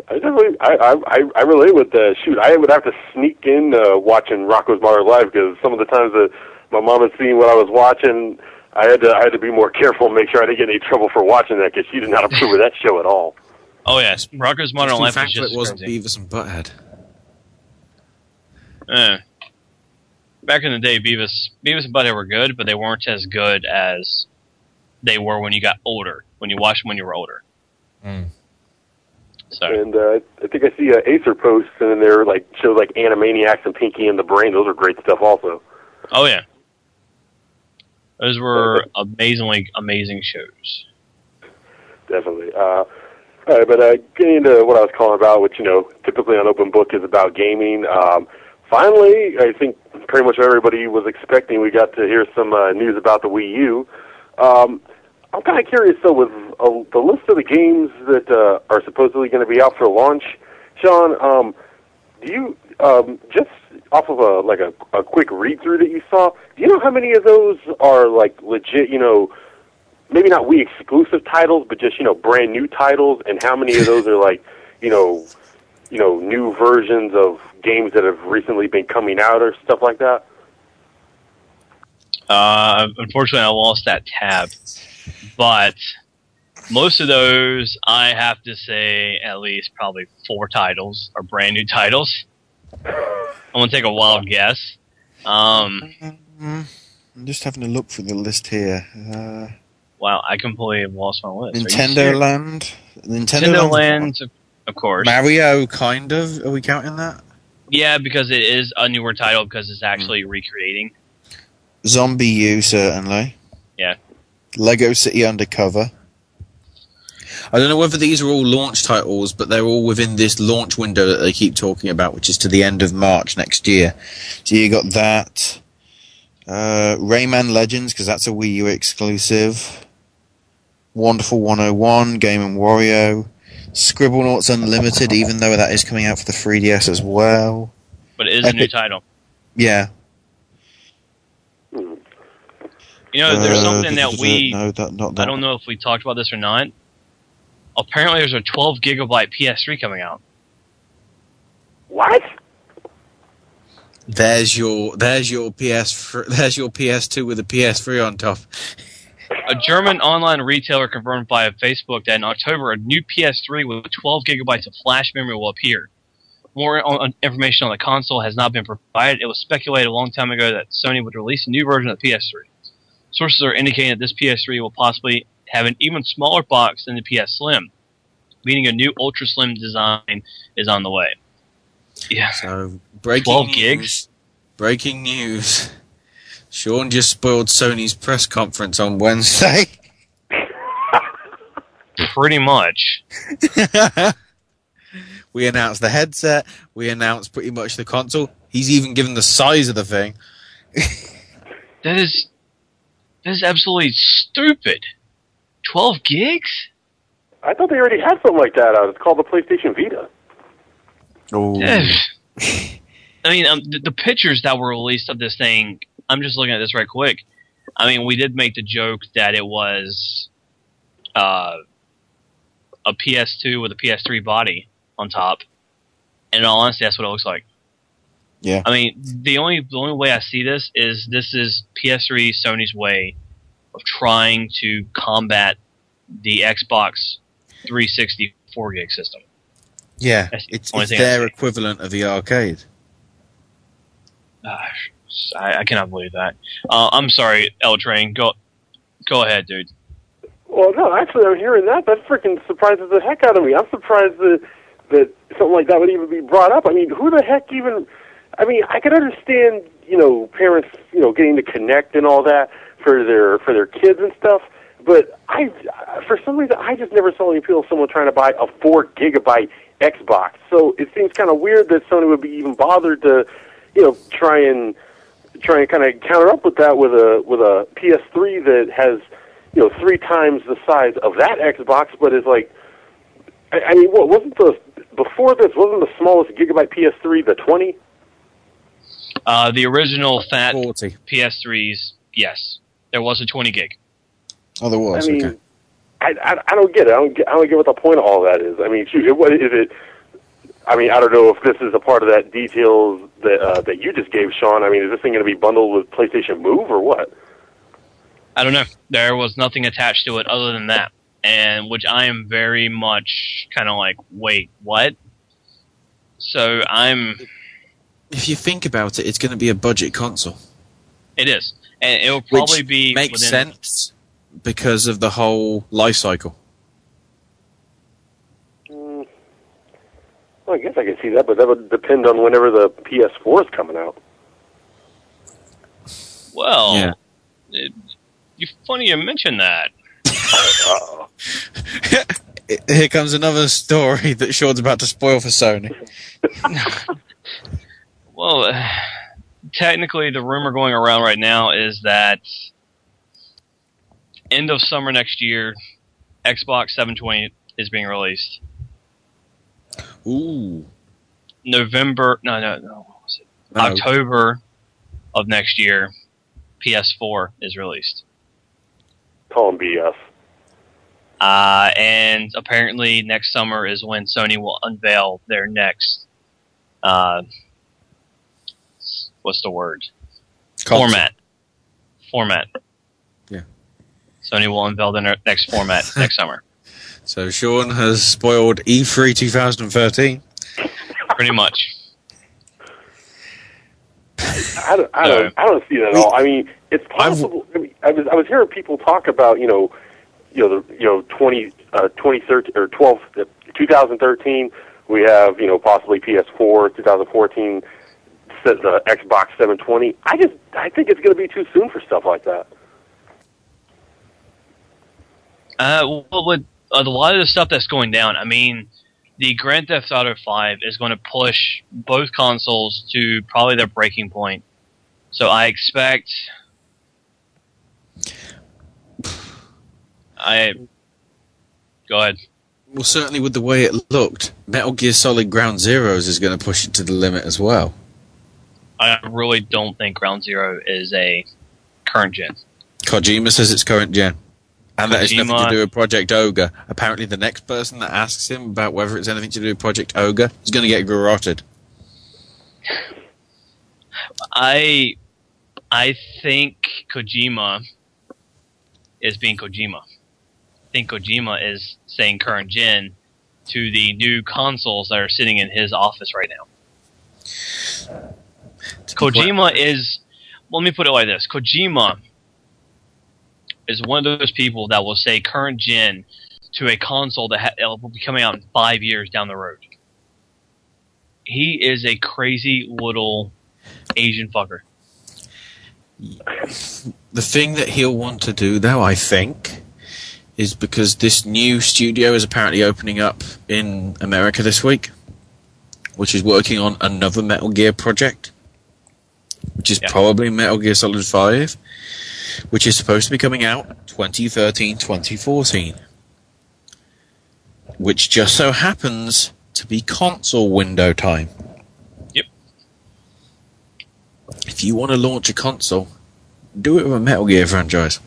I definitely, I, I, I- relate with the shoot. I would have to sneak in uh, watching Rocko's Modern Life because some of the times that my mom had seen what I was watching, I had to, I had to be more careful and make sure I didn't get any trouble for watching that because she did not approve of that show at all. *laughs* Oh yes, Rocko's Modern In Life fact, was just it wasn't crazy. Beavis and Butthead. Eh. Back in the day, Beavis, Beavis and Butthead were good, but they weren't as good as they were when you got older. When you watched them when you were older. So And uh, I think I see uh, Acer posts and then there like shows like Animaniacs and Pinky and the Brain. Those are great stuff also. Oh yeah, those were amazingly amazing shows. Definitely. Uh, all right, but uh, getting into what I was calling about, which you know typically on Open Book is about gaming. Um, finally, I think pretty much everybody was expecting. We got to hear some uh, news about the Wii U. Um, I'm kind of curious though, with uh, the list of the games that uh, are supposedly going to be out for launch, Sean. Um, do you um, just off of a like a, a quick read through that you saw? Do you know how many of those are like legit? You know, maybe not we exclusive titles, but just you know brand new titles, and how many of those are *laughs* like you know you know new versions of games that have recently been coming out or stuff like that? Uh, unfortunately, I lost that tab, but most of those, I have to say, at least probably four titles are brand new titles. I'm gonna take a wild guess. Um, Mm, I'm just having a look through the list here. Uh, wow, I completely have lost my list. Nintendo? Land. Nintendo, Nintendo Land. Land, of course. Mario, kind of. Are we counting that? Yeah, because it is a newer title because it's actually recreating. ZombiU, certainly. Yeah. Lego City Undercover. I don't know whether these are all launch titles, but they're all within this launch window that they keep talking about, which is to the end of March next year. So you got that. Uh, Rayman Legends, because that's a Wii U exclusive. Wonderful 101, Game and Wario. Scribblenauts Unlimited, even though that is coming out for the 3DS as well. But it is a new title. Yeah. You know, there's Uh, something that we. No, that, not that. I don't know if we talked about this or not. Apparently, there's a 12 gigabyte PS3 coming out. What? There's your there's your PS there's your PS2 with a PS3 on top. A German online retailer confirmed via Facebook that in October a new PS3 with 12 gigabytes of flash memory will appear. More on, on- information on the console has not been provided. It was speculated a long time ago that Sony would release a new version of the PS3. Sources are indicating that this PS3 will possibly have an even smaller box than the PS Slim, meaning a new ultra slim design is on the way. Yeah. So breaking 12 news, gigs? Breaking news. Sean just spoiled Sony's press conference on Wednesday. Pretty much. *laughs* we announced the headset. We announced pretty much the console. He's even given the size of the thing. *laughs* That is that is absolutely stupid. Twelve gigs? I thought they already had something like that out. It's called the PlayStation Vita. Oh. *laughs* I mean, um, the, the pictures that were released of this thing. I'm just looking at this right quick. I mean, we did make the joke that it was uh, a PS2 with a PS3 body on top. And in all honesty, that's what it looks like. Yeah. I mean, the only the only way I see this is this is PS3 Sony's way of trying to combat the Xbox 360 4 gig system. Yeah, That's the it's, only it's their equivalent of the arcade. Gosh, I, I cannot believe that. Uh, I'm sorry, L Train. Go, go ahead, dude. Well, no, actually, I'm hearing that. That freaking surprises the heck out of me. I'm surprised that that something like that would even be brought up. I mean, who the heck even? I mean, I could understand, you know, parents, you know, getting to Kinect and all that for their for their kids and stuff. But I, for some reason, I just never saw any appeal of someone trying to buy a four gigabyte Xbox. So it seems kind of weird that Sony would be even bothered to, you know, try and try and kind of counter up with that with a with a PS3 that has you know three times the size of that Xbox, but is like, I, I mean, what wasn't the before this wasn't the smallest gigabyte PS3 the 20? Uh, the original fat PS3s, yes, there was a 20 gig. Oh, there was. I mean, okay. I, I I don't get it. I don't get I don't get what the point of all that is. I mean, shoot, what is it? I mean, I don't know if this is a part of that details that uh, that you just gave, Sean. I mean, is this thing going to be bundled with PlayStation Move or what? I don't know. There was nothing attached to it other than that, and which I am very much kind of like, wait, what? So I'm. If you think about it, it's going to be a budget console. It is, and it will probably Which be makes within, sense because of the whole life cycle. Mm, well, I guess I can see that, but that would depend on whenever the PS4 is coming out. Well, Yeah. it, you funny you mention that. Uh-oh. *laughs* Here comes another story that Sean's about to spoil for Sony. *laughs* Well, uh, technically, the rumor going around right now is that end of summer next year, Xbox 720 is being released. Ooh. November, no, no, no, what was it? No. October of next year, PS4 is released. Call them BS. Uh, and apparently next summer is when Sony will unveil their next, uh, what's the word? Console. Format. Format. Yeah. Sony will unveil their next format *laughs* next summer. So Sean has spoiled E E3 2013. Pretty much. I don't, I don't, I don't see that at all. I mean, it's possible. I, mean, I was, I was hearing people talk about, you know, you know, the, you know, twenty, uh, twenty thirteen or twelve, uh, two thousand thirteen. We have, you know, possibly PS4, 2014, set the Xbox 720. I just, I think it's going to be too soon for stuff like that. Uh, well, with a lot of the stuff that's going down. I mean, the Grand Theft Auto 5 is going to push both consoles to probably their breaking point. So I expect. I. Go ahead. Well, certainly with the way it looked, Metal Gear Solid Ground Zeroes is going to push it to the limit as well. I really don't think Ground Zero is a current gen. Kojima says it's current gen. And that has nothing to do with Project Ogre. Apparently, the next person that asks him about whether it's anything to do with Project Ogre is going to get garroted. I I think Kojima is being Kojima. I think Kojima is saying current gen to the new consoles that are sitting in his office right now. Kojima is let me put it like this. Kojima is one of those people that will say current gen to a console that ha- will be coming out in five years down the road. He is a crazy little Asian fucker. The thing that he'll want to do, though, I think, is because this new studio is apparently opening up in America this week, which is working on another Metal Gear project, which is probably Metal Gear Solid 5, which is supposed to be coming out 2013 2014. Which just so happens to be console window time. Yep. If you want to launch a console, do it with a Metal Gear franchise.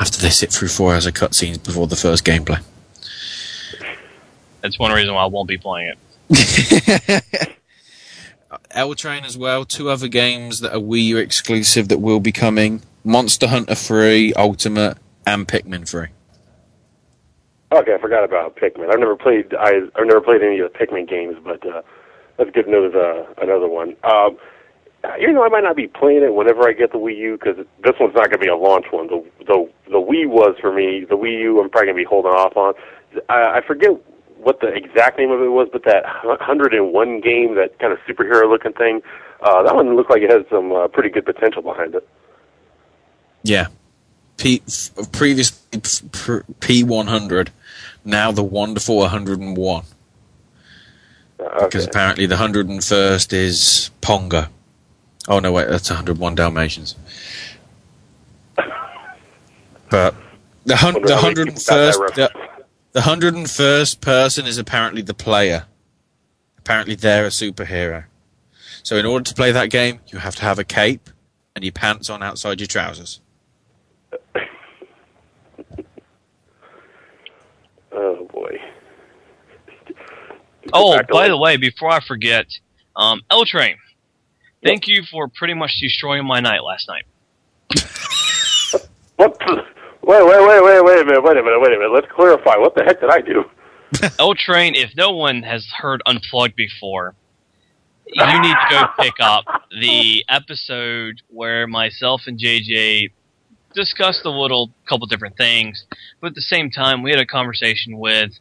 After they sit through four hours of cutscenes before the first gameplay. That's one reason why I won't be playing it. *laughs* L Train as well. Two other games that are Wii U exclusive that will be coming: Monster Hunter 3 Ultimate and Pikmin 3. Okay, I forgot about Pikmin. I've never played. I, I've never played any of the Pikmin games, but uh, that's good to know. There's uh, another one. Um, even though I might not be playing it whenever I get the Wii U, because this one's not going to be a launch one. The the the Wii was for me. The Wii U, I'm probably going to be holding off on. I, I forget what the exact name of it was, but that 101 game, that kind of superhero looking thing, uh, that one looked like it had some uh, pretty good potential behind it. Yeah. P, f- previously p- P100, now the wonderful 101. Because apparently the 101st is Pongo. Oh no, wait, that's 101 Dalmatians. *laughs* But the, hun- the how many people got that 101st, the, the 101st person is apparently the player. Apparently they're a superhero. So in order to play that game, you have to have a cape and your pants on outside your trousers. Oh boy. Oh, by like- the way, before I forget, um, L Train, thank you for pretty much destroying my night last night. *laughs* What? The, wait, wait, wait, wait, wait a minute, wait a minute, wait a minute. Let's clarify. What the heck did I do? *laughs* L Train, if no one has heard Unplugged before, you need to go pick up the episode where myself and JJ discussed a little couple different things, but at the same time, we had a conversation with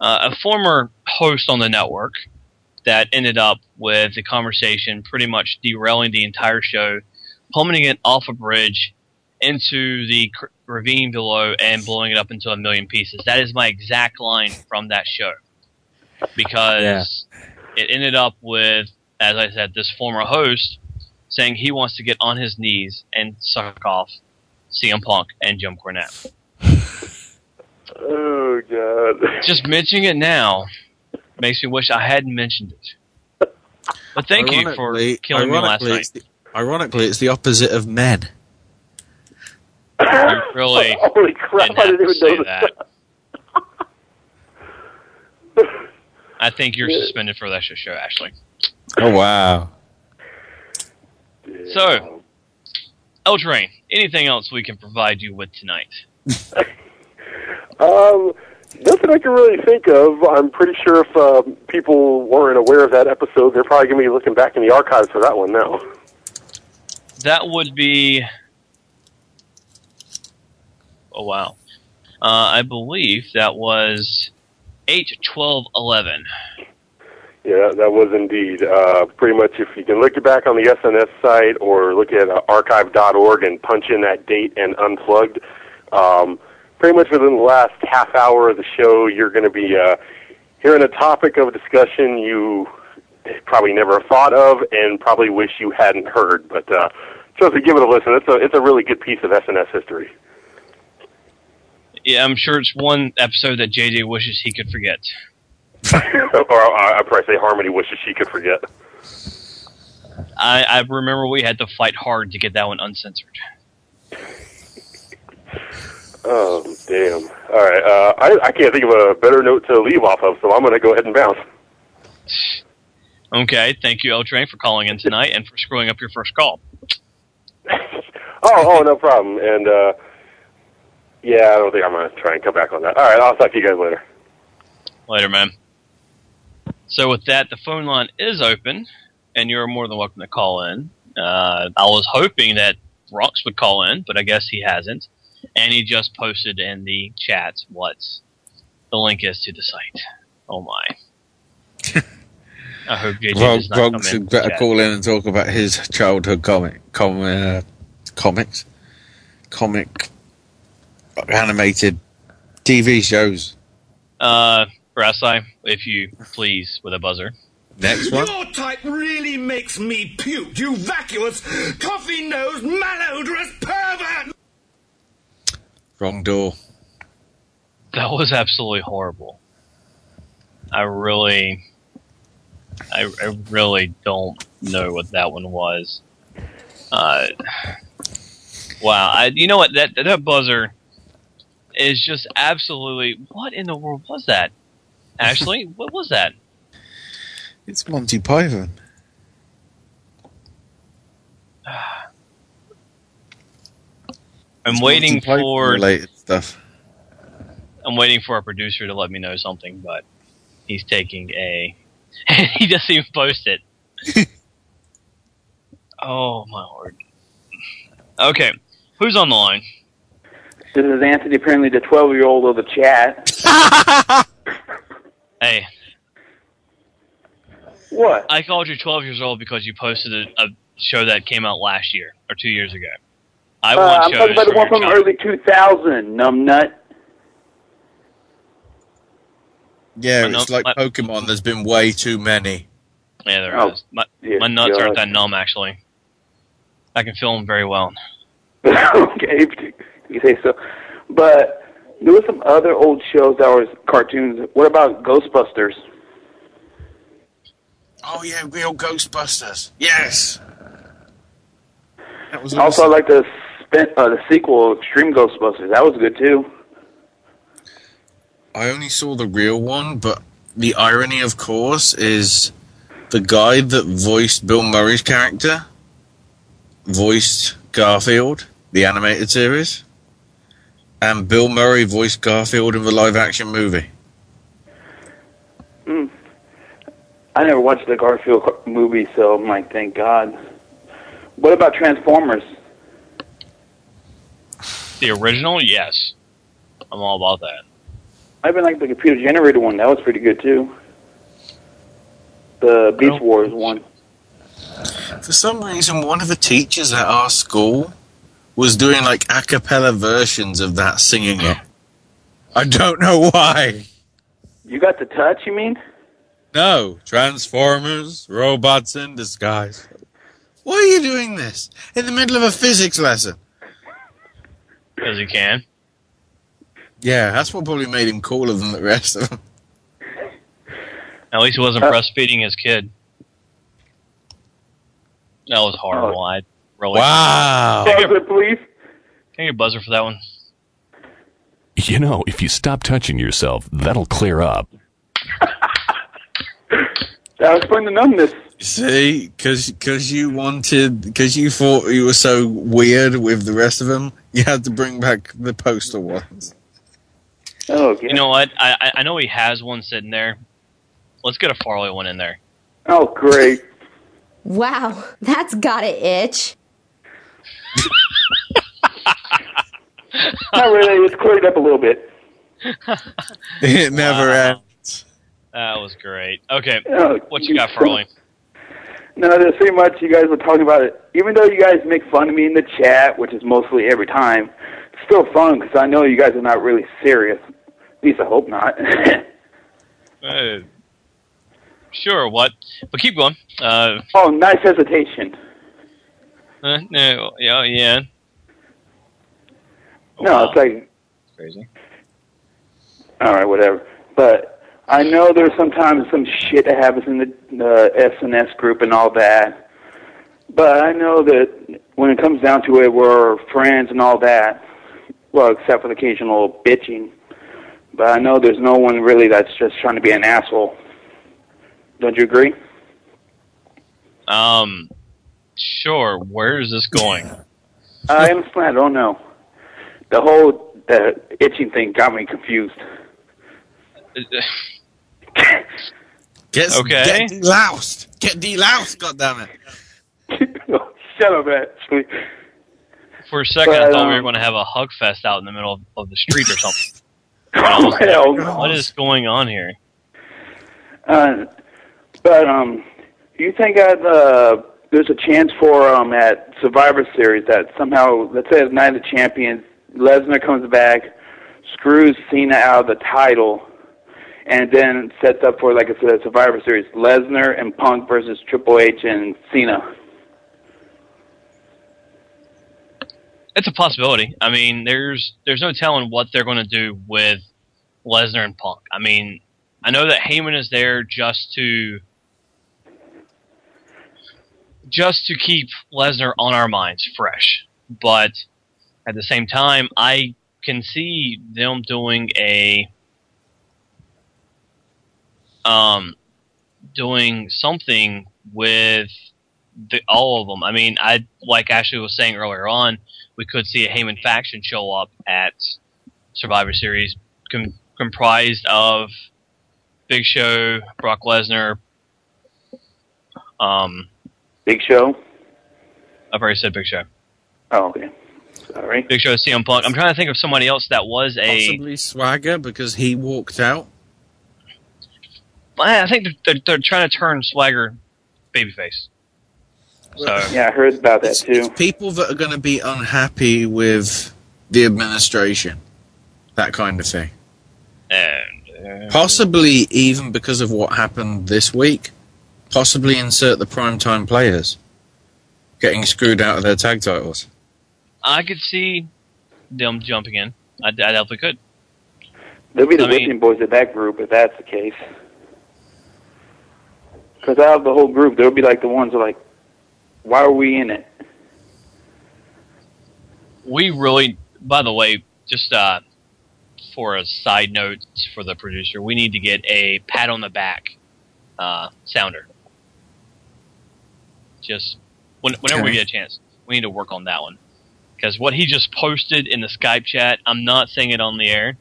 uh, a former host on the network that ended up with the conversation pretty much derailing the entire show, plummeting it off a bridge into the ravine below and blowing it up into a million pieces. That is my exact line from that show. Because it ended up with, as I said, this former host saying he wants to get on his knees and suck off CM Punk and Jim Cornette. Oh god. Just mentioning it now makes me wish I hadn't mentioned it. But thank you for Ironically- killing me last night. It's the, ironically, it's the opposite of men. You really *laughs* Holy crap! didn't I didn't even say know that. *laughs* I think you're suspended for that show, Ashley. Oh wow! So, L Train, anything else we can provide you with tonight? *laughs* Um, nothing I can really think of. I'm pretty sure if um, people weren't aware of that episode, they're probably going to be looking back in the archives for that one now. That would be. Oh wow! Uh, I believe that was eight, twelve, eleven. Yeah, that was indeed. Uh, pretty much, if you can look back on the SNS site or look at uh, archive.org and punch in that date and unplugged, um, pretty much within the last half hour of the show, you're going to be uh, hearing a topic of discussion you probably never thought of and probably wish you hadn't heard. But uh, trust me, give it a listen. It's a it's a really good piece of SNS history. Yeah, I'm sure it's one episode that JJ wishes he could forget. *laughs* or uh, I'd probably say Harmony wishes she could forget. I, I remember we had to fight hard to get that one uncensored. Oh damn! All right, uh, I I can't think of a better note to leave off of, so I'm going to go ahead and bounce. Okay, thank you, L Train, for calling in tonight and for screwing up your first call. *laughs* Oh, oh, no problem. And uh, yeah, I don't think I'm going to try and come back on that. All right, I'll talk to you guys later. Later, man. So with that, the phone line is open, and you're more than welcome to call in. Uh, I was hoping that Rox would call in, but I guess he hasn't. And he just posted in the chat what the link is to the site. Oh my. I hope JJ Rog, does not come in had better chat. call in and talk about his childhood comic, com, uh, comics, comic, animated TV shows. Uh, Brassai, if you please, with a buzzer. Next one. Your type really makes me puke, you vacuous, coffee-nosed, malodorous pervert! Wrong door. That was absolutely horrible. I really, I, I really don't know what that one was. Uh, wow, I, you know what? That that buzzer is just absolutely. What in the world was that? Ashley, *laughs* what was that? It's Monty Python. *sighs* I'm It's waiting for related stuff. I'm waiting for a producer to let me know something, but he's taking a. *laughs* he doesn't even post it. *laughs* oh my lord. Okay, who's on the line? This is Anthony, apparently the 12 year old of the chat. *laughs* Hey, What? I called you 12 years old because you posted a, a show that came out last year or two years ago. I Uh, want I'm talking about the one from child- early 2000, numbnut. Yeah, My it's num- like Pokemon. There's been way too many. Yeah, there Oh, My, dear my nuts God. aren't that numb, actually. I can feel them very well. *laughs* okay, if you- say so. But there were some other old shows that were cartoons. What about Ghostbusters? Oh yeah, real Ghostbusters. Yes. That was Also, I like the uh, the sequel, Extreme Ghostbusters. That was good too. I only saw the real one, but the irony, of course, is the guy that voiced Bill Murray's character voiced Garfield, the animated series, and Bill Murray voiced Garfield in the live action movie. Hmm. I never watched the Garfield movie, so I'm like, thank God. What about Transformers? The original, yes. I'm all about that. I've been like the computer generated one. That was pretty good too. The Beast Wars one. For some reason, one of the teachers at our school was doing like a cappella versions of that, singing it. I don't know why. You got the touch, you mean? No, Transformers, robots in disguise. Why are you doing this in the middle of a physics lesson? Because he can. Yeah, that's what probably made him cooler than the rest of them. At least he wasn't Uh, breastfeeding his kid. That was horrible. I really. Wow. Can I get, please? can I get a buzzer for that one? You know, if you stop touching yourself, that'll clear up. That was explain the numbness. See, because you wanted, because you thought you were so weird with the rest of them, you had to bring back the postal ones. Oh, You know what? I I- I know he has one sitting there. Let's get a Farley one in there. Oh, great. Wow, *laughs* that's gotta itch. *laughs* Not really. It's cleared up a little bit. *laughs* It never Wow. ends. That was great. Okay, Oh, what you got, Farley? No, there's pretty much you guys were talking about it. Even though you guys make fun of me in the chat, which is mostly every time, it's still fun because I know you guys are not really serious. At least I hope not. *laughs* Uh, sure, what? But keep going. Uh, oh, nice hesitation. Uh, no, yeah, yeah. no, it's like Crazy. all right, whatever. But I know there's sometimes some shit that happens in the, the SNS group and all that. But I know that when it comes down to it, we're friends and all that. Well, except for the occasional bitching. But I know there's no one really that's just trying to be an asshole. Don't you agree? Um, sure. Where is this going? I understand. I don't know. The whole the itching thing got me confused. Get, Okay. Get deloused. Get deloused, it! *laughs* Shut up, actually. For a second, I But, thought we were um, going to have a hug fest out in the middle of, of the street or something. And I was like, Hell no. what is going on here? Uh, but um, you think that uh, there's a chance for um at Survivor Series that somehow, let's say, at Night of Champions, Lesnar comes back, screws Cena out of the title, and then sets up for like I said, Survivor Series, Lesnar and Punk versus Triple H and Cena. It's a possibility. I mean, there's there's no telling what they're going to do with Lesnar and Punk. I mean, I know that Heyman is there just to just to keep Lesnar on our minds fresh, but at the same time, I can see them doing a um doing something with the, all of them. I mean, I like Ashley was saying earlier on, we could see a Heyman faction show up at Survivor Series, com- comprised of Big Show, Brock Lesnar. Um, Big Show. I've already said Big Show. Oh, okay. Sorry. Big Show, is CM Punk. I'm trying to think of somebody else that was a. Possibly Swagger because he walked out. I think they're, they're, they're trying to turn Swagger babyface. So Yeah, I heard about that too. It's people that are going to be unhappy with the administration, that kind of thing. and uh, Possibly even because of what happened this week. Possibly insert the primetime players getting screwed out of their tag titles. I could see them jumping in. I, I definitely could. They'll be the I mean- whipping boys of that group if that's the case. Because out of the whole group, they'll be like the ones that are like, why are we in it? We really, by the way, just uh, for a side note for the producer, we need to get a pat on the back uh, sounder. Just when, whenever we get a chance, we need to work on that one. Because what he just posted in the Skype chat, I'm not saying it on the air,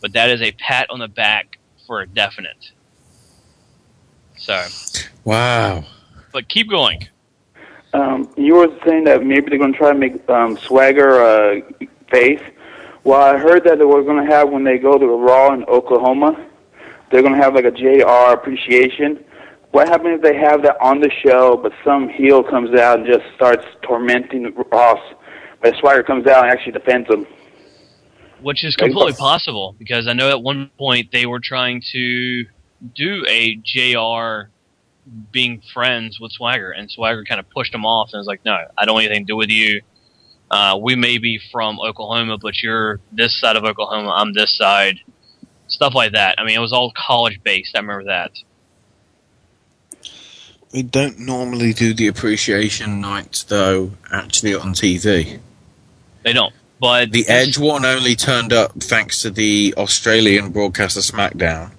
but that is a pat on the back for a definite. So, Wow. but keep going. Um, you were saying that maybe they're going to try to make um, Swagger uh, face. Well, I heard that they were going to have when they go to Raw in Oklahoma, they're going to have like a JR appreciation. What happens if they have that on the show, but some heel comes out and just starts tormenting Ross, but Swagger comes out and actually defends him? Which is completely possible because I know at one point they were trying to do a JR being friends with Swagger, and Swagger kind of pushed him off and was like, "No, I don't want anything to do with you. Uh, we may be from Oklahoma, but you're this side of Oklahoma. I'm this side." Stuff like that. I mean, it was all college based. I remember that. We don't normally do the appreciation nights, though, actually on TV. They don't. But The Edge one only turned up thanks to the Australian broadcaster SmackDown.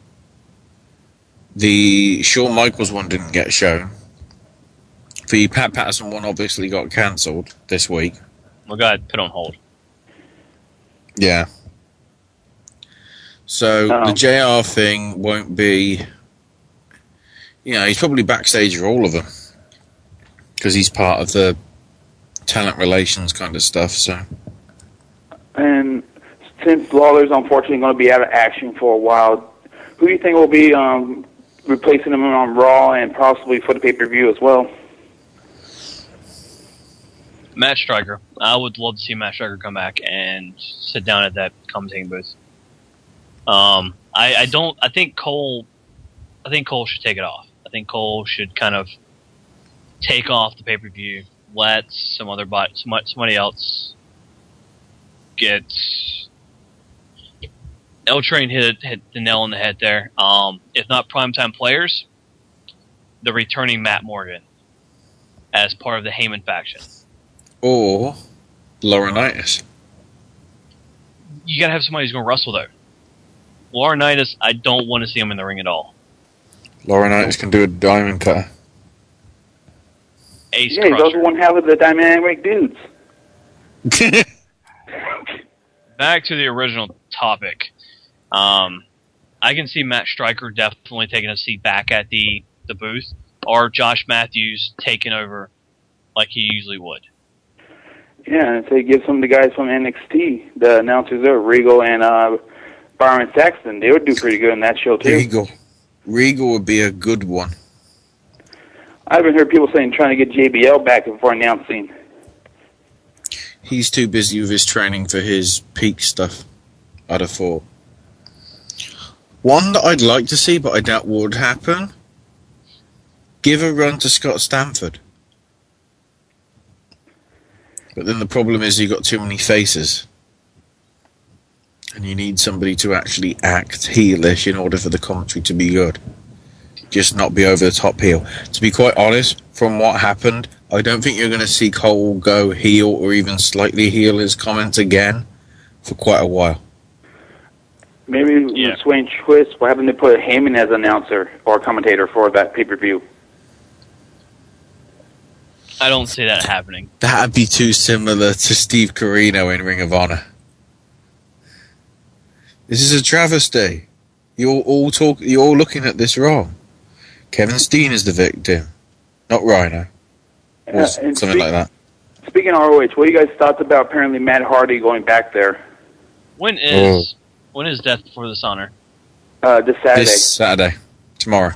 The Shawn Michaels one didn't get shown. The Pat Patterson one obviously got cancelled this week. Well, God, put on hold. Yeah. So Oh. the JR thing won't be. You know, he's probably backstage for all of them because he's part of the talent relations kind of stuff. So And since Lawler's unfortunately going to be out of action for a while, who do you think will be um, replacing him on Raw and possibly for the pay per view as well? Matt Striker. I would love to see Matt Striker come back and sit down at that commentating booth. Um, I, I don't. I think Cole. I think Cole should take it off. I think Cole should kind of take off the pay per view. Let some other bot, somebody, somebody else get. L Train hit hit the nail on the head there. Um, if not primetime players, the returning Matt Morgan as part of the Heyman faction. Or Laurinaitis. You gotta have somebody who's gonna wrestle though. Laurinaitis, I don't want to see him in the ring at all. Laurinaitis can do a diamond cutter. Ace Yeah, he's Crusher. also one half of the dynamic dudes. *laughs* Back to the original topic. Um, I can see Matt Striker definitely taking a seat back at the, the booth, or Josh Matthews taking over like he usually would. Yeah, and if they give some of the guys from NXT, the announcers there, Regal and uh, Byron Saxton, they would do pretty good in that show too. Regal. Regal would be a good one. I haven't heard people saying trying to get JBL back before announcing. He's too busy with his training for his peak stuff. I'd have thought. One that I'd like to see, but I doubt would happen. Give a run to Scott Stanford. But then the problem is you've got too many faces. And you need somebody to actually act heelish in order for the commentary to be good. Just not be over the top heel. To be quite honest, from what happened, I don't think you're going to see Cole go heel or even slightly heel his comments again for quite a while. Maybe yeah. Swain Twist, what happened to put Heyman as announcer or commentator for that pay per view? I don't see that happening. That'd be too similar to Steve Corino in Ring of Honor. This is a travesty. You're all talk. You're all looking at this wrong. Kevin Steen is the victim, not Rhino, or Uh, something and speak- like that. Speaking of ROH, what do you guys thoughts about apparently Matt Hardy going back there When is when is Death Before Dishonor? uh, this Saturday? This Saturday, tomorrow.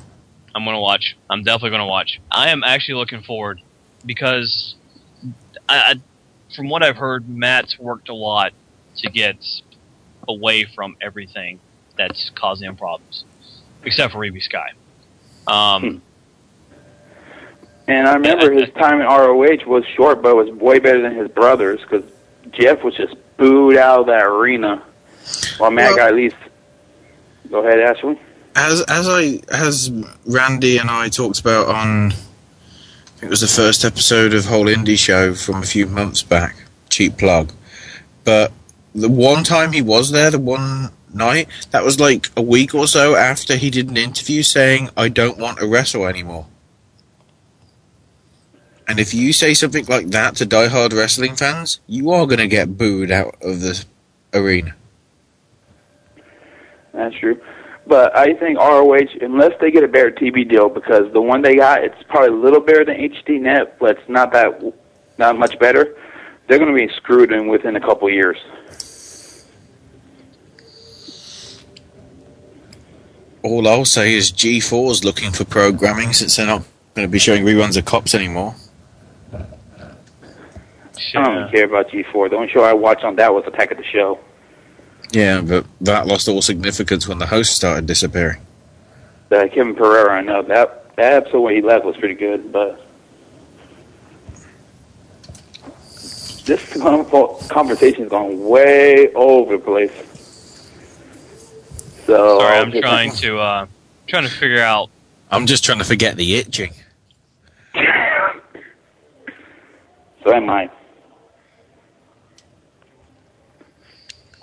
I'm gonna watch. I'm definitely gonna watch. I am actually looking forward because, I, I, from what I've heard, Matt's worked a lot to get away from everything that's causing him problems, except for Reby Sky. Um, And I remember his time in ROH was short, but it was way better than his brothers because Jeff was just booed out of that arena. While Matt got at least. Go ahead, Ashley. As as I as Randy and I talked about on, I think it was the first episode of Whole Indie Show from a few months back. Cheap plug, but the one time he was there, the one night, that was like a week or so after he did an interview saying, "I don't want to wrestle anymore." And if you say something like that to diehard wrestling fans, you are going to get booed out of the arena. That's true. But I think ROH, unless they get a better TV deal, because the one they got, it's probably a little better than HDNet, but it's not that not much better. They're going to be screwed in within a couple years. All I'll say is G4 is looking for programming since they're not going to be showing reruns of Cops anymore. I don't care about G4. The only show I watched on that was Attack of the Show. Yeah, but that lost all significance when the host started disappearing. The Kevin Pereira, I know that that episode when he left was pretty good, but this conversation is going way over the place. So sorry, I'm trying to uh, trying to figure out. I'm just trying to forget the itching. *laughs* So am I.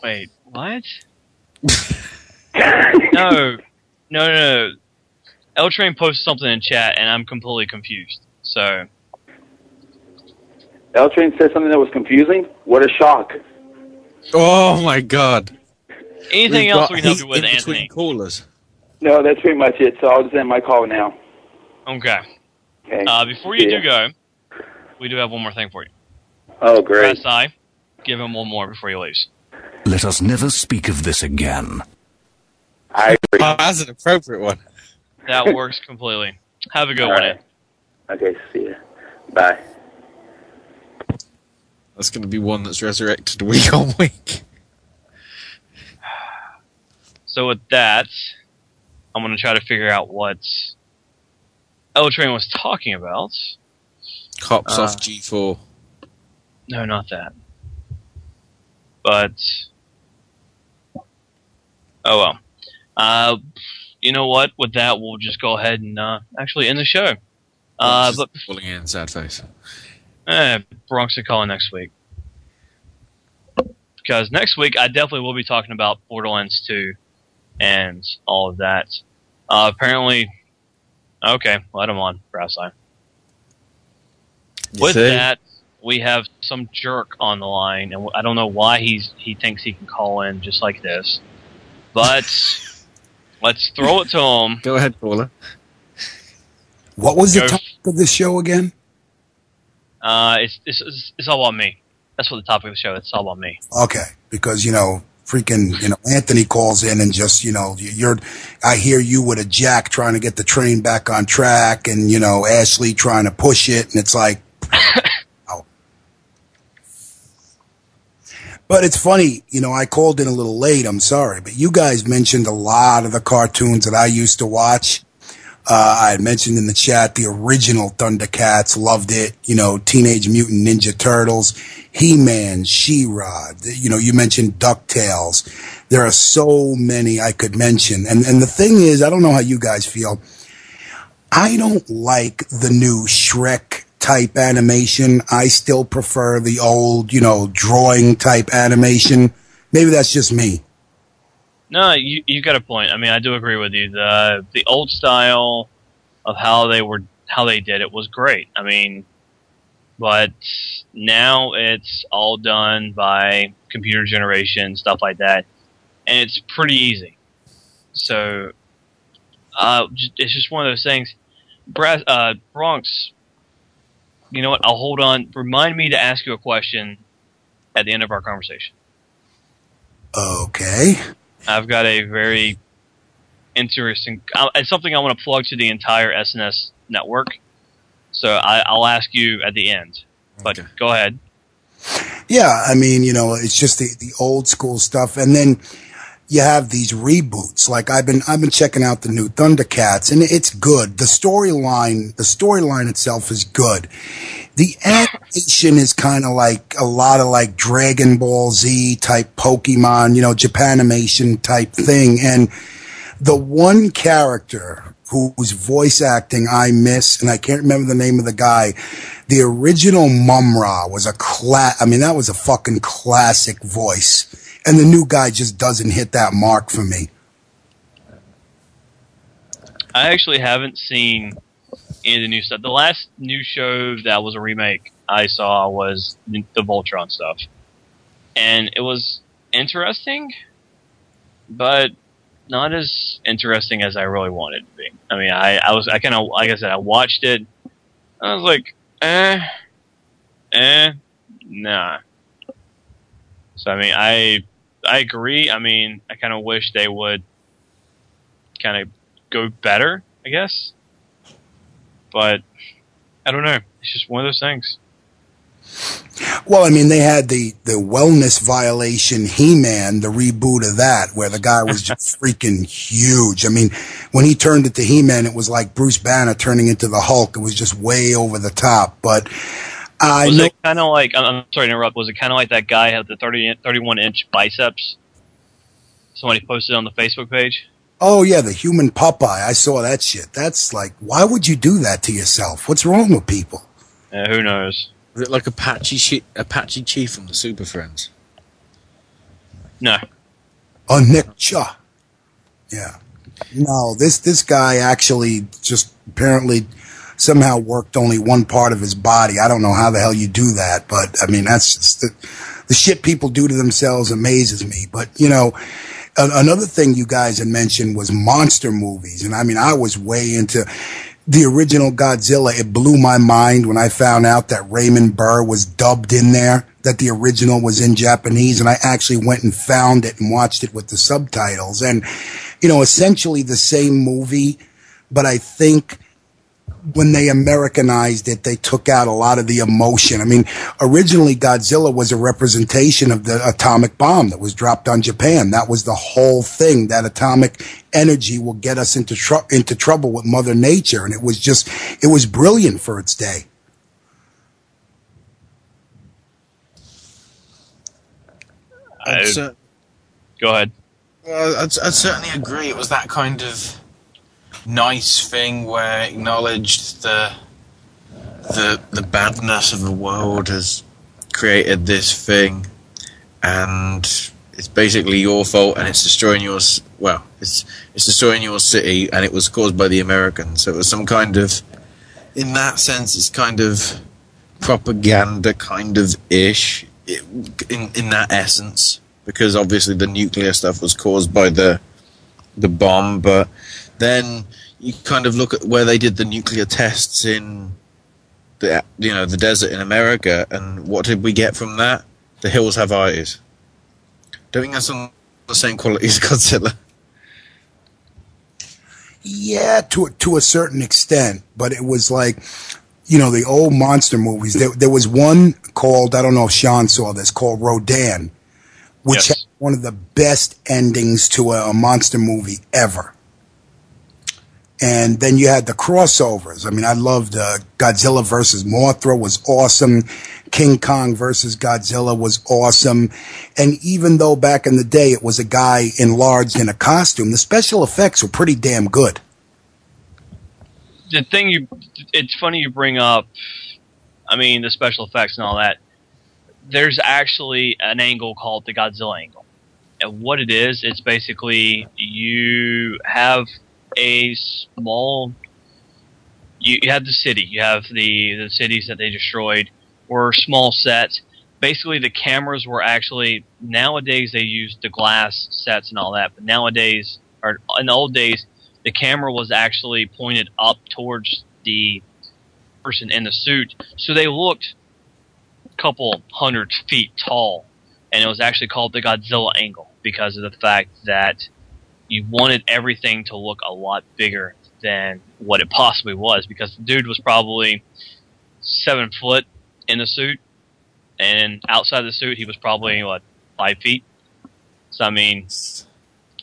Wait, what? *laughs* no, no, no, no. L Train posted something in chat, and I'm completely confused. So L Train said something that was confusing. What a shock! Oh my god! Anything We've else we can help heat you with, in Anthony? Callers. No, that's pretty much it. So I'll just end my call now. Okay. Okay. Uh, before you Yeah. do go, we do have one more thing for you. Oh, great. SI, give him one more before you leaves. Let us never speak of this again. I agree. Oh, that's an appropriate one. That *laughs* works completely. Have a good All one. right. Okay, see ya. Bye. That's going to be one that's resurrected week *laughs* on week. So with that, I'm going to try to figure out what L Train was talking about. Cops Uh, off G4. No, not that. But oh well. Uh, you know what? With that, we'll just go ahead and uh, actually end the show. Uh, but Pulling in sad face. eh, Bronx are calling next week because next week I definitely will be talking about Borderlands 2 and all of that. Uh, apparently, okay, let him on, Brass Eye. With see? that, we have some jerk on the line, and I don't know why he's he thinks he can call in just like this, but *laughs* let's throw it to him. Go ahead, caller. What was the Go- topic of the show again? Uh, it's, it's it's it's all about me. That's what the topic of the show. It's all about me. Okay, because you know, freaking, you know, Anthony calls in and just, you know, you're. I hear you with a jack trying to get the train back on track, and you know, Ashley trying to push it, and it's like. *coughs* oh. But it's funny, you know, I called in a little late, I'm sorry, but you guys mentioned a lot of the cartoons that I used to watch. Uh, I had mentioned in the chat the original Thundercats, loved it. You know, Teenage Mutant Ninja Turtles, He-Man, She-Ra. You know, you mentioned DuckTales. There are so many I could mention. And, and the thing is, I don't know how you guys feel. I don't like the new Shrek type animation. I still prefer the old, you know, drawing type animation. Maybe that's just me. No, you you got a point. I mean, I do agree with you. The the old style of how they were how they did it was great. I mean, but now it's all done by computer generation stuff like that, and it's pretty easy. So, uh, it's just one of those things. Brass, uh, Bronx. You know what? I'll hold on. Remind me to ask you a question at the end of our conversation. Okay. I've got a very interesting. uh, It's something I want to plug to the entire SNS network. So I, I'll ask you at the end. But go ahead. Yeah, I mean, you know, it's just the, the old school stuff, and then you have these reboots. Like I've been I've been checking out the new Thundercats, and it's good. The storyline the storyline itself is good. The animation is kind of like a lot of like Dragon Ball Z type Pokemon, you know, Japanimation type thing, and the one character whose voice acting I miss, and I can't remember the name of the guy. The original Mumm-Ra was a cla- I mean, that was a fucking classic voice. And the new guy just doesn't hit that mark for me. I actually haven't seen any of the new stuff. The last new show that was a remake I saw was the Voltron stuff. And it was interesting, but not as interesting as I really wanted it to be. I mean, I, I was, I kind of, like I said, I watched it. I was like, eh, eh, nah. So, I mean, I, I agree. I mean, I kind of wish they would kind of go better, I guess. But I don't know. It's just one of those things. Well, I mean, they had the, the wellness violation He-Man, the reboot of that, where the guy was just *laughs* freaking huge. I mean, when he turned into He-Man, it was like Bruce Banner turning into the Hulk. It was just way over the top. But I was know, it kind of like? I'm, I'm sorry to interrupt. Was it kind of like that guy had the 30, 31 inch biceps? Somebody posted on the Facebook page. oh yeah, the human Popeye. I saw that shit. That's like, why would you do that to yourself? What's wrong with people? Yeah, who knows? Was it like Apache, Chi- Apache Chief from the Super Friends? No. A Nick Cha. Yeah. No, this this guy actually just apparently somehow worked only one part of his body. I don't know how the hell you do that, but I mean that's just the, the shit people do to themselves amazes me. But you know, another thing you guys had mentioned was monster movies, and I mean I was way into the original Godzilla. It blew my mind when I found out that Raymond Burr was dubbed in there, that the original was in Japanese, and I actually went and found it and watched it with the subtitles. And, you know, essentially the same movie, but I think when they Americanized it, they took out a lot of the emotion. I mean, originally Godzilla was a representation of the atomic bomb that was dropped on Japan. That was the whole thing. That atomic energy will get us into tr- into trouble with Mother Nature, and it was just it was brilliant for its day. I'd cer- Go ahead. well, I'd, I'd certainly agree. It was that kind of nice thing where acknowledged the the the badness of the world has created this thing, and it's basically your fault, and it's destroying your well, it's it's destroying your city, and it was caused by the Americans. So it was some kind of, in that sense, it's kind of propaganda, kind of ish, in in that essence, because obviously the nuclear stuff was caused by the the bomb, but then you kind of look at where they did the nuclear tests in the you know the desert in America, and what did we get from that? The hills have eyes. Don't think that's on the same quality *laughs* as Godzilla. Yeah, to to a certain extent, but it was like, you know, the old monster movies. There, there was one called I don't know if Sean saw this called Rodan, which had one of the best endings to a, a monster movie ever. And then you had the crossovers. I mean, I loved uh, Godzilla versus Mothra was awesome. King Kong versus Godzilla was awesome. And even though back in the day it was a guy enlarged in a costume, the special effects were pretty damn good. the thing you it's funny you bring up i mean the special effects and all that there's actually an angle called the godzilla angle and what it is it's basically you have a small you, you have the city you have the the cities that they destroyed were small sets. Basically the cameras were actually nowadays they use the glass sets and all that but nowadays or in the old days the camera was actually pointed up towards the person in the suit, so they looked a couple hundred feet tall, and it was actually called the Godzilla angle because of the fact that you wanted everything to look a lot bigger than what it possibly was because the dude was probably seven foot in the suit, and outside the suit he was probably what five feet. So I mean, it's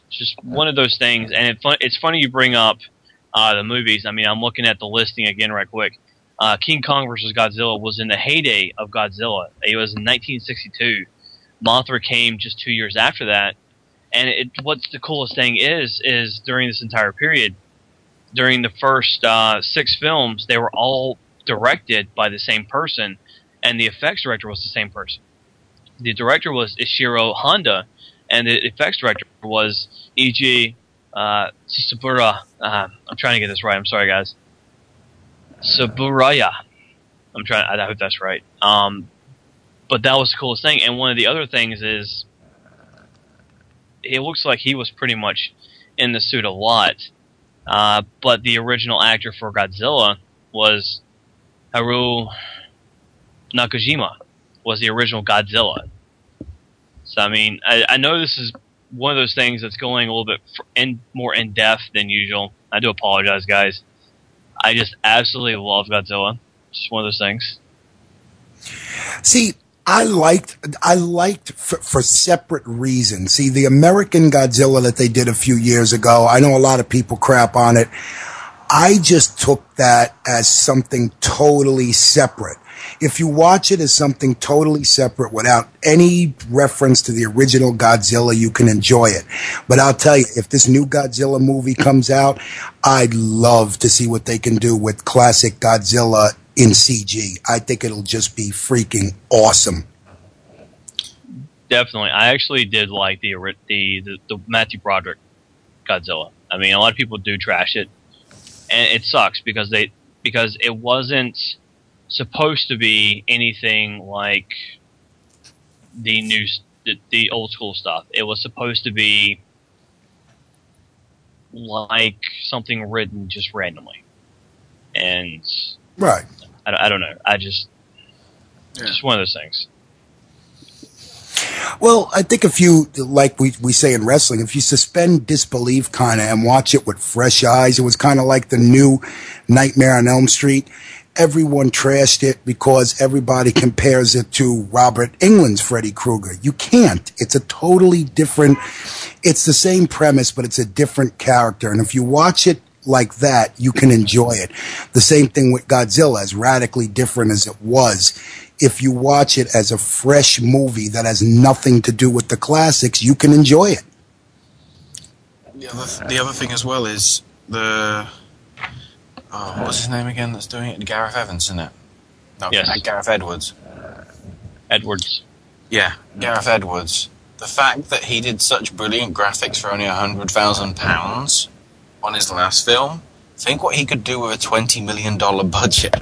just one of those things, and it fun- it's funny you bring up uh, the movies. I mean, I'm looking at the listing again right quick. Uh, King Kong versus Godzilla was in the heyday of Godzilla. It was in 1962. Mothra came just two years after that, and it, what's the coolest thing is is during this entire period, during the first uh, six films, they were all directed by the same person, and the effects director was the same person. The director was Ishiro Honda, and the effects director was E.G. Uh, Sabura. Uh, I'm trying to get this right. I'm sorry, guys. Saburaya. I'm trying. I hope that's right. Um, but that was the coolest thing. And one of the other things is, it looks like he was pretty much in the suit a lot. Uh, but the original actor for Godzilla was Haru Nakajima. Was the original Godzilla. So I mean, I, I know this is one of those things that's going a little bit in more in depth than usual. I do apologize, guys. I just absolutely love Godzilla. It's just one of those things. See, I liked, I liked for, for separate reasons. See, the American Godzilla that they did a few years ago, I know a lot of people crap on it. I just took that as something totally separate. If you watch it as something totally separate without any reference to the original Godzilla, you can enjoy it. But I'll tell you, if this new Godzilla movie comes out, I'd love to see what they can do with classic Godzilla in CG. I think it'll just be freaking awesome. Definitely, I actually did like the the the, the Matthew Broderick Godzilla. I mean, a lot of people do trash it, and it sucks because they because it wasn't supposed to be anything like the new the, the old school stuff. It was supposed to be like something written just randomly, and Right. I, I don't know. I just just one of those things. Well, I think if you, like we, we say in wrestling, if you suspend disbelief kind of and watch it with fresh eyes, it was kind of like the new Nightmare on Elm Street. Everyone trashed it because everybody *laughs* compares it to Robert Englund's Freddy Krueger. You can't. It's a totally different, it's the same premise, but it's a different character. And if you watch it like that, you can enjoy it. The same thing with Godzilla, as radically different as it was. If you watch it as a fresh movie that has nothing to do with the classics, you can enjoy it. The other, the other thing as well is the. Oh, what's his name again that's doing it? Gareth Evans, isn't it? No, Yes. uh, Gareth Edwards. Edwards. Yeah, Gareth Edwards. The fact that he did such brilliant graphics for only a hundred thousand pounds on his last film. Think what he could do with a twenty million dollar budget.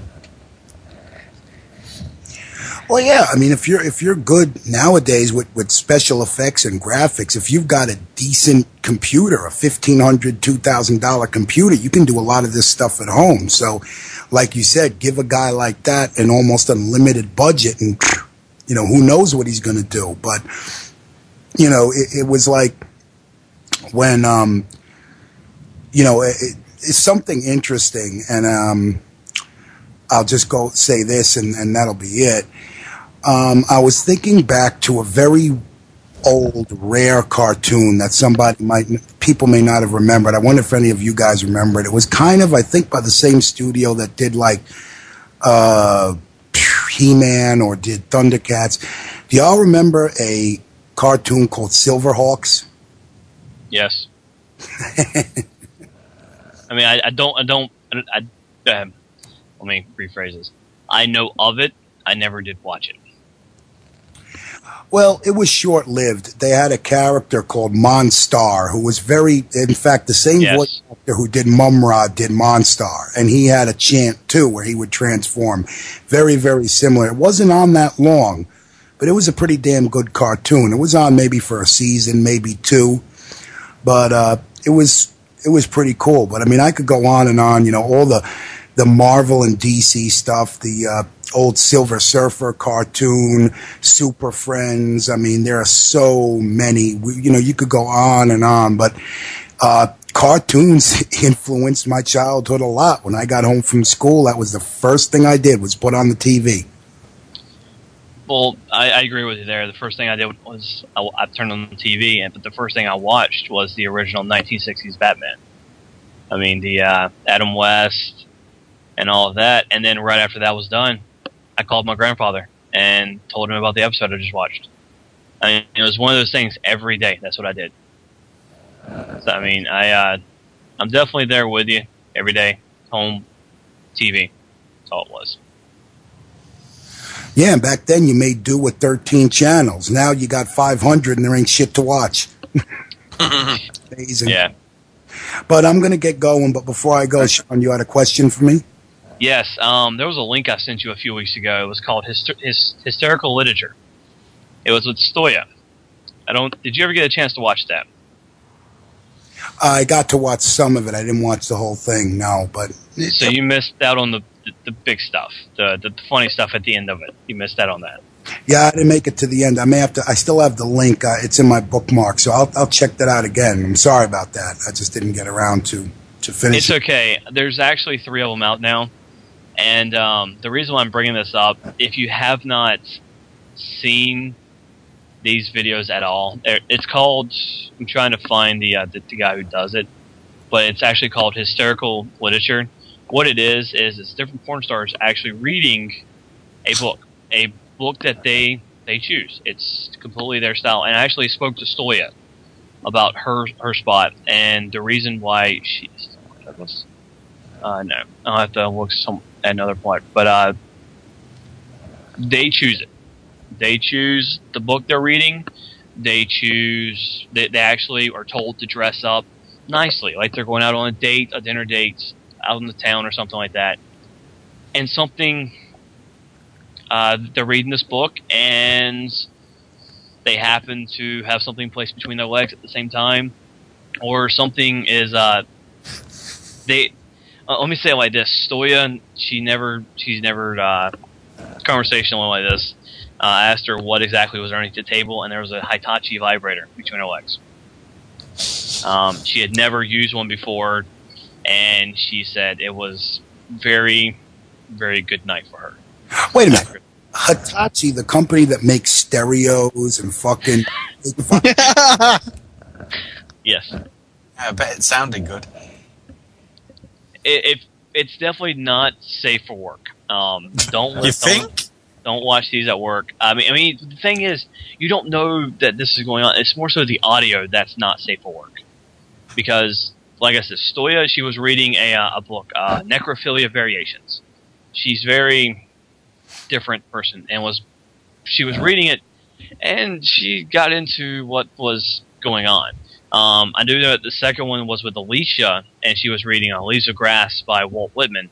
Well, yeah. I mean, if you're if you're good nowadays with, with special effects and graphics, if you've got a decent computer, a fifteen hundred, two thousand dollar computer, you can do a lot of this stuff at home. So, like you said, give a guy like that an almost unlimited budget, and you know who knows what he's going to do. But you know, it, it was like when um, you know, it, it- it's something interesting, and um, I'll just go say this, and, and that'll be it. Um, I was thinking back to a very old, rare cartoon that somebody might, people may not have remembered. I wonder if any of you guys remember it. It was kind of, I think, by the same studio that did like uh, He-Man or did Thundercats. Do y'all remember a cartoon called Silverhawks? Yes. *laughs* I mean, I, I don't, I don't, I, I um, let me rephrase this. I know of it. I never did watch it. Well, it was short lived. They had a character called Monstar who was very, in fact, the same Yes. voice actor who did Mumm-Ra did Monstar. And he had a chant too where he would transform. Very, very similar. It wasn't on that long, but it was a pretty damn good cartoon. It was on maybe for a season, maybe two. But uh, it was it was pretty cool. But I mean, I could go on and on. You know, all the the Marvel and DC stuff, the uh, old Silver Surfer cartoon, Super Friends. I mean, there are so many. You know, you could go on and on. But uh, cartoons *laughs* influenced my childhood a lot. When I got home from school, that was the first thing I did was put on the TV. Well, I, I agree with you there. The first thing I did was I, I turned on the TV, and but the first thing I watched was the original 1960s Batman. I mean, the uh, Adam West and all of that. And then right after that was done, I called my grandfather and told him about the episode I just watched. I mean, it was one of those things every day. That's what I did. So, I mean, I uh, I'm definitely there with you every day. Home TV. That's all it was. Yeah, and back then you made do with 13 channels. Now you got 500 and there ain't shit to watch. *laughs* Amazing. Yeah. But I'm going to get going. But before I go, Sean, you had a question for me? Yes, um, there was a link I sent you a few weeks ago. It was called Hyster- Hys- Hysterical Literature. It was with Stoya. I don't. Did you ever get a chance to watch that? I got to watch some of it. I didn't watch the whole thing, no. But So you missed out on the the, the big stuff, the, the funny stuff at the end of it. You missed out on that. yeah, I didn't make it to the end. I may have to. I still have the link. Uh, it's in my bookmark, so I'll I'll check that out again. I'm sorry about that. I just didn't get around to to finish. It's it. okay. There's actually three of them out now, and um, the reason why I'm bringing this up, if you have not seen these videos at all, it's called. I'm trying to find the, uh, the the guy who does it, but it's actually called hysterical literature. What it is is it's different porn stars actually reading a book, a book that they they choose. It's completely their style. And I actually spoke to Stoya about her her spot and the reason why she. Douglas? Uh, no, I'll have to look some another point. But uh, they choose it. They choose the book they're reading. They choose. They, they actually are told to dress up nicely, like they're going out on a date, a dinner date, out in the town or something like that. And something. Uh, they're reading this book and they happen to have something placed between their legs at the same time, or something is uh, they. Uh, let me say it like this: Stoya, she never, she's never uh, conversational like this. Uh, I asked her what exactly was underneath the table, and there was a Hitachi vibrator between her legs. Um, she had never used one before, and she said it was very, very good night for her. Wait a minute. Hitachi, the company that makes stereos and fucking. *laughs* Yes. I bet it sounded good. it, it it's definitely not safe for work. Um, don't You don't, think? don't watch these at work. I mean, I mean, the thing is, you don't know that this is going on. It's more so the audio that's not safe for work, because, like I said, Stoya, she was reading a uh, a book, uh, Necrophilia Variations. She's very different person, and was she was reading it, and she got into what was going on. Um, I knew that the second one was with Alicia, and she was reading uh, Leaves of Grass by Walt Whitman,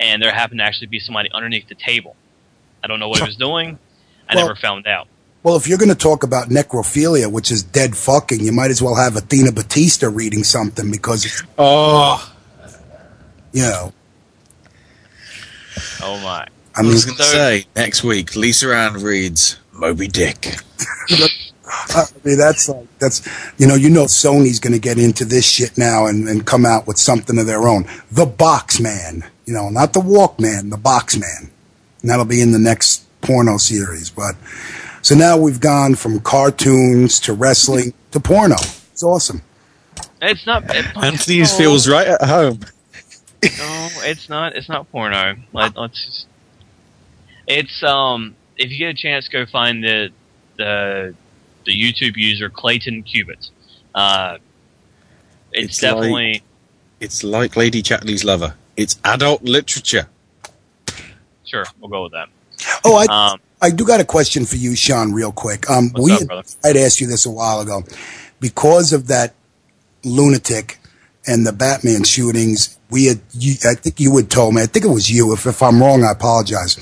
and there happened to actually be somebody underneath the table. I don't know what he was doing. I Well- never found out. Well, if you're going to talk about necrophilia, which is dead fucking, you might as well have Athena Batista reading something because, Oh, you know, Oh my! I I was going to say next week, Lisa Ann reads Moby Dick. *laughs* I mean, that's like, that's, you know, you know, Sony's going to get into this shit now and, and come out with something of their own. The Box Man, you know, not the Walkman, the Box Man. And that'll be in the next porno series. But so now we've gone from cartoons to wrestling to porno. It's awesome. It's not. It, Anthony no, feels right at home. No, it's not. It's not porno. Let, let's. Just, it's um. If you get a chance, go find the the the YouTube user Clayton Cubitt. Uh, it's, It's definitely. like- It's like Lady Chatterley's Lover. It's adult literature. Sure, we'll go with that. Oh, I, Um, I do got a question for you, Sean, real quick. Um, What's we, up, brother? I'd asked you this a while ago. Because of that lunatic and the Batman shootings, we had, you, I think you had told me, I think it was you. If, if I'm wrong, I apologize.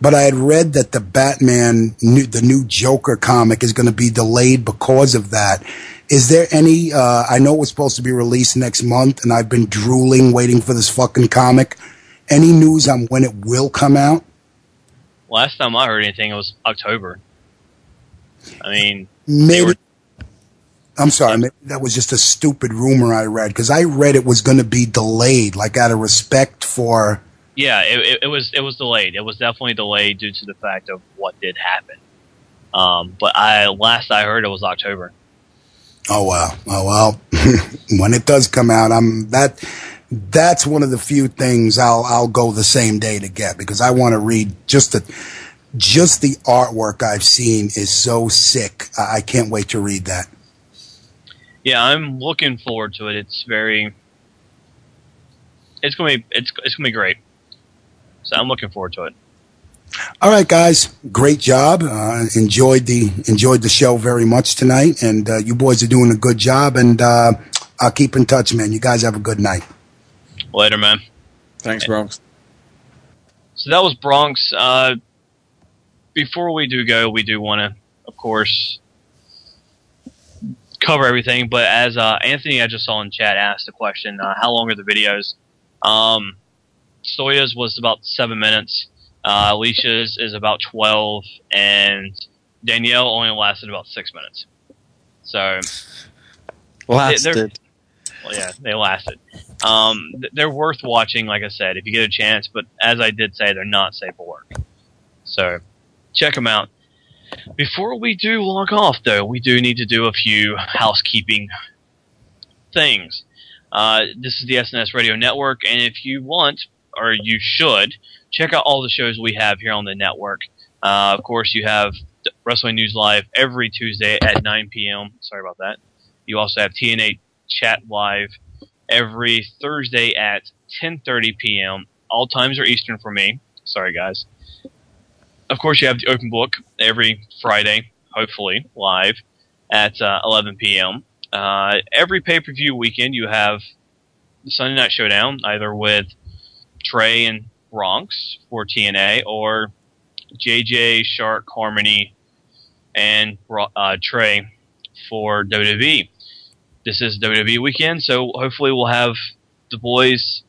But I had read that the Batman, new, the new Joker comic is going to be delayed because of that. Is there any, uh, I know it was supposed to be released next month and I've been drooling waiting for this fucking comic. Any news on when it will come out? Last time I heard anything, it was October. I mean, Maybe. I'm sorry. Maybe that was just a stupid rumor I read because I read it was going to be delayed, like out of respect for. yeah, it, it, it was it was delayed. It was definitely delayed due to the fact of what did happen. Um, but I last I heard it was October. Oh wow! oh well. *laughs* when it does come out, I'm that. That's one of the few things I'll I'll go the same day to get because I want to read just the just the artwork I've seen is so sick. I, I can't wait to read that. Yeah, I'm looking forward to it. It's very. It's gonna be it's it's gonna be great. So I'm looking forward to it. All right, guys, great job. Uh, enjoyed the enjoyed the show very much tonight, and uh, you boys are doing a good job. And uh, I'll keep in touch, man. You guys have a good night. Later, man. Thanks, Bronx. So that was Bronx. Uh, before we do go, we do want to, of course, cover everything. But as uh, Anthony, I just saw in chat, asked the question, uh, how long are the videos? Um, Stoya's was about seven minutes. Uh, Alicia's is about 12. And Danielle only lasted about six minutes. So. Lasted. Yeah, they lasted. Um, th- they're worth watching, like I said, if you get a chance. But as I did say, they're not safe for work. So check them out. Before we do log off, though, we do need to do a few housekeeping things. Uh, this is the SNS Radio Network, and if you want, or you should, check out all the shows we have here on the network. Uh, of course, you have Wrestling News Live every Tuesday at 9 p.m. Sorry about that. You also have TNA Chat Live every Thursday at 10:30 p.m. All times are Eastern for me. Sorry, guys. Of course, you have the Open Book every Friday, hopefully live at uh, 11 p.m. Uh, every pay-per-view weekend, you have the Sunday Night Showdown, either with Trey and Bronx for TNA or JJ Shark Harmony and uh, Trey for WWE. This is WWE weekend, so hopefully we'll have the boys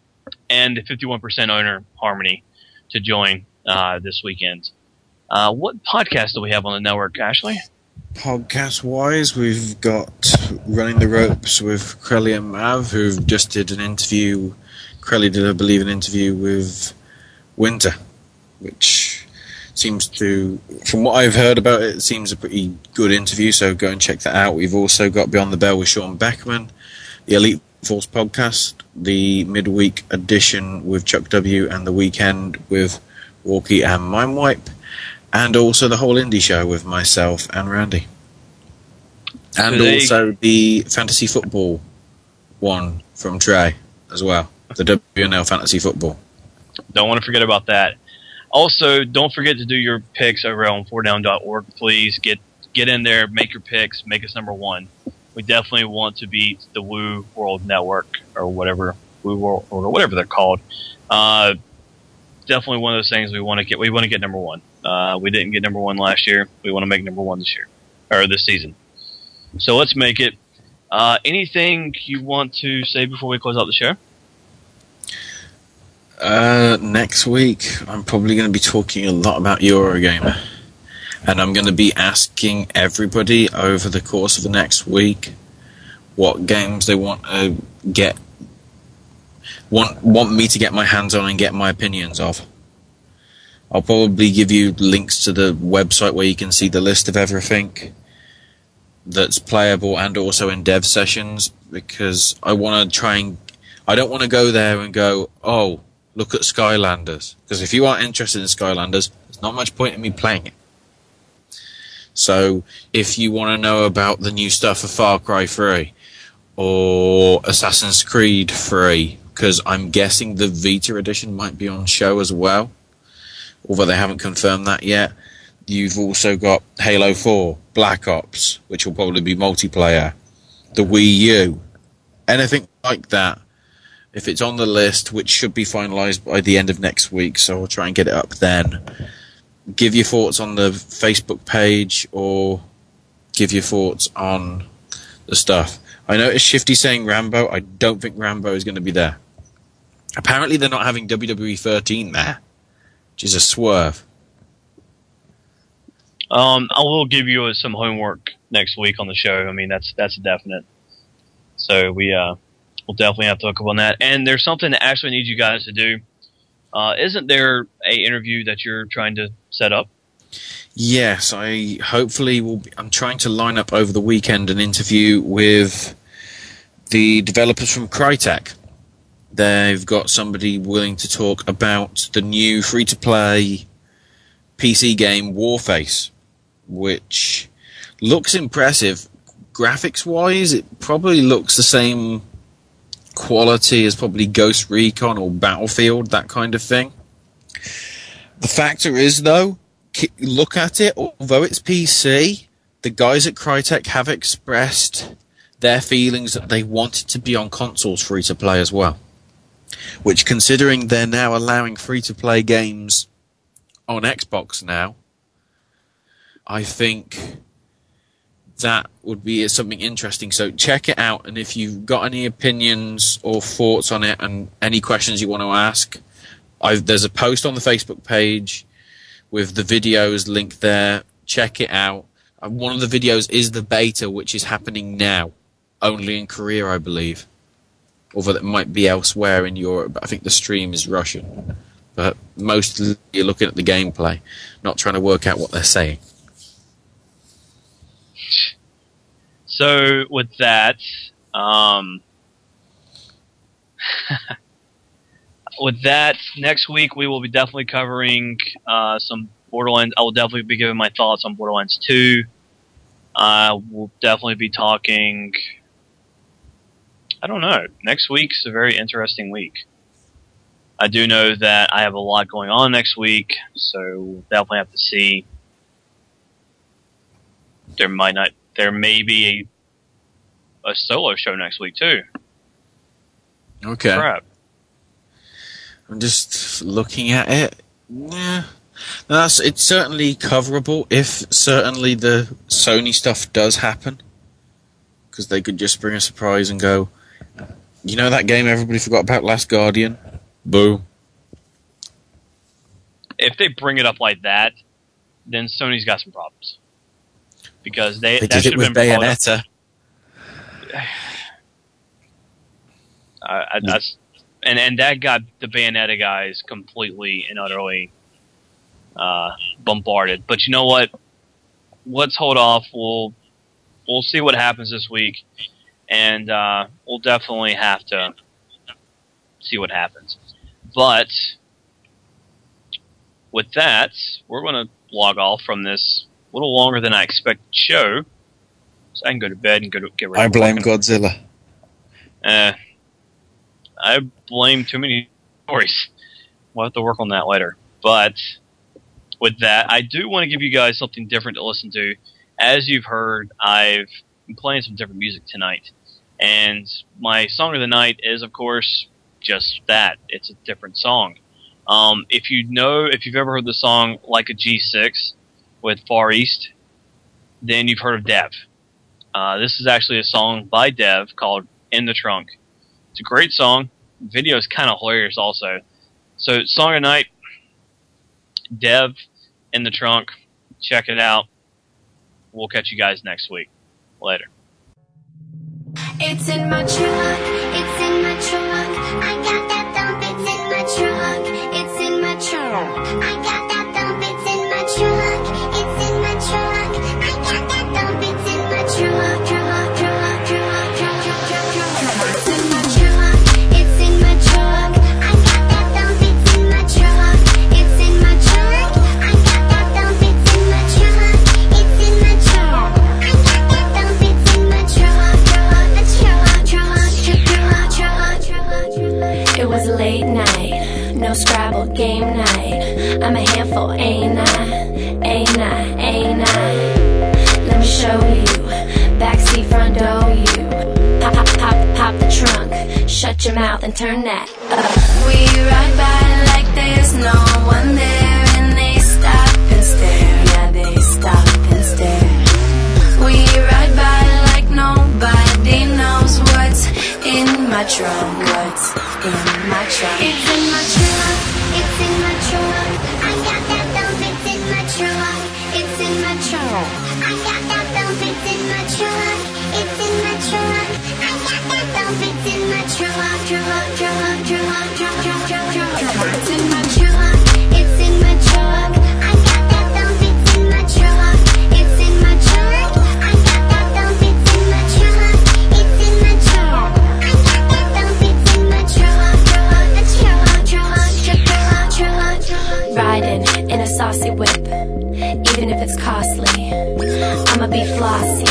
and the 51% owner Harmony to join uh, this weekend. Uh, what podcast do we have on the network, Ashley? Podcast wise, we've got Running the Ropes with Crelly and Mav, who just did an interview. Crelly did, I believe, an interview with Winter, which seems to, from what I've heard about it, it seems a pretty good interview, so go and check that out. We've also got Beyond the Bell with Sean Beckman, the Elite Force podcast, the midweek edition with Chuck W, and the weekend with Walkie and Mindwipe, and also the whole indie show with myself and Randy. And also the fantasy football one from Trey as well. The WNL fantasy football. Don't want to forget about that. Also, don't forget to do your picks over on fourdown.org. Please get get in there, make your picks, make us number one. We definitely want to beat the Woo World Network or whatever Woo World or whatever they're called. Uh, definitely one of those things we want to get. We want to get number one. Uh, we didn't get number one last year. We want to make number one this year or this season. So let's make it. Uh, anything you want to say before we close out the show? Uh, next week, I'm probably going to be talking a lot about Eurogamer. And I'm going to be asking everybody over the course of the next week what games they want to get, want, want me to get my hands on and get my opinions of. I'll probably give you links to the website where you can see the list of everything that's playable and also in dev sessions because I want to try and I don't want to go there and go, oh, look at Skylanders. Because if you aren't interested in Skylanders, there's not much point in me playing it. So if you want to know about the new stuff for Far Cry 3 or Assassin's Creed 3, because I'm guessing the Vita edition might be on show as well, although they haven't confirmed that yet. You've also got Halo 4, Black Ops, which will probably be multiplayer, the Wii U, anything like that. If it's on the list, which should be finalised by the end of next week, so I'll try and get it up then. Give your thoughts on the Facebook page or give your thoughts on the stuff. I noticed Shifty saying Rambo. I don't think Rambo is going to be there. Apparently, they're not having WWE 13 there, which is a swerve. Um, I will give you some homework next week on the show. I mean, that's that's definite. So we uh, we'll definitely have to hook up on that. And there's something that actually needs you guys to do. Uh, isn't there a interview that you're trying to set up? Yes, I hopefully will. Be, I'm trying to line up over the weekend an interview with the developers from Crytek. They've got somebody willing to talk about the new free to play PC game Warface, which looks impressive. Graphics wise, it probably looks the same quality as probably Ghost Recon or Battlefield, that kind of thing. The factor is, though, look at it, although it's PC, the guys at Crytek have expressed their feelings that they want it to be on consoles free to play as well. Which, considering they're now allowing free to play games on Xbox now, I think that would be something interesting. So check it out, and if you've got any opinions or thoughts on it, and any questions you want to ask, I've, there's a post on the Facebook page with the videos linked there. Check it out. And one of the videos is the beta, which is happening now, only in Korea, I believe. Although it might be elsewhere in Europe, I think the stream is Russian. But mostly you're looking at the gameplay, not trying to work out what they're saying. So with that, um, *laughs* with that, next week we will be definitely covering uh, some Borderlands. I will definitely be giving my thoughts on Borderlands Two. Uh, we'll definitely be talking. I don't know. Next week's a very interesting week. I do know that I have a lot going on next week, so we'll definitely have to see. There might not. There may be a, a solo show next week too. Okay. Crap. I'm just looking at it. Yeah. No, That's it's certainly coverable if certainly the Sony stuff does happen. Because they could just bring a surprise and go, you know that game everybody forgot about, Last Guardian? Boo. If they bring it up like that, then Sony's got some problems because they, They that did it should with have been brought up- Bayonetta. I, I, that's, and and that got the Bayonetta guys completely and utterly uh, bombarded. But you know what? Let's hold off. We'll we'll see what happens this week, and uh, we'll definitely have to see what happens. But with that, we're going to log off from this little longer than I expected show, so I can go to bed and go to get ready. I blame. Godzilla. Uh, I blame too many stories. We'll have to work on that later. But with that, I do want to give you guys something different to listen to. As you've heard, I've been playing some different music tonight. And my song of the night is, of course, just that. It's a different song. Um, if you know, if you've ever heard the song Like a G6 with Far East, then you've heard of Dev. Uh, this is actually a song by Dev called In the Trunk. It's a great song. Video is kind of hilarious also. So, song of night, Dev in the Trunk. Check it out. We'll catch you guys next week. Later. It's in my trunk. Your mouth and turn that up. We ride by like there's no one there, and they stop and stare. Yeah, they stop and stare. We ride by like nobody knows what's in my trunk. What's in my trunk? It's in my trunk. It's in my trunk. I got that thump. It's in my trunk. It's in my trunk. I got that thump. It's in my trunk. It's in my trunk. I got that thump. It's in my trunk. Saucy whip, even if it's costly. I'ma be flossy,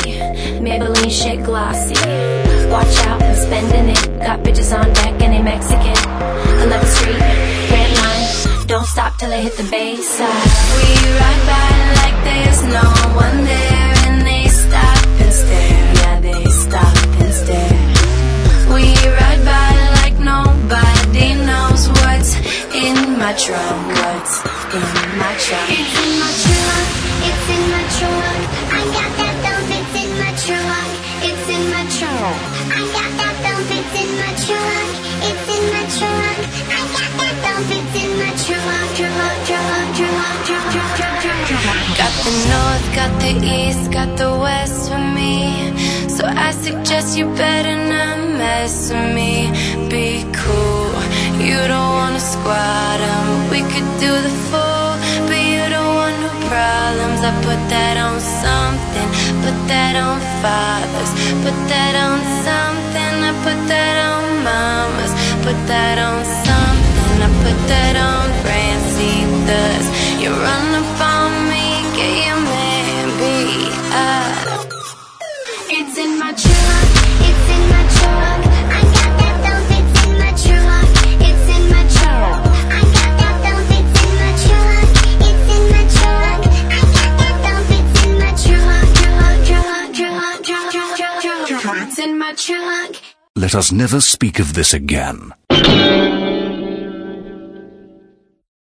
Maybelline shit glossy. Watch out, I'm spending it. Got bitches on deck and they Mexican. 11th Street, red line. Don't stop till I hit the baseline. We ride by like there's no one there, and they stop and stare. Yeah, they stop and stare. We ride by like nobody knows what's in my trunk. What's in my trunk? It's in my trunk. It's in my trunk. I got that thump. It's in my trunk. My trunk. It's in my trunk. I got that thump. It's in my trunk. Trunk, trunk, trunk, trunk, trunk, trunk, trunk. Got the north, got the east, got the west for me. So I suggest you better not mess with me. Be cool. You don't wanna squat. We could do the full, but you don't want no problems. I put that on something. Put that on fathers. Put that on something. I put that on mamas. Put that on something. I put that on. Thus, you run up on me, get your man beat up. It's in my trunk. Let us never speak of this again.